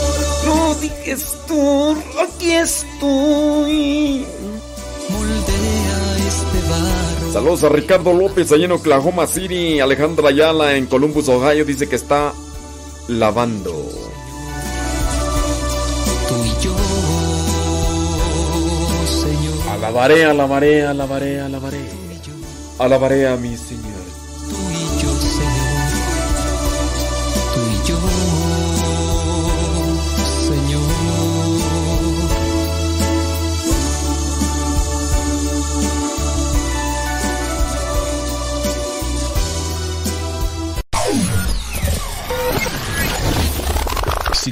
No dijes tú, aquí estoy. Moldea este barro. Saludos a Ricardo López allá en Oklahoma City. Alejandra Ayala en Columbus, Ohio dice que está lavando. Tú y yo, Señor. Alabaré, alabaré, alabaré, alabaré. Alabaré a mi Señor.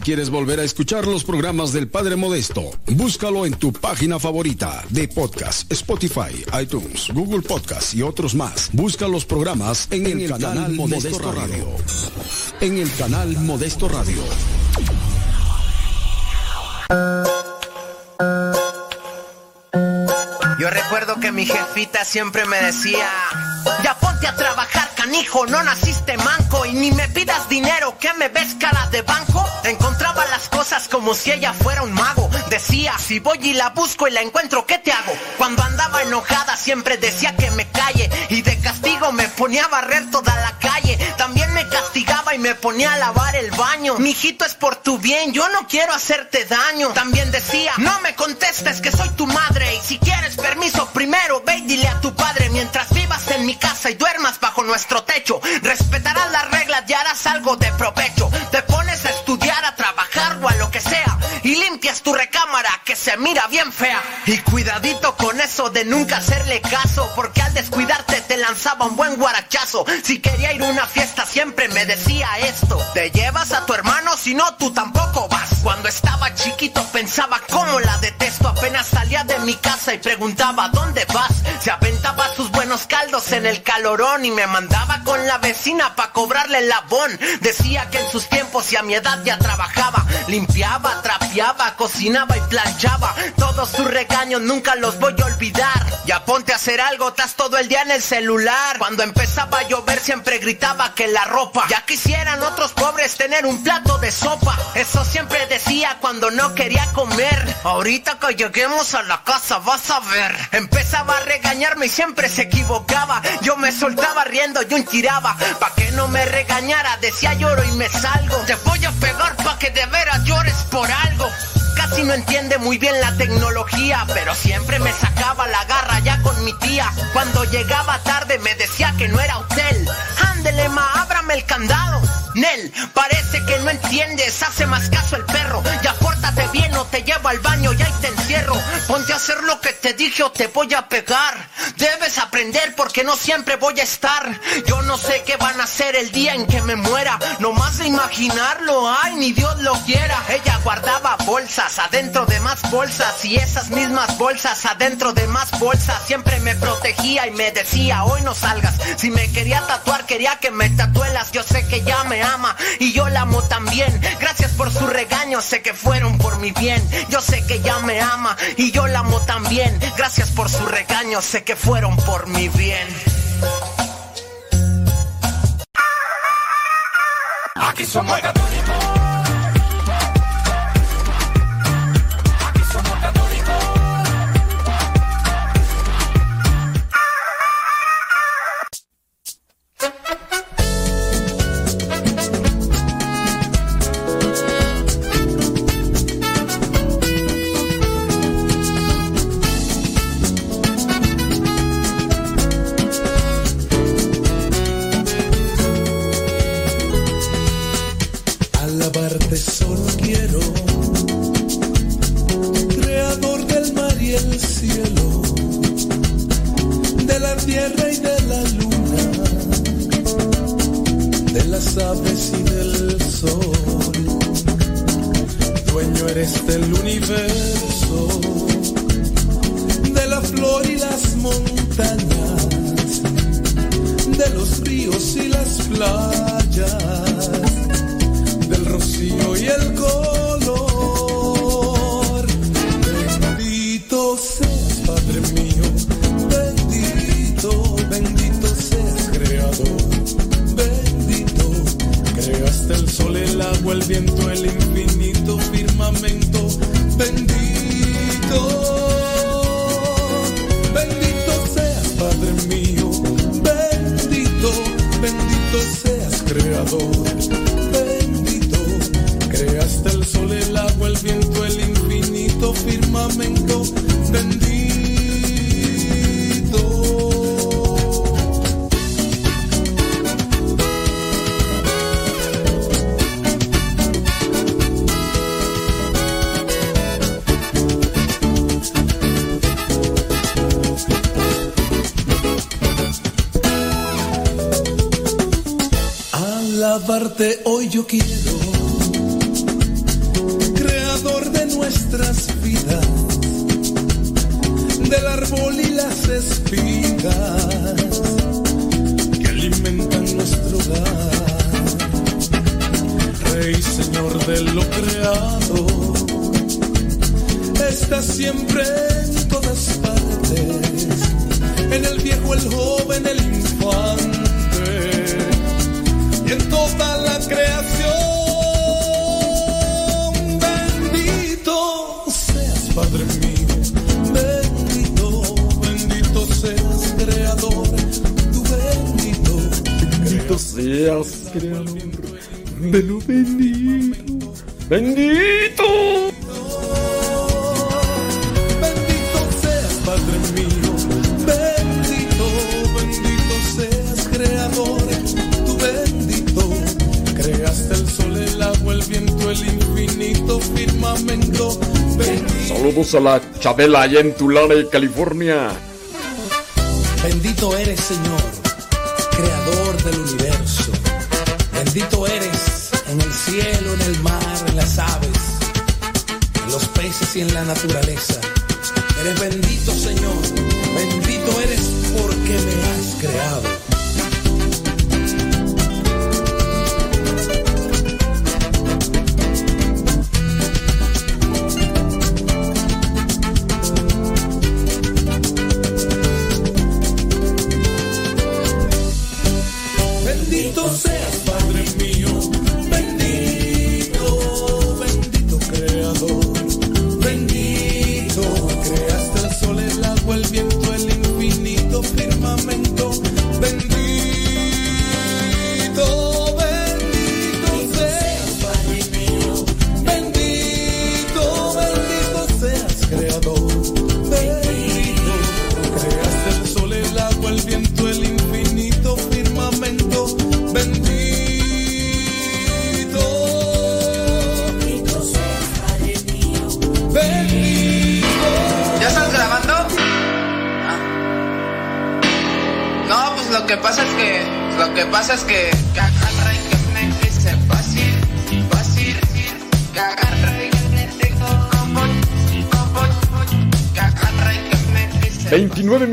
Quieres volver a escuchar los programas del Padre Modesto, búscalo en tu página favorita de podcast, Spotify, iTunes, Google Podcast y otros más. Busca los programas en, el, canal, Modesto, Radio. En el canal Modesto Radio. Yo recuerdo que mi jefita siempre me decía, ya ponte a trabajar, canijo, no naciste manco y ni me pidas dinero, que me ves cara de banco. Encontraba las cosas como si ella fuera un mago. Decía, si voy y la busco y la encuentro, ¿qué te hago? Cuando andaba enojada siempre decía que me calle y de castigo me ponía a barrer toda la calle. También me castigaba y me ponía a lavar el baño. Mijito es por tu bien, yo no quiero hacerte daño. También decía, no me contestes que soy tu madre y si quieres permiso primero ve y dile a tu padre mientras vivas en mi casa y duermas bajo nuestro Respetarás las reglas y harás algo de provecho. Te pones a estudiar, a trabajar o a lo que sea y limpias tu recámara que se mira bien fea. Y cuidadito con eso de nunca hacerle caso porque al descuidarte te lanzaba un buen guarachazo. Si quería ir a una fiesta siempre me decía esto. Te llevas a tu hermano si no tú tampoco vas. Cuando estaba chiquito pensaba cómo la detesto. Apenas salía de mi casa y preguntaba ¿dónde vas? Se aventaba sus buenos caldos en el calorón y me mandaba con la vecina pa' cobrarle el labón. Decía que en sus tiempos y a mi edad ya trabajaba. Limpiaba, trapeaba, cocinaba y planchaba. Todos sus regaños nunca los voy a olvidar. Ya ponte a hacer algo, estás todo el día en el celular. Cuando empezaba a llover siempre gritaba que la ropa. Ya quisieran otros pobres tener un plato de sopa. Eso siempre decía cuando no quería comer. Ahorita que lleguemos a la casa vas a ver. Empezaba a regañarme y siempre se equivocaba. Yo me soltaba riendo y un tiraba. Pa' que no me regañara, decía lloro y me salgo. Te voy a pegar pa' que de veras llores por algo. Casi no entiende muy bien la tecnología, pero siempre me sacaba la garra ya con mi tía. Cuando llegaba tarde me decía que no era hotel. Ándele, ma, el candado. Nel, parece que no entiendes, hace más caso el perro. Ya pórtate bien o te llevo al baño y ahí te encierro. Ponte a hacer lo que te dije o te voy a pegar. Debes aprender porque no siempre voy a estar. Yo no sé qué van a hacer el día en que me muera. No más de imaginarlo, ay, ni Dios lo quiera. Ella guardaba bolsas adentro de más bolsas y esas mismas bolsas adentro de más bolsas. Siempre me protegía y me decía, hoy no salgas. Si me quería tatuar, quería que me Yo sé que ya me ama y yo la amo también. Gracias por su regaño, sé que fueron por mi bien. Yo sé que ya me ama y yo la amo también. Gracias por su regaño, sé que fueron por mi bien. Aquí somos Saludos a la Chabela allá en Tulare, California. Bendito eres, Señor, creador del universo. Bendito eres en el cielo, en el mar, en las aves, en los peces y en la naturaleza. Eres bendito, Señor. Bendito eres porque me has creado.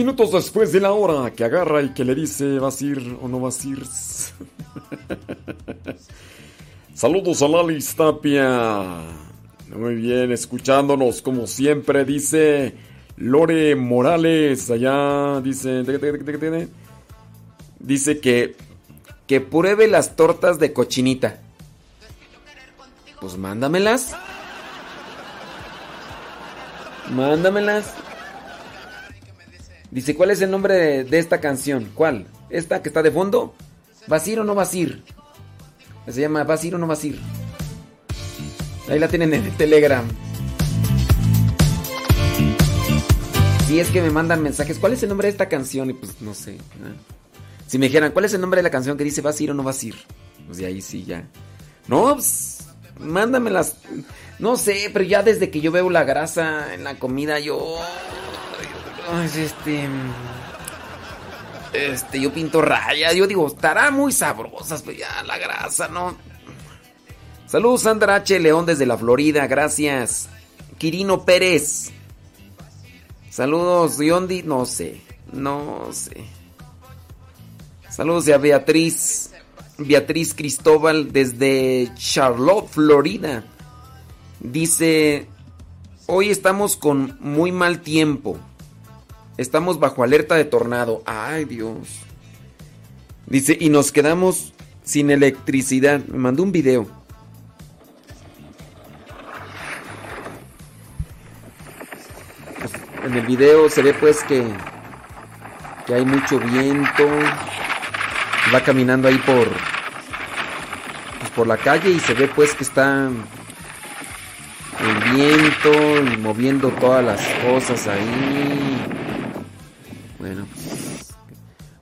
Minutos después de la hora que agarra y que le dice vas a ir o no vas a ir. Saludos a Lali Tapia. Muy bien, escuchándonos como siempre, dice Lore Morales. Allá dice. Dice que. Que pruebe las tortas de cochinita. Pues mándamelas. Mándamelas. Dice, ¿cuál es el nombre de, esta canción? ¿Cuál? ¿Esta que está de fondo? ¿Vas a ir o no vas a ir? Se llama ¿Vas a ir o no vas a ir? Ahí la tienen en el Telegram. Si es que me mandan mensajes, ¿cuál es el nombre de esta canción? Y pues no sé. Si me dijeran, ¿cuál es el nombre de la canción que dice ¿Vas a ir o no vas a ir? Pues de ahí sí ya. No, pues, mándamelas. No sé, pero ya desde que yo veo la grasa en la comida, yo. Este. Este, yo pinto raya. Yo digo, estará muy sabrosas, pero ya la grasa, ¿no? Saludos, Sandra H. León desde la Florida, gracias. Quirino Pérez. Saludos, Yondi, no sé, no sé. Saludos a Beatriz, Beatriz Cristóbal desde Charlotte, Florida. Dice, hoy estamos con muy mal tiempo. Estamos bajo alerta de tornado. Ay, Dios. Dice, y nos quedamos sin electricidad. Me mandó un video. Pues, en el video se ve pues que, que hay mucho viento. Va caminando ahí por, pues, por la calle y se ve pues que está el viento y moviendo todas las cosas ahí.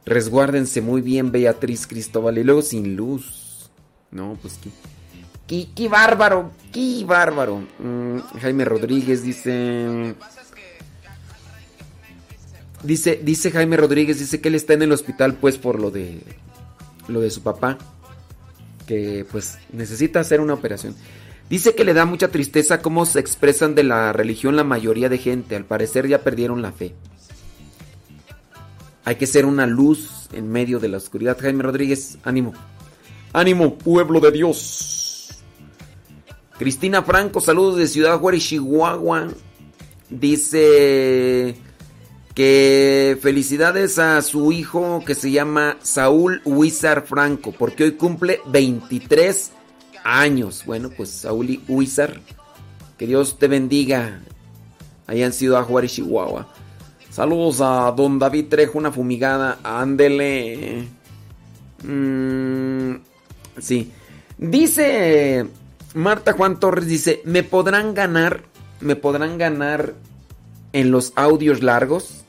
Resguárdense muy bien, Beatriz Cristóbal. Y luego sin luz. No, pues qué. Qué, qué bárbaro, qué bárbaro. Mm, Jaime Rodríguez dice. Dice, dice Jaime Rodríguez, dice que él está en el hospital pues por lo de lo de su papá. Que pues necesita hacer una operación. Dice que le da mucha tristeza cómo se expresan de la religión la mayoría de gente. Al parecer ya perdieron la fe. Hay que ser una luz en medio de la oscuridad. Jaime Rodríguez, ánimo. Ánimo, pueblo de Dios. Cristina Franco, saludos de Ciudad Juárez, Chihuahua. Dice que felicidades a su hijo que se llama Saúl Huizar Franco, porque hoy cumple 23 años. Bueno, pues Saúl Huizar, que Dios te bendiga allá en Ciudad Juárez, Chihuahua. Saludos a don David Trejo, una fumigada. Ándele. Mm, sí. Dice Marta Juan Torres, dice, ¿me podrán ganar? ¿Me podrán ganar en los audios largos?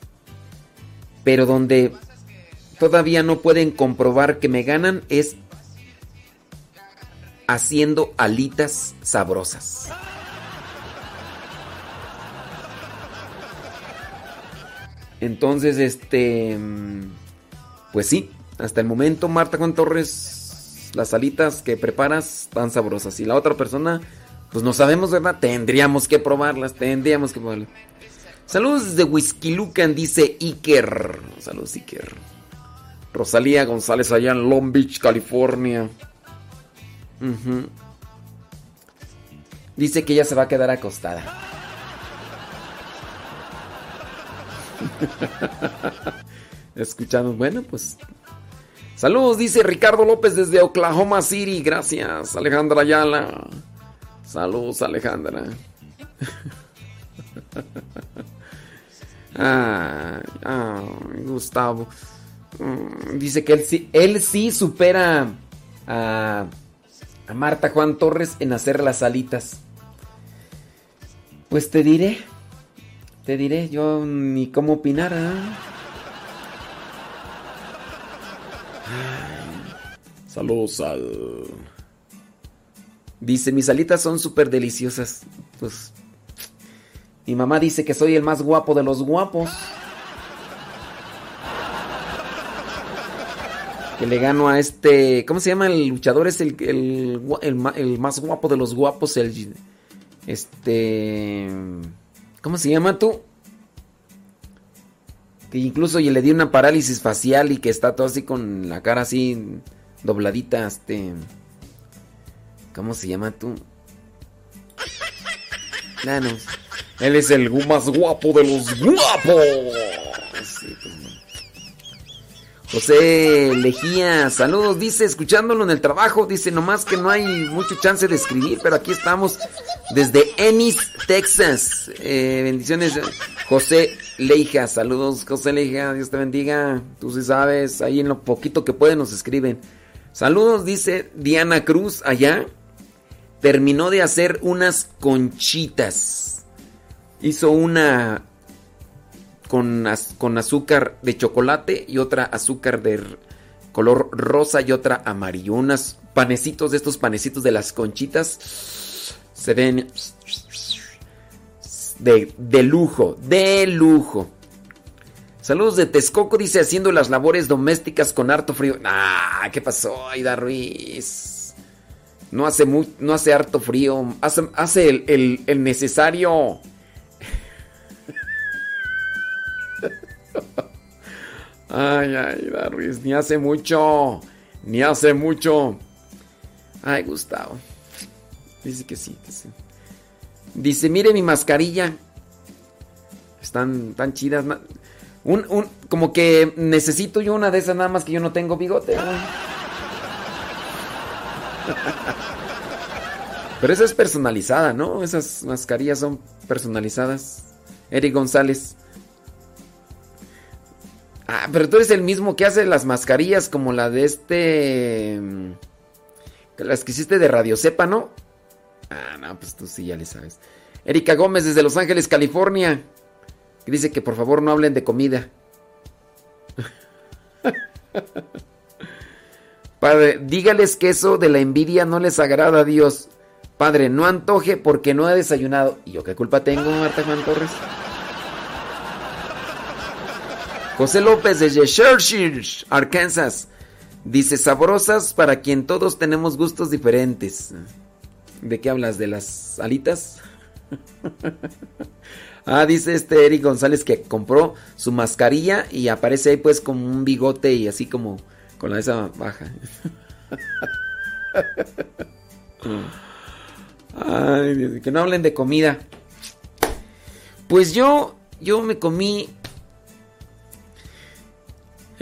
Pero donde todavía no pueden comprobar que me ganan es haciendo alitas sabrosas. Entonces, este. Pues sí, hasta el momento, Marta Juan Torres, las alitas que preparas están sabrosas. Y la otra persona, pues no sabemos, ¿verdad? Tendríamos que probarlas, tendríamos que probarlas. Saludos desde Whisky Lucan, dice Iker. Saludos, Iker. Rosalía González, allá en Long Beach, California. Dice que ella se va a quedar acostada. Escuchando, bueno, pues. Saludos, dice Ricardo López desde Oklahoma City. Gracias, Alejandra Ayala. Saludos, Alejandra. Ay, Gustavo. Mm, dice que él sí, él sí supera a, a Marta Juan Torres en hacer las alitas. Pues te diré, te diré, yo ni cómo opinar. ¿eh? Saludos al... Dice, mis alitas son súper deliciosas. Pues mi mamá dice que soy el más guapo de los guapos. Que le gano a este. ¿Cómo se llama el luchador? Es el, el, más guapo de los guapos. El. Este. ¿Cómo se llama tú? Que incluso le di una parálisis facial y que está todo así con la cara así dobladita. Este. ¿Cómo se llama tú? No, él es el más guapo de los guapos. Pues, José Lejía, saludos, dice, escuchándolo en el trabajo, dice, nomás que no hay mucho chance de escribir, pero aquí estamos desde Ennis, Texas. Eh, bendiciones, José Leija, saludos, José Leija, Dios te bendiga, tú sí sabes, ahí en lo poquito que pueden nos escriben. Saludos, dice Diana Cruz, allá, terminó de hacer unas conchitas hizo una con, con, azúcar de chocolate y otra azúcar de color rosa y otra amarillo. Unos panecitos de estos panecitos de las conchitas se ven de, de lujo, de lujo. Saludos de Texcoco, dice haciendo las labores domésticas con harto frío. Ah, ¿qué pasó, Aida Ruiz? No hace, no hace harto frío, hace, hace el, el necesario. Ay, ay, Ruiz, ni hace mucho. Ni hace mucho. Ay, Gustavo. Dice que sí, que sí. Dice, mire mi mascarilla. Están tan chidas. Un, un, como que necesito yo una de esas nada más que yo no tengo bigote. Pero esa es personalizada, ¿no? Esas mascarillas son personalizadas. Eric González. Ah, pero tú eres el mismo que hace las mascarillas como la de este... Mm, las que hiciste de Radio Cepa, ¿no? Ah, no, pues tú sí ya le sabes. Erika Gómez desde Los Ángeles, California. dice que por favor no hablen de comida. Padre, dígales que eso de la envidia no les agrada a Dios. Padre, no antoje porque no ha desayunado. ¿Y yo qué culpa tengo, Marta Juan Torres? José López desde Churchill, Arkansas. Dice, sabrosas para quien todos tenemos gustos diferentes. ¿De qué hablas? ¿De las alitas? ah, dice este Eric González que compró su mascarilla y aparece ahí pues como un bigote y así como con la esa baja. Ay, que no hablen de comida. Pues yo, yo me comí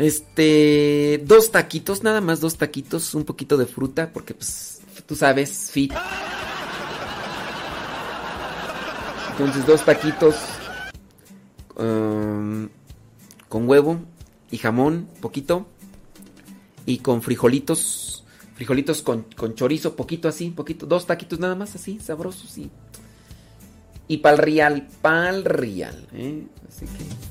este, dos taquitos, nada más dos taquitos, un poquito de fruta, porque pues, tú sabes, fit. Entonces, dos taquitos um, con huevo y jamón, poquito. Y con frijolitos, frijolitos con, con chorizo, poquito así, poquito. Dos taquitos nada más así, sabrosos, sí. Y pal real, pal real, ¿eh? Así que...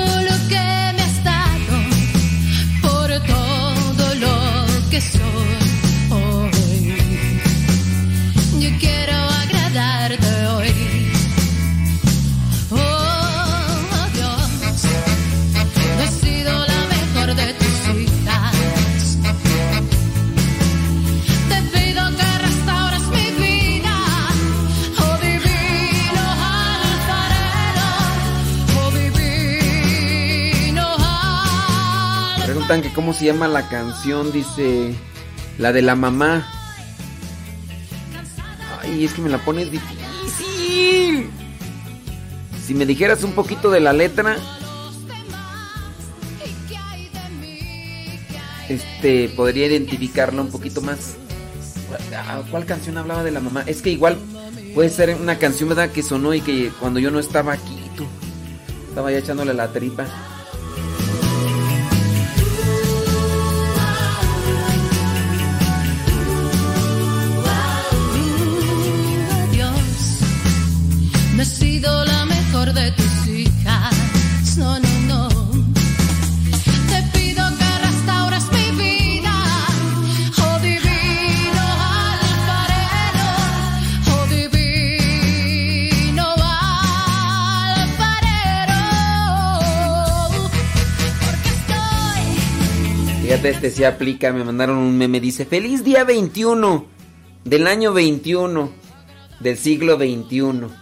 Que cómo se llama la canción, dice la de la mamá. Ay, es que me la pones difícil. Si me dijeras un poquito de la letra, este podría identificarla un poquito más. Ah, ¿Cuál canción hablaba de la mamá? Es que igual puede ser una canción, ¿verdad? Que sonó y que cuando yo no estaba aquí, estaba ya echándole la tripa. Sido la mejor de tus hijas. No, no, no. Te pido que restaures mi vida, oh divino alfarero, oh divino alfarero. Porque estoy Fíjate, este sí aplica. Me mandaron un meme. Dice: Feliz día 21 del año 21 del siglo 21.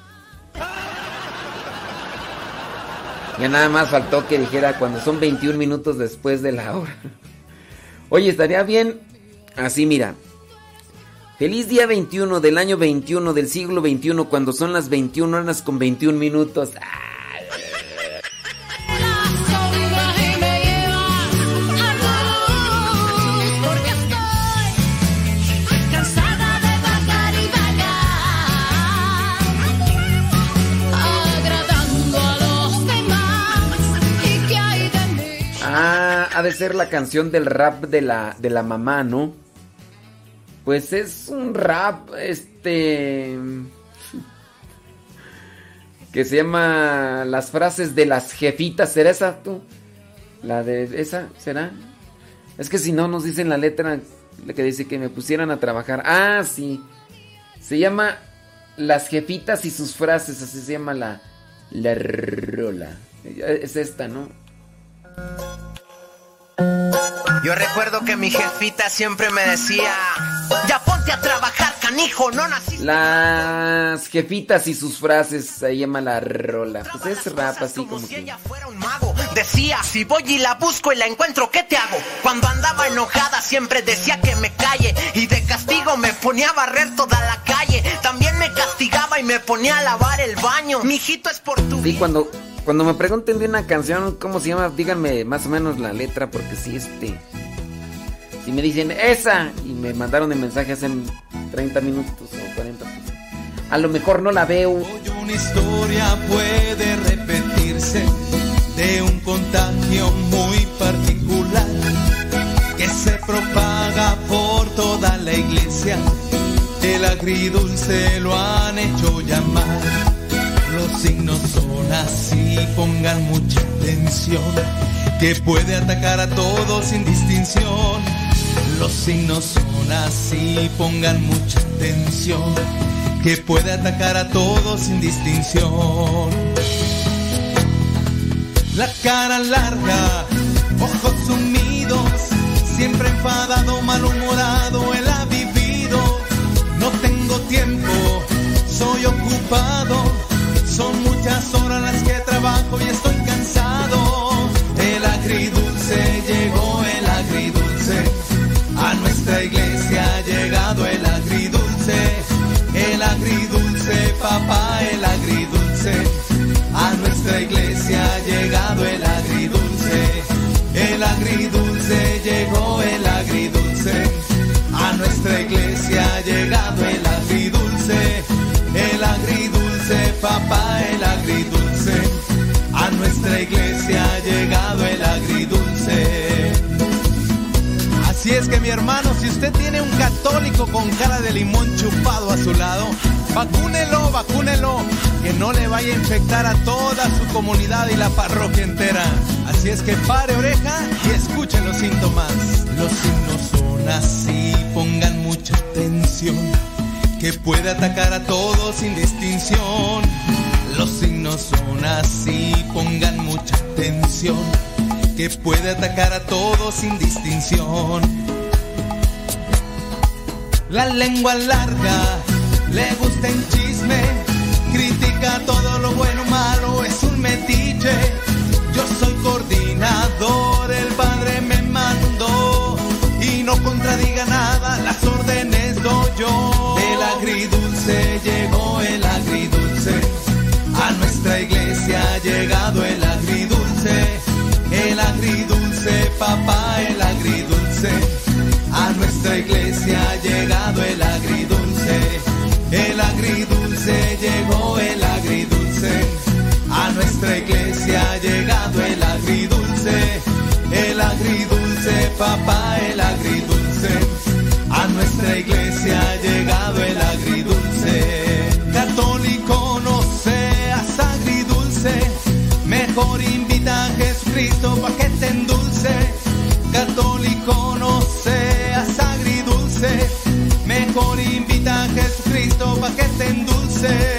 Ya nada más faltó que dijera cuando son 21 minutos después de la hora. Oye, estaría bien así, mira. Feliz día 21 del año 21 del siglo 21 cuando son las 21 horas con 21 minutos. Ah, de ser la canción del rap de la, de la mamá, ¿no? Pues es un rap, este... Que se llama Las frases de las jefitas. ¿Será esa tú? La de esa, ¿será? Es que si no nos dicen la letra que dice que me pusieran a trabajar. Ah, sí. Se llama Las jefitas y sus frases. Así se llama la, la rola. Es esta, ¿no? Yo recuerdo que mi jefita siempre me decía, ya ponte a trabajar, canijo, no naciste. Las jefitas y sus frases, se llama la rola. Pues es rap así como que... Decía, si voy y la busco y la encuentro, ¿qué te hago? Cuando andaba enojada siempre decía que me calle y de castigo me ponía a barrer toda la calle. También me castigaba y me ponía a lavar el baño. Mijito es por tu Sí, cuando, cuando me pregunten de una canción, ¿cómo se llama? Díganme más o menos la letra, porque si este... Si me dicen esa y me mandaron el mensaje hace 30 minutos o 40, pues, a lo mejor no la veo. Una historia puede repetirse de un contagio muy particular que se propaga por toda la iglesia el agridulce lo han hecho llamar. Los signos son así, pongan mucha atención, que puede atacar a todos sin distinción. Los signos son así, pongan mucha atención, que puede atacar a todos sin distinción. La cara larga, ojos sumidos, siempre enfadado, malhumorado, él ha vivido. No tengo tiempo, soy ocupado, son muchas horas las que trabajo y estoy cansado. El agridulce llegó, el agridulce, a nuestra iglesia ha llegado el agridulce, el agridulce, papá, el agridulce. A nuestra iglesia ha llegado el agridulce, el agridulce llegó el agridulce. A nuestra iglesia papá, el agridulce. A nuestra iglesia ha llegado el agridulce. Así es que mi hermano, si usted tiene un católico con cara de limón chupado a su lado, vacúnelo, vacúnelo, que no le vaya a infectar a toda su comunidad y la parroquia entera. Así es que pare oreja y escuche los síntomas. Los signos son así, pongan mucha atención, que puede atacar a todos sin distinción. Los signos son así, pongan mucha atención, que puede atacar a todos sin distinción. La lengua larga, le gusta el chisme, critica todo lo bueno malo, es un metiche. Yo soy coordinador, el padre me mandó y no contradiga nada, las órdenes doy yo. Agridulce llegó, el agridulce, a nuestra iglesia ha llegado el agridulce, el agridulce, papá, el agridulce. A nuestra iglesia ha llegado el agridulce, el agridulce llegó el agridulce. A nuestra iglesia ha llegado el agridulce, el agridulce, papá, el a Jesucristo pa' que te endulce. Católico no seas agridulce, mejor invita a Jesucristo pa' que te endulce.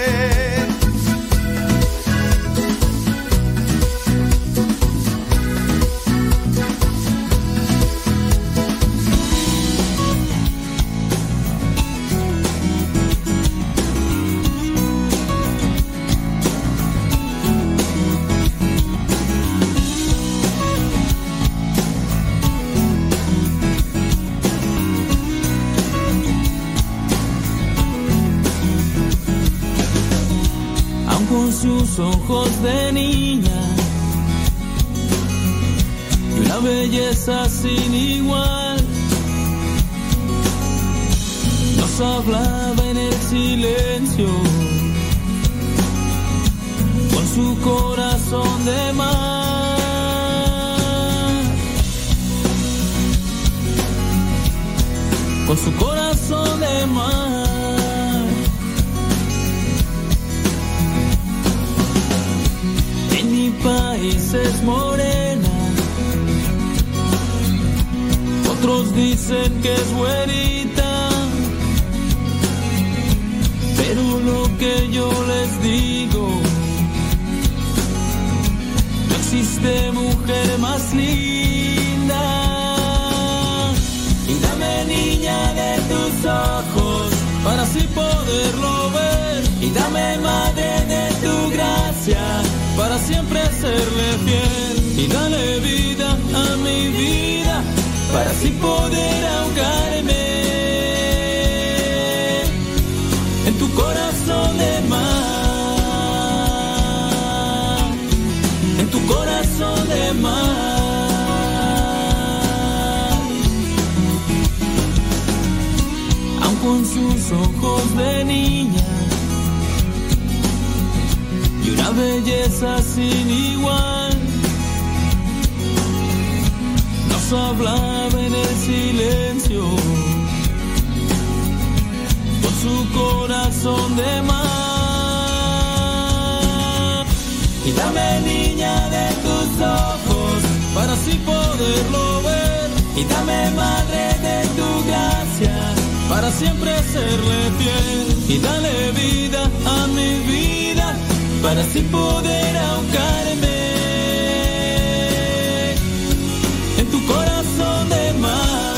Sus ojos de niña y una belleza sin igual. Nos hablaba en el silencio con su corazón de mar. Con su corazón de mar. En mi país es morena. Otros dicen que es güerita. Pero lo que yo les digo, no existe mujer más linda. Y dame niña de tus ojos para así poderlo ver. Y dame madre de tu gracia para siempre serle fiel. Y dale vida a mi vida para así poder ahogarme en tu corazón de mar. En tu corazón de mar. Aun con sus ojos de niña belleza sin igual. Nos hablaba en el silencio con su corazón de mar. Y dame niña de tus ojos para así poderlo ver. Y dame madre de tu gracia para siempre serle fiel. Y dale vida a mi vida para así poder ahogarme en tu corazón de mar.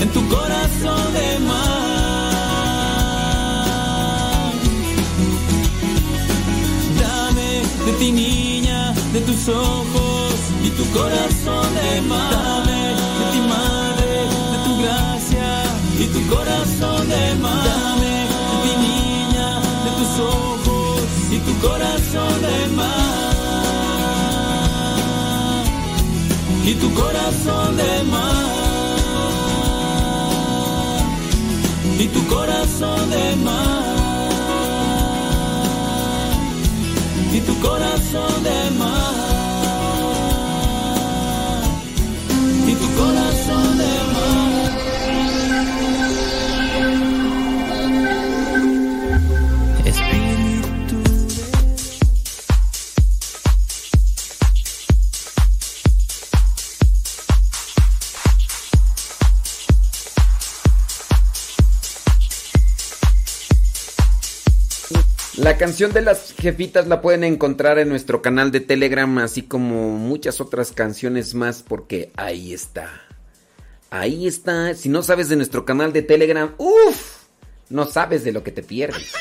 En tu corazón de mar. Dame de ti niña, de tus ojos y tu corazón de mar. Dame de ti madre, de tu gracia y tu corazón de mar. Corazón de mar. Y tu corazón de mar. Y tu corazón de mar. Y tu corazón de mar. Y tu corazón canción de las jefitas la pueden encontrar en nuestro canal de Telegram, así como muchas otras canciones más, porque ahí está. Ahí está. Si no sabes de nuestro canal de Telegram, uff, no sabes de lo que te pierdes.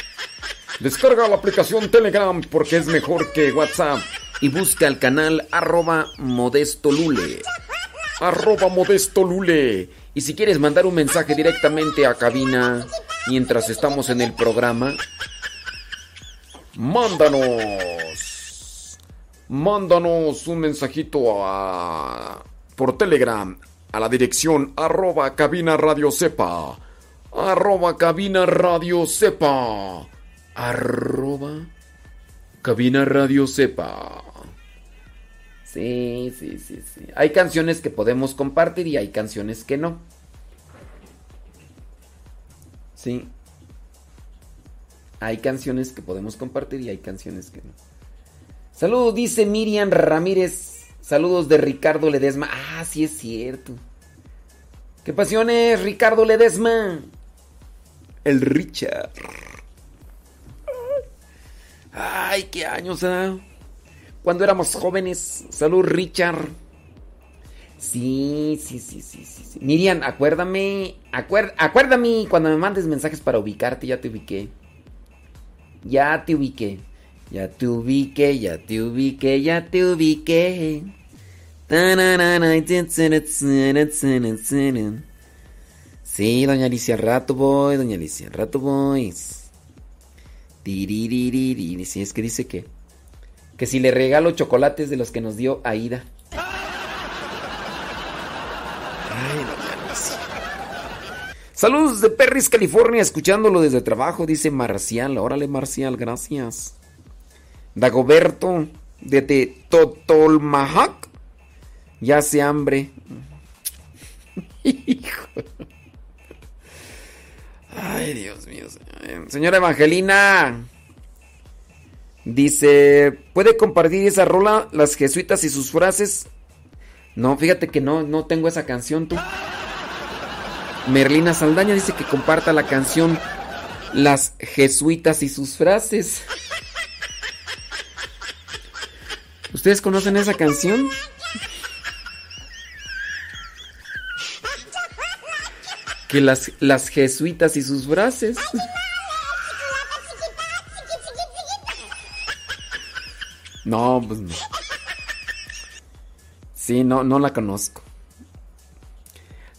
Descarga la aplicación Telegram porque es mejor que WhatsApp. Y busca el canal arroba modesto lule. Arroba modesto lule. Y si quieres mandar un mensaje directamente a cabina mientras estamos en el programa, mándanos. Mándanos un mensajito a, por Telegram a la dirección arroba cabina radio sepa. Arroba cabina radio sepa. Arroba cabina radio sepa. Sí, sí, sí, sí. Hay canciones que podemos compartir y hay canciones que no. Sí. Hay canciones que podemos compartir y hay canciones que no. Saludos, dice Miriam Ramírez. Saludos de Ricardo Ledesma. Ah, sí es cierto. ¿Qué pasiones, Ricardo Ledesma? El Richard. Ay, qué años, ¿eh? Cuando éramos jóvenes. Salud, Richard. Sí, sí, sí, sí, sí. sí. Miriam, acuérdame. Acuérdame, acuérdame cuando me mandes mensajes para ubicarte. Ya te ubiqué. Ya te ubiqué. Ya te ubiqué, ya te ubiqué, ya te ubiqué. Sí, doña Alicia, al rato voy, doña Alicia, al rato voy. Sí, es que dice que. Que si le regalo chocolates de los que nos dio Aida. Ay, doña Alicia. Saludos de Perris, California, escuchándolo desde trabajo, dice Marcial. Órale, Marcial, gracias. Dagoberto, de Totolmahac. Ya hace hambre. Hijo. Ay, Dios mío. Señora Evangelina. Dice, ¿puede compartir esa rola, las jesuitas y sus frases? No, fíjate que no, no tengo esa canción tú. Merlina Saldaña dice que comparta la canción Las jesuitas y sus frases. ¿Ustedes conocen esa canción? Que las, las jesuitas y sus frases. No, pues no. Sí, no, no la conozco.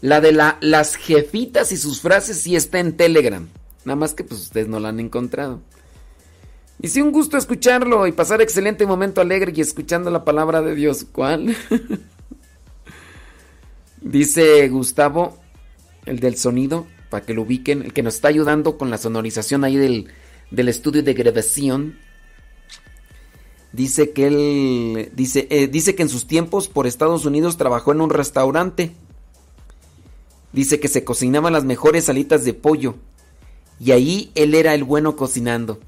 La de la, las jefitas y sus frases sí está en Telegram. Nada más que pues ustedes no la han encontrado. Y sí, un gusto escucharlo y pasar excelente momento alegre y escuchando la palabra de Dios. ¿Cuál? Dice Gustavo, el del sonido, para que lo ubiquen, el que nos está ayudando con la sonorización ahí del, del estudio de grabación. Dice que él dice, eh, dice que en sus tiempos por Estados Unidos trabajó en un restaurante. Dice que se cocinaban las mejores alitas de pollo. Y ahí él era el bueno cocinando.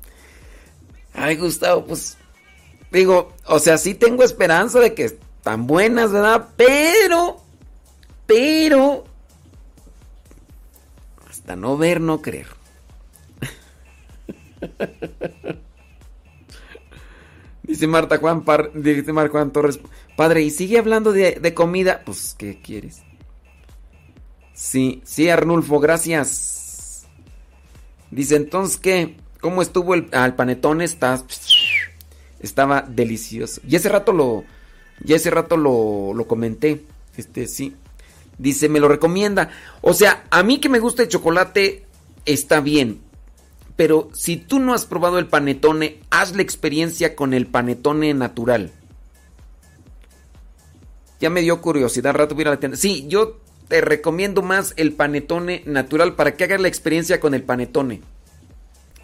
Ay, Gustavo, pues digo, o sea, sí tengo esperanza de que están buenas, ¿verdad? Pero, pero, hasta no ver, no creer. Dice Marta Juan, dice Marta Juan Torres, padre, ¿y sigue hablando de, de comida? Pues, ¿qué quieres? Sí, sí, Arnulfo, gracias. Dice, entonces, ¿qué? ¿Cómo estuvo el al panetón? Está, estaba delicioso. Y ese rato lo, ya ese rato lo, lo comenté. Este, sí. Dice, me lo recomienda. O sea, a mí que me gusta el chocolate, está bien. Pero si tú no has probado el panetone, haz la experiencia con el panetone natural. Ya me dio curiosidad, rato voy a la tienda. Sí, yo te recomiendo más el panetone natural para que hagas la experiencia con el panetone.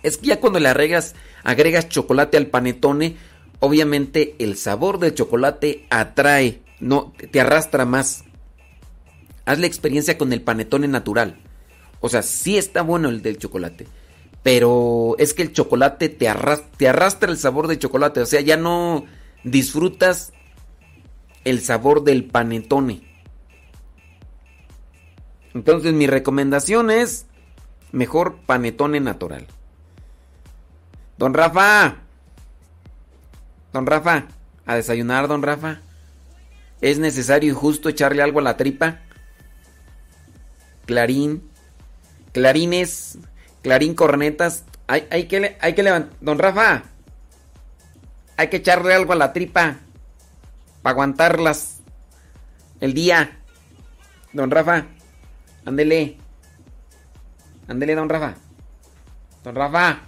Es que ya cuando le agregas, agregas chocolate al panetone, obviamente el sabor del chocolate atrae, no te arrastra más. Haz la experiencia con el panetone natural. O sea, sí está bueno el del chocolate. Pero es que el chocolate te te arrastra el sabor del chocolate. O sea, ya no disfrutas el sabor del panetone. Entonces mi recomendación es mejor panetone natural. Don Rafa. Don Rafa. A desayunar, don Rafa. ¿Es necesario y justo echarle algo a la tripa? Clarín. Clarines. Clarín cornetas. Hay, hay que, hay que levantar. Don Rafa. Hay que echarle algo a la tripa. Para aguantarlas. El día. Don Rafa. Ándele. Ándele, don Rafa. Don Rafa.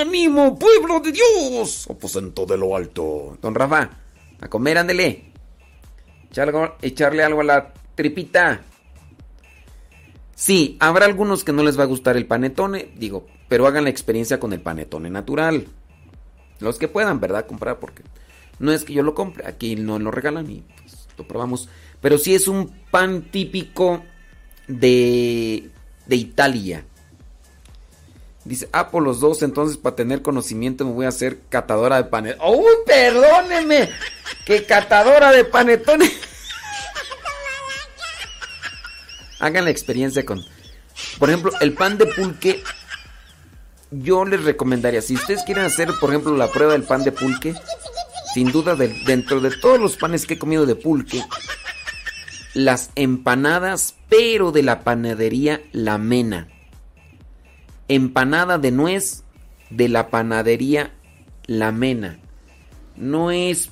¡Ánimo, pueblo de Dios! Aposento de lo alto. Don Rafa, a comer, ándele. echarle algo a la tripita. Sí, habrá algunos que no les va a gustar el panetone, digo, pero hagan la experiencia con el panetone natural. Los que puedan, ¿verdad? Comprar, porque no es que yo lo compre, aquí no lo regalan y pues, lo probamos. Pero sí es un pan típico de, de Italia. Dice, ah, por los dos, entonces para tener conocimiento me voy a hacer catadora de panetones. ¡Uy, perdóneme! ¡Que catadora de panetones! Hagan la experiencia con... Por ejemplo, el pan de pulque. Yo les recomendaría, si ustedes quieren hacer, por ejemplo, la prueba del pan de pulque, sin duda, dentro de todos los panes que he comido de pulque, las empanadas, pero de la panadería La Mena. Empanada de nuez de la panadería La Mena. No es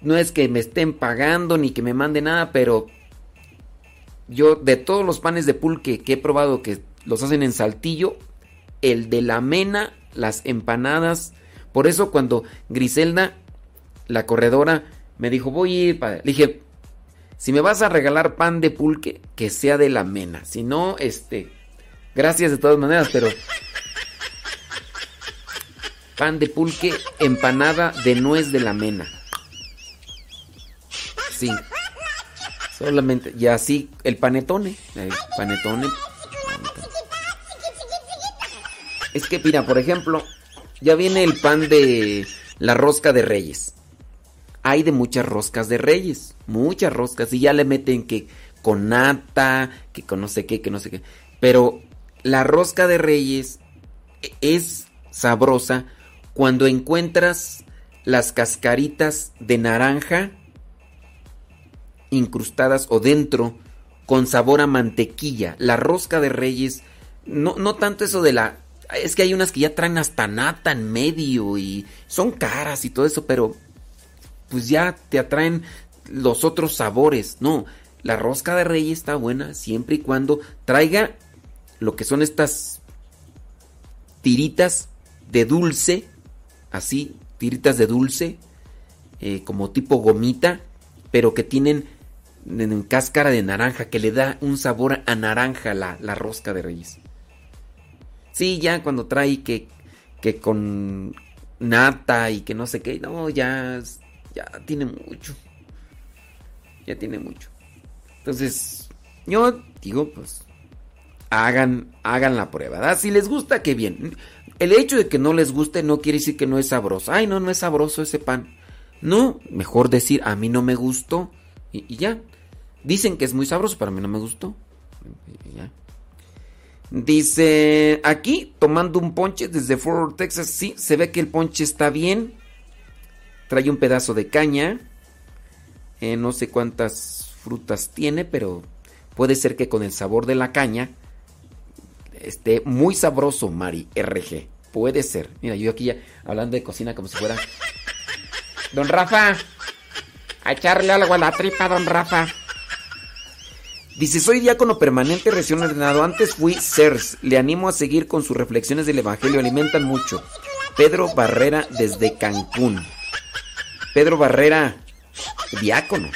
no es que me estén pagando ni que me mande nada, pero yo de todos los panes de pulque que he probado que los hacen en Saltillo, el de la mena, las empanadas. Por eso cuando Griselda, la corredora, me dijo, voy a ir. Le dije, si me vas a regalar pan de pulque, que sea de la mena. Si no, este. Gracias de todas maneras, pero. Pan de pulque, empanada de nuez de la mena. Sí. Solamente. Y así, el panetone. Panetone. Es que, mira, por ejemplo, ya viene el pan de la rosca de reyes hay de muchas roscas de reyes, muchas roscas, y ya le meten que con nata, que con no sé qué, que no sé qué. Pero la rosca de reyes es sabrosa cuando encuentras las cascaritas de naranja incrustadas o dentro con sabor a mantequilla. La rosca de reyes, no, no tanto eso de la... Es que hay unas que ya traen hasta nata en medio y son caras y todo eso, pero pues ya te atraen los otros sabores. No, la rosca de reyes está buena siempre y cuando traiga lo que son estas tiritas de dulce, así, tiritas de dulce, eh, como tipo gomita, pero que tienen en cáscara de naranja, que le da un sabor a naranja la, la rosca de reyes. Sí, ya cuando trae que, que con nata y que no sé qué, no, ya ya tiene mucho. Ya tiene mucho. Entonces, Yo digo, pues, hagan, hagan la prueba. Si les gusta, qué bien. El hecho de que no les guste no quiere decir que no es sabroso. Ay, no, no es sabroso ese pan. No, mejor decir, a mí no me gustó. Y, y ya. Dicen que es muy sabroso, pero a mí no me gustó. Y ya. Dice, aquí tomando un ponche desde Fort Texas. Sí, se ve que el ponche está bien. Trae un pedazo de caña. Eh, no sé cuántas frutas tiene, pero puede ser que con el sabor de la caña esté muy sabroso, Mari RG. Puede ser. Mira, yo aquí ya hablando de cocina como si fuera. Don Rafa, a echarle algo a la tripa, don Rafa. Dice, soy diácono permanente recién ordenado. Antes fui CERS. Le animo a seguir con sus reflexiones del Evangelio. Alimentan mucho. Pedro Barrera desde Cancún. Pedro Barrera, diácono.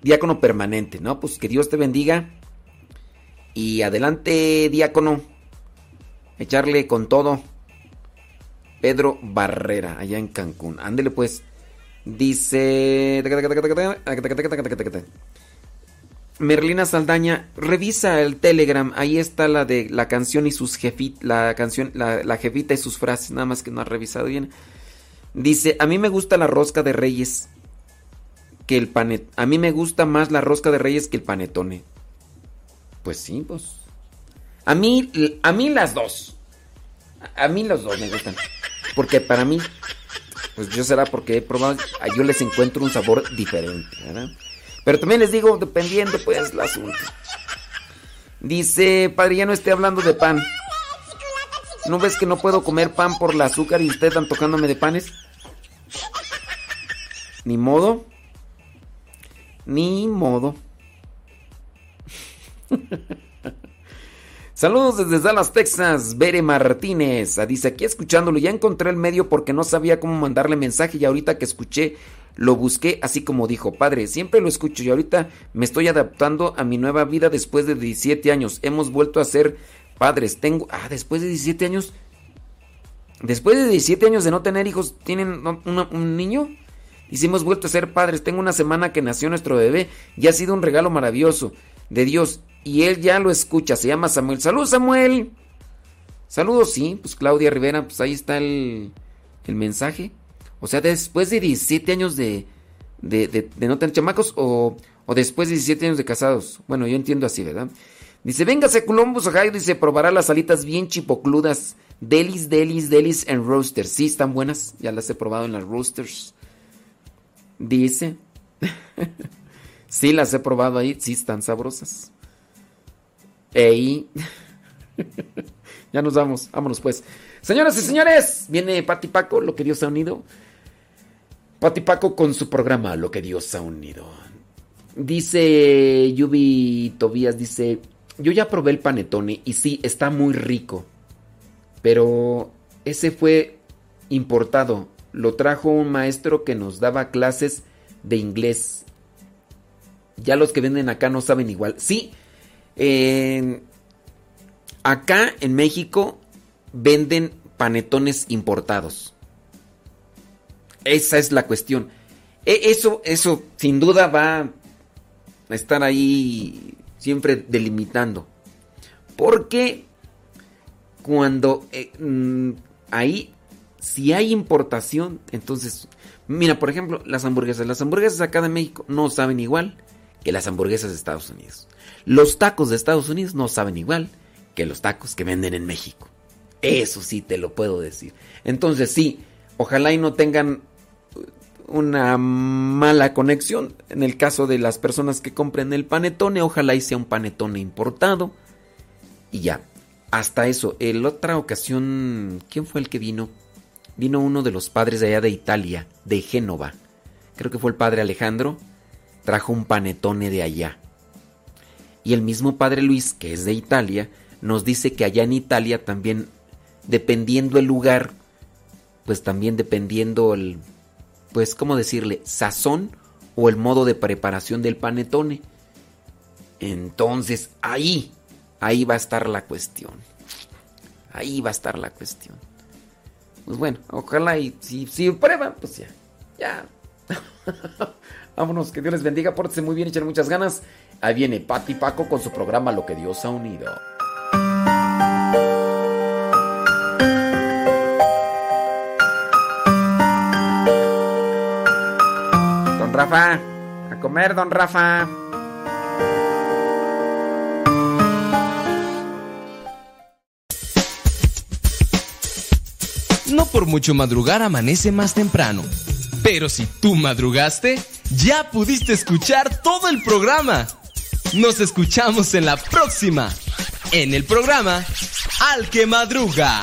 Diácono permanente, ¿no? Pues que Dios te bendiga. Y adelante, diácono. Echarle con todo. Pedro Barrera, allá en Cancún. Ándele pues. Dice... Merlina Saldaña, revisa el Telegram, ahí está la de la canción y sus jefit, la canción, la, la jefita y sus frases, nada más que no ha revisado bien. Dice, a mí me gusta la rosca de reyes que el panet, a mí me gusta más la rosca de reyes que el panetone. Pues sí, pues. A mí, a mí las dos. A mí los dos me gustan. Porque para mí, pues yo será porque he probado, yo les encuentro un sabor diferente, ¿verdad? Pero también les digo, dependiendo pues el asunto. Dice, padre, ya no esté hablando de pan. ¿No ves que no puedo comer pan por el azúcar y usted antojándome de panes? Ni modo. Ni modo. Saludos desde Dallas, Texas. Bere Martínez. Ah, Dice aquí escuchándolo. Ya encontré el medio porque no sabía cómo mandarle mensaje y ahorita que escuché lo busqué así como dijo. Padre, siempre lo escucho y ahorita me estoy adaptando a mi nueva vida después de 17 años. Hemos vuelto a ser padres. Tengo... Ah, después de 17 años. Después de 17 años de no tener hijos, ¿tienen un, niño? Dice, hemos vuelto a ser padres. Tengo una semana que nació nuestro bebé y ha sido un regalo maravilloso de Dios. Y él ya lo escucha. Se llama Samuel. Saludos, Samuel. Saludos, sí. Pues Claudia Rivera, pues ahí está el, el mensaje. O sea, después de 17 años de, de, de, de no tener chamacos o, o, después de 17 años de casados. Bueno, yo entiendo así, ¿verdad? Dice, véngase Columbus, Ohio. Dice, probará las alitas bien chipocludas. Delis, delis, delis en roasters. Sí, están buenas. Ya las he probado en las roasters. Dice. sí, las he probado ahí. Sí, están sabrosas. Ey. ya nos vamos. Vámonos pues. Señoras y señores, viene Pati Paco, lo que Dios ha unido. Pati Paco con su programa, Lo que Dios ha unido. Dice Yubi Tobías, dice, yo ya probé el panetone y sí, está muy rico. Pero ese fue importado. Lo trajo un maestro que nos daba clases de inglés. Ya los que venden acá no saben igual. Sí, acá en México venden panetones importados. Esa es la cuestión. E eso, eso sin duda va a estar ahí siempre delimitando. Porque cuando eh, ahí, si hay importación, entonces, mira, por ejemplo, las hamburguesas. Las hamburguesas acá de México no saben igual que las hamburguesas de Estados Unidos. Los tacos de Estados Unidos no saben igual que los tacos que venden en México. Eso sí te lo puedo decir. Entonces sí, ojalá y no tengan una mala conexión. En el caso de las personas que compren el panetone, ojalá y sea un panetone importado. Y ya, hasta eso. En otra ocasión, ¿quién fue el que vino? Vino uno de los padres de allá de Italia, de Génova. Creo que fue el padre Alejandro. Trajo un panetone de allá. Y el mismo padre Luis, que es de Italia, nos dice que allá en Italia también, dependiendo el lugar, pues también dependiendo el, pues, ¿cómo decirle? Sazón o el modo de preparación del panetone. Entonces, ahí, ahí va a estar la cuestión. Ahí va a estar la cuestión. Pues bueno, ojalá y si, si prueban, pues ya, ya, Vámonos, que Dios les bendiga, pórtense muy bien, echen muchas ganas. Ahí viene Pati Paco con su programa Lo que Dios ha unido. Rafa, a comer, don Rafa. No por mucho madrugar amanece más temprano. Pero si tú madrugaste, ya pudiste escuchar todo el programa. Nos escuchamos en la próxima, en el programa Al que Madruga.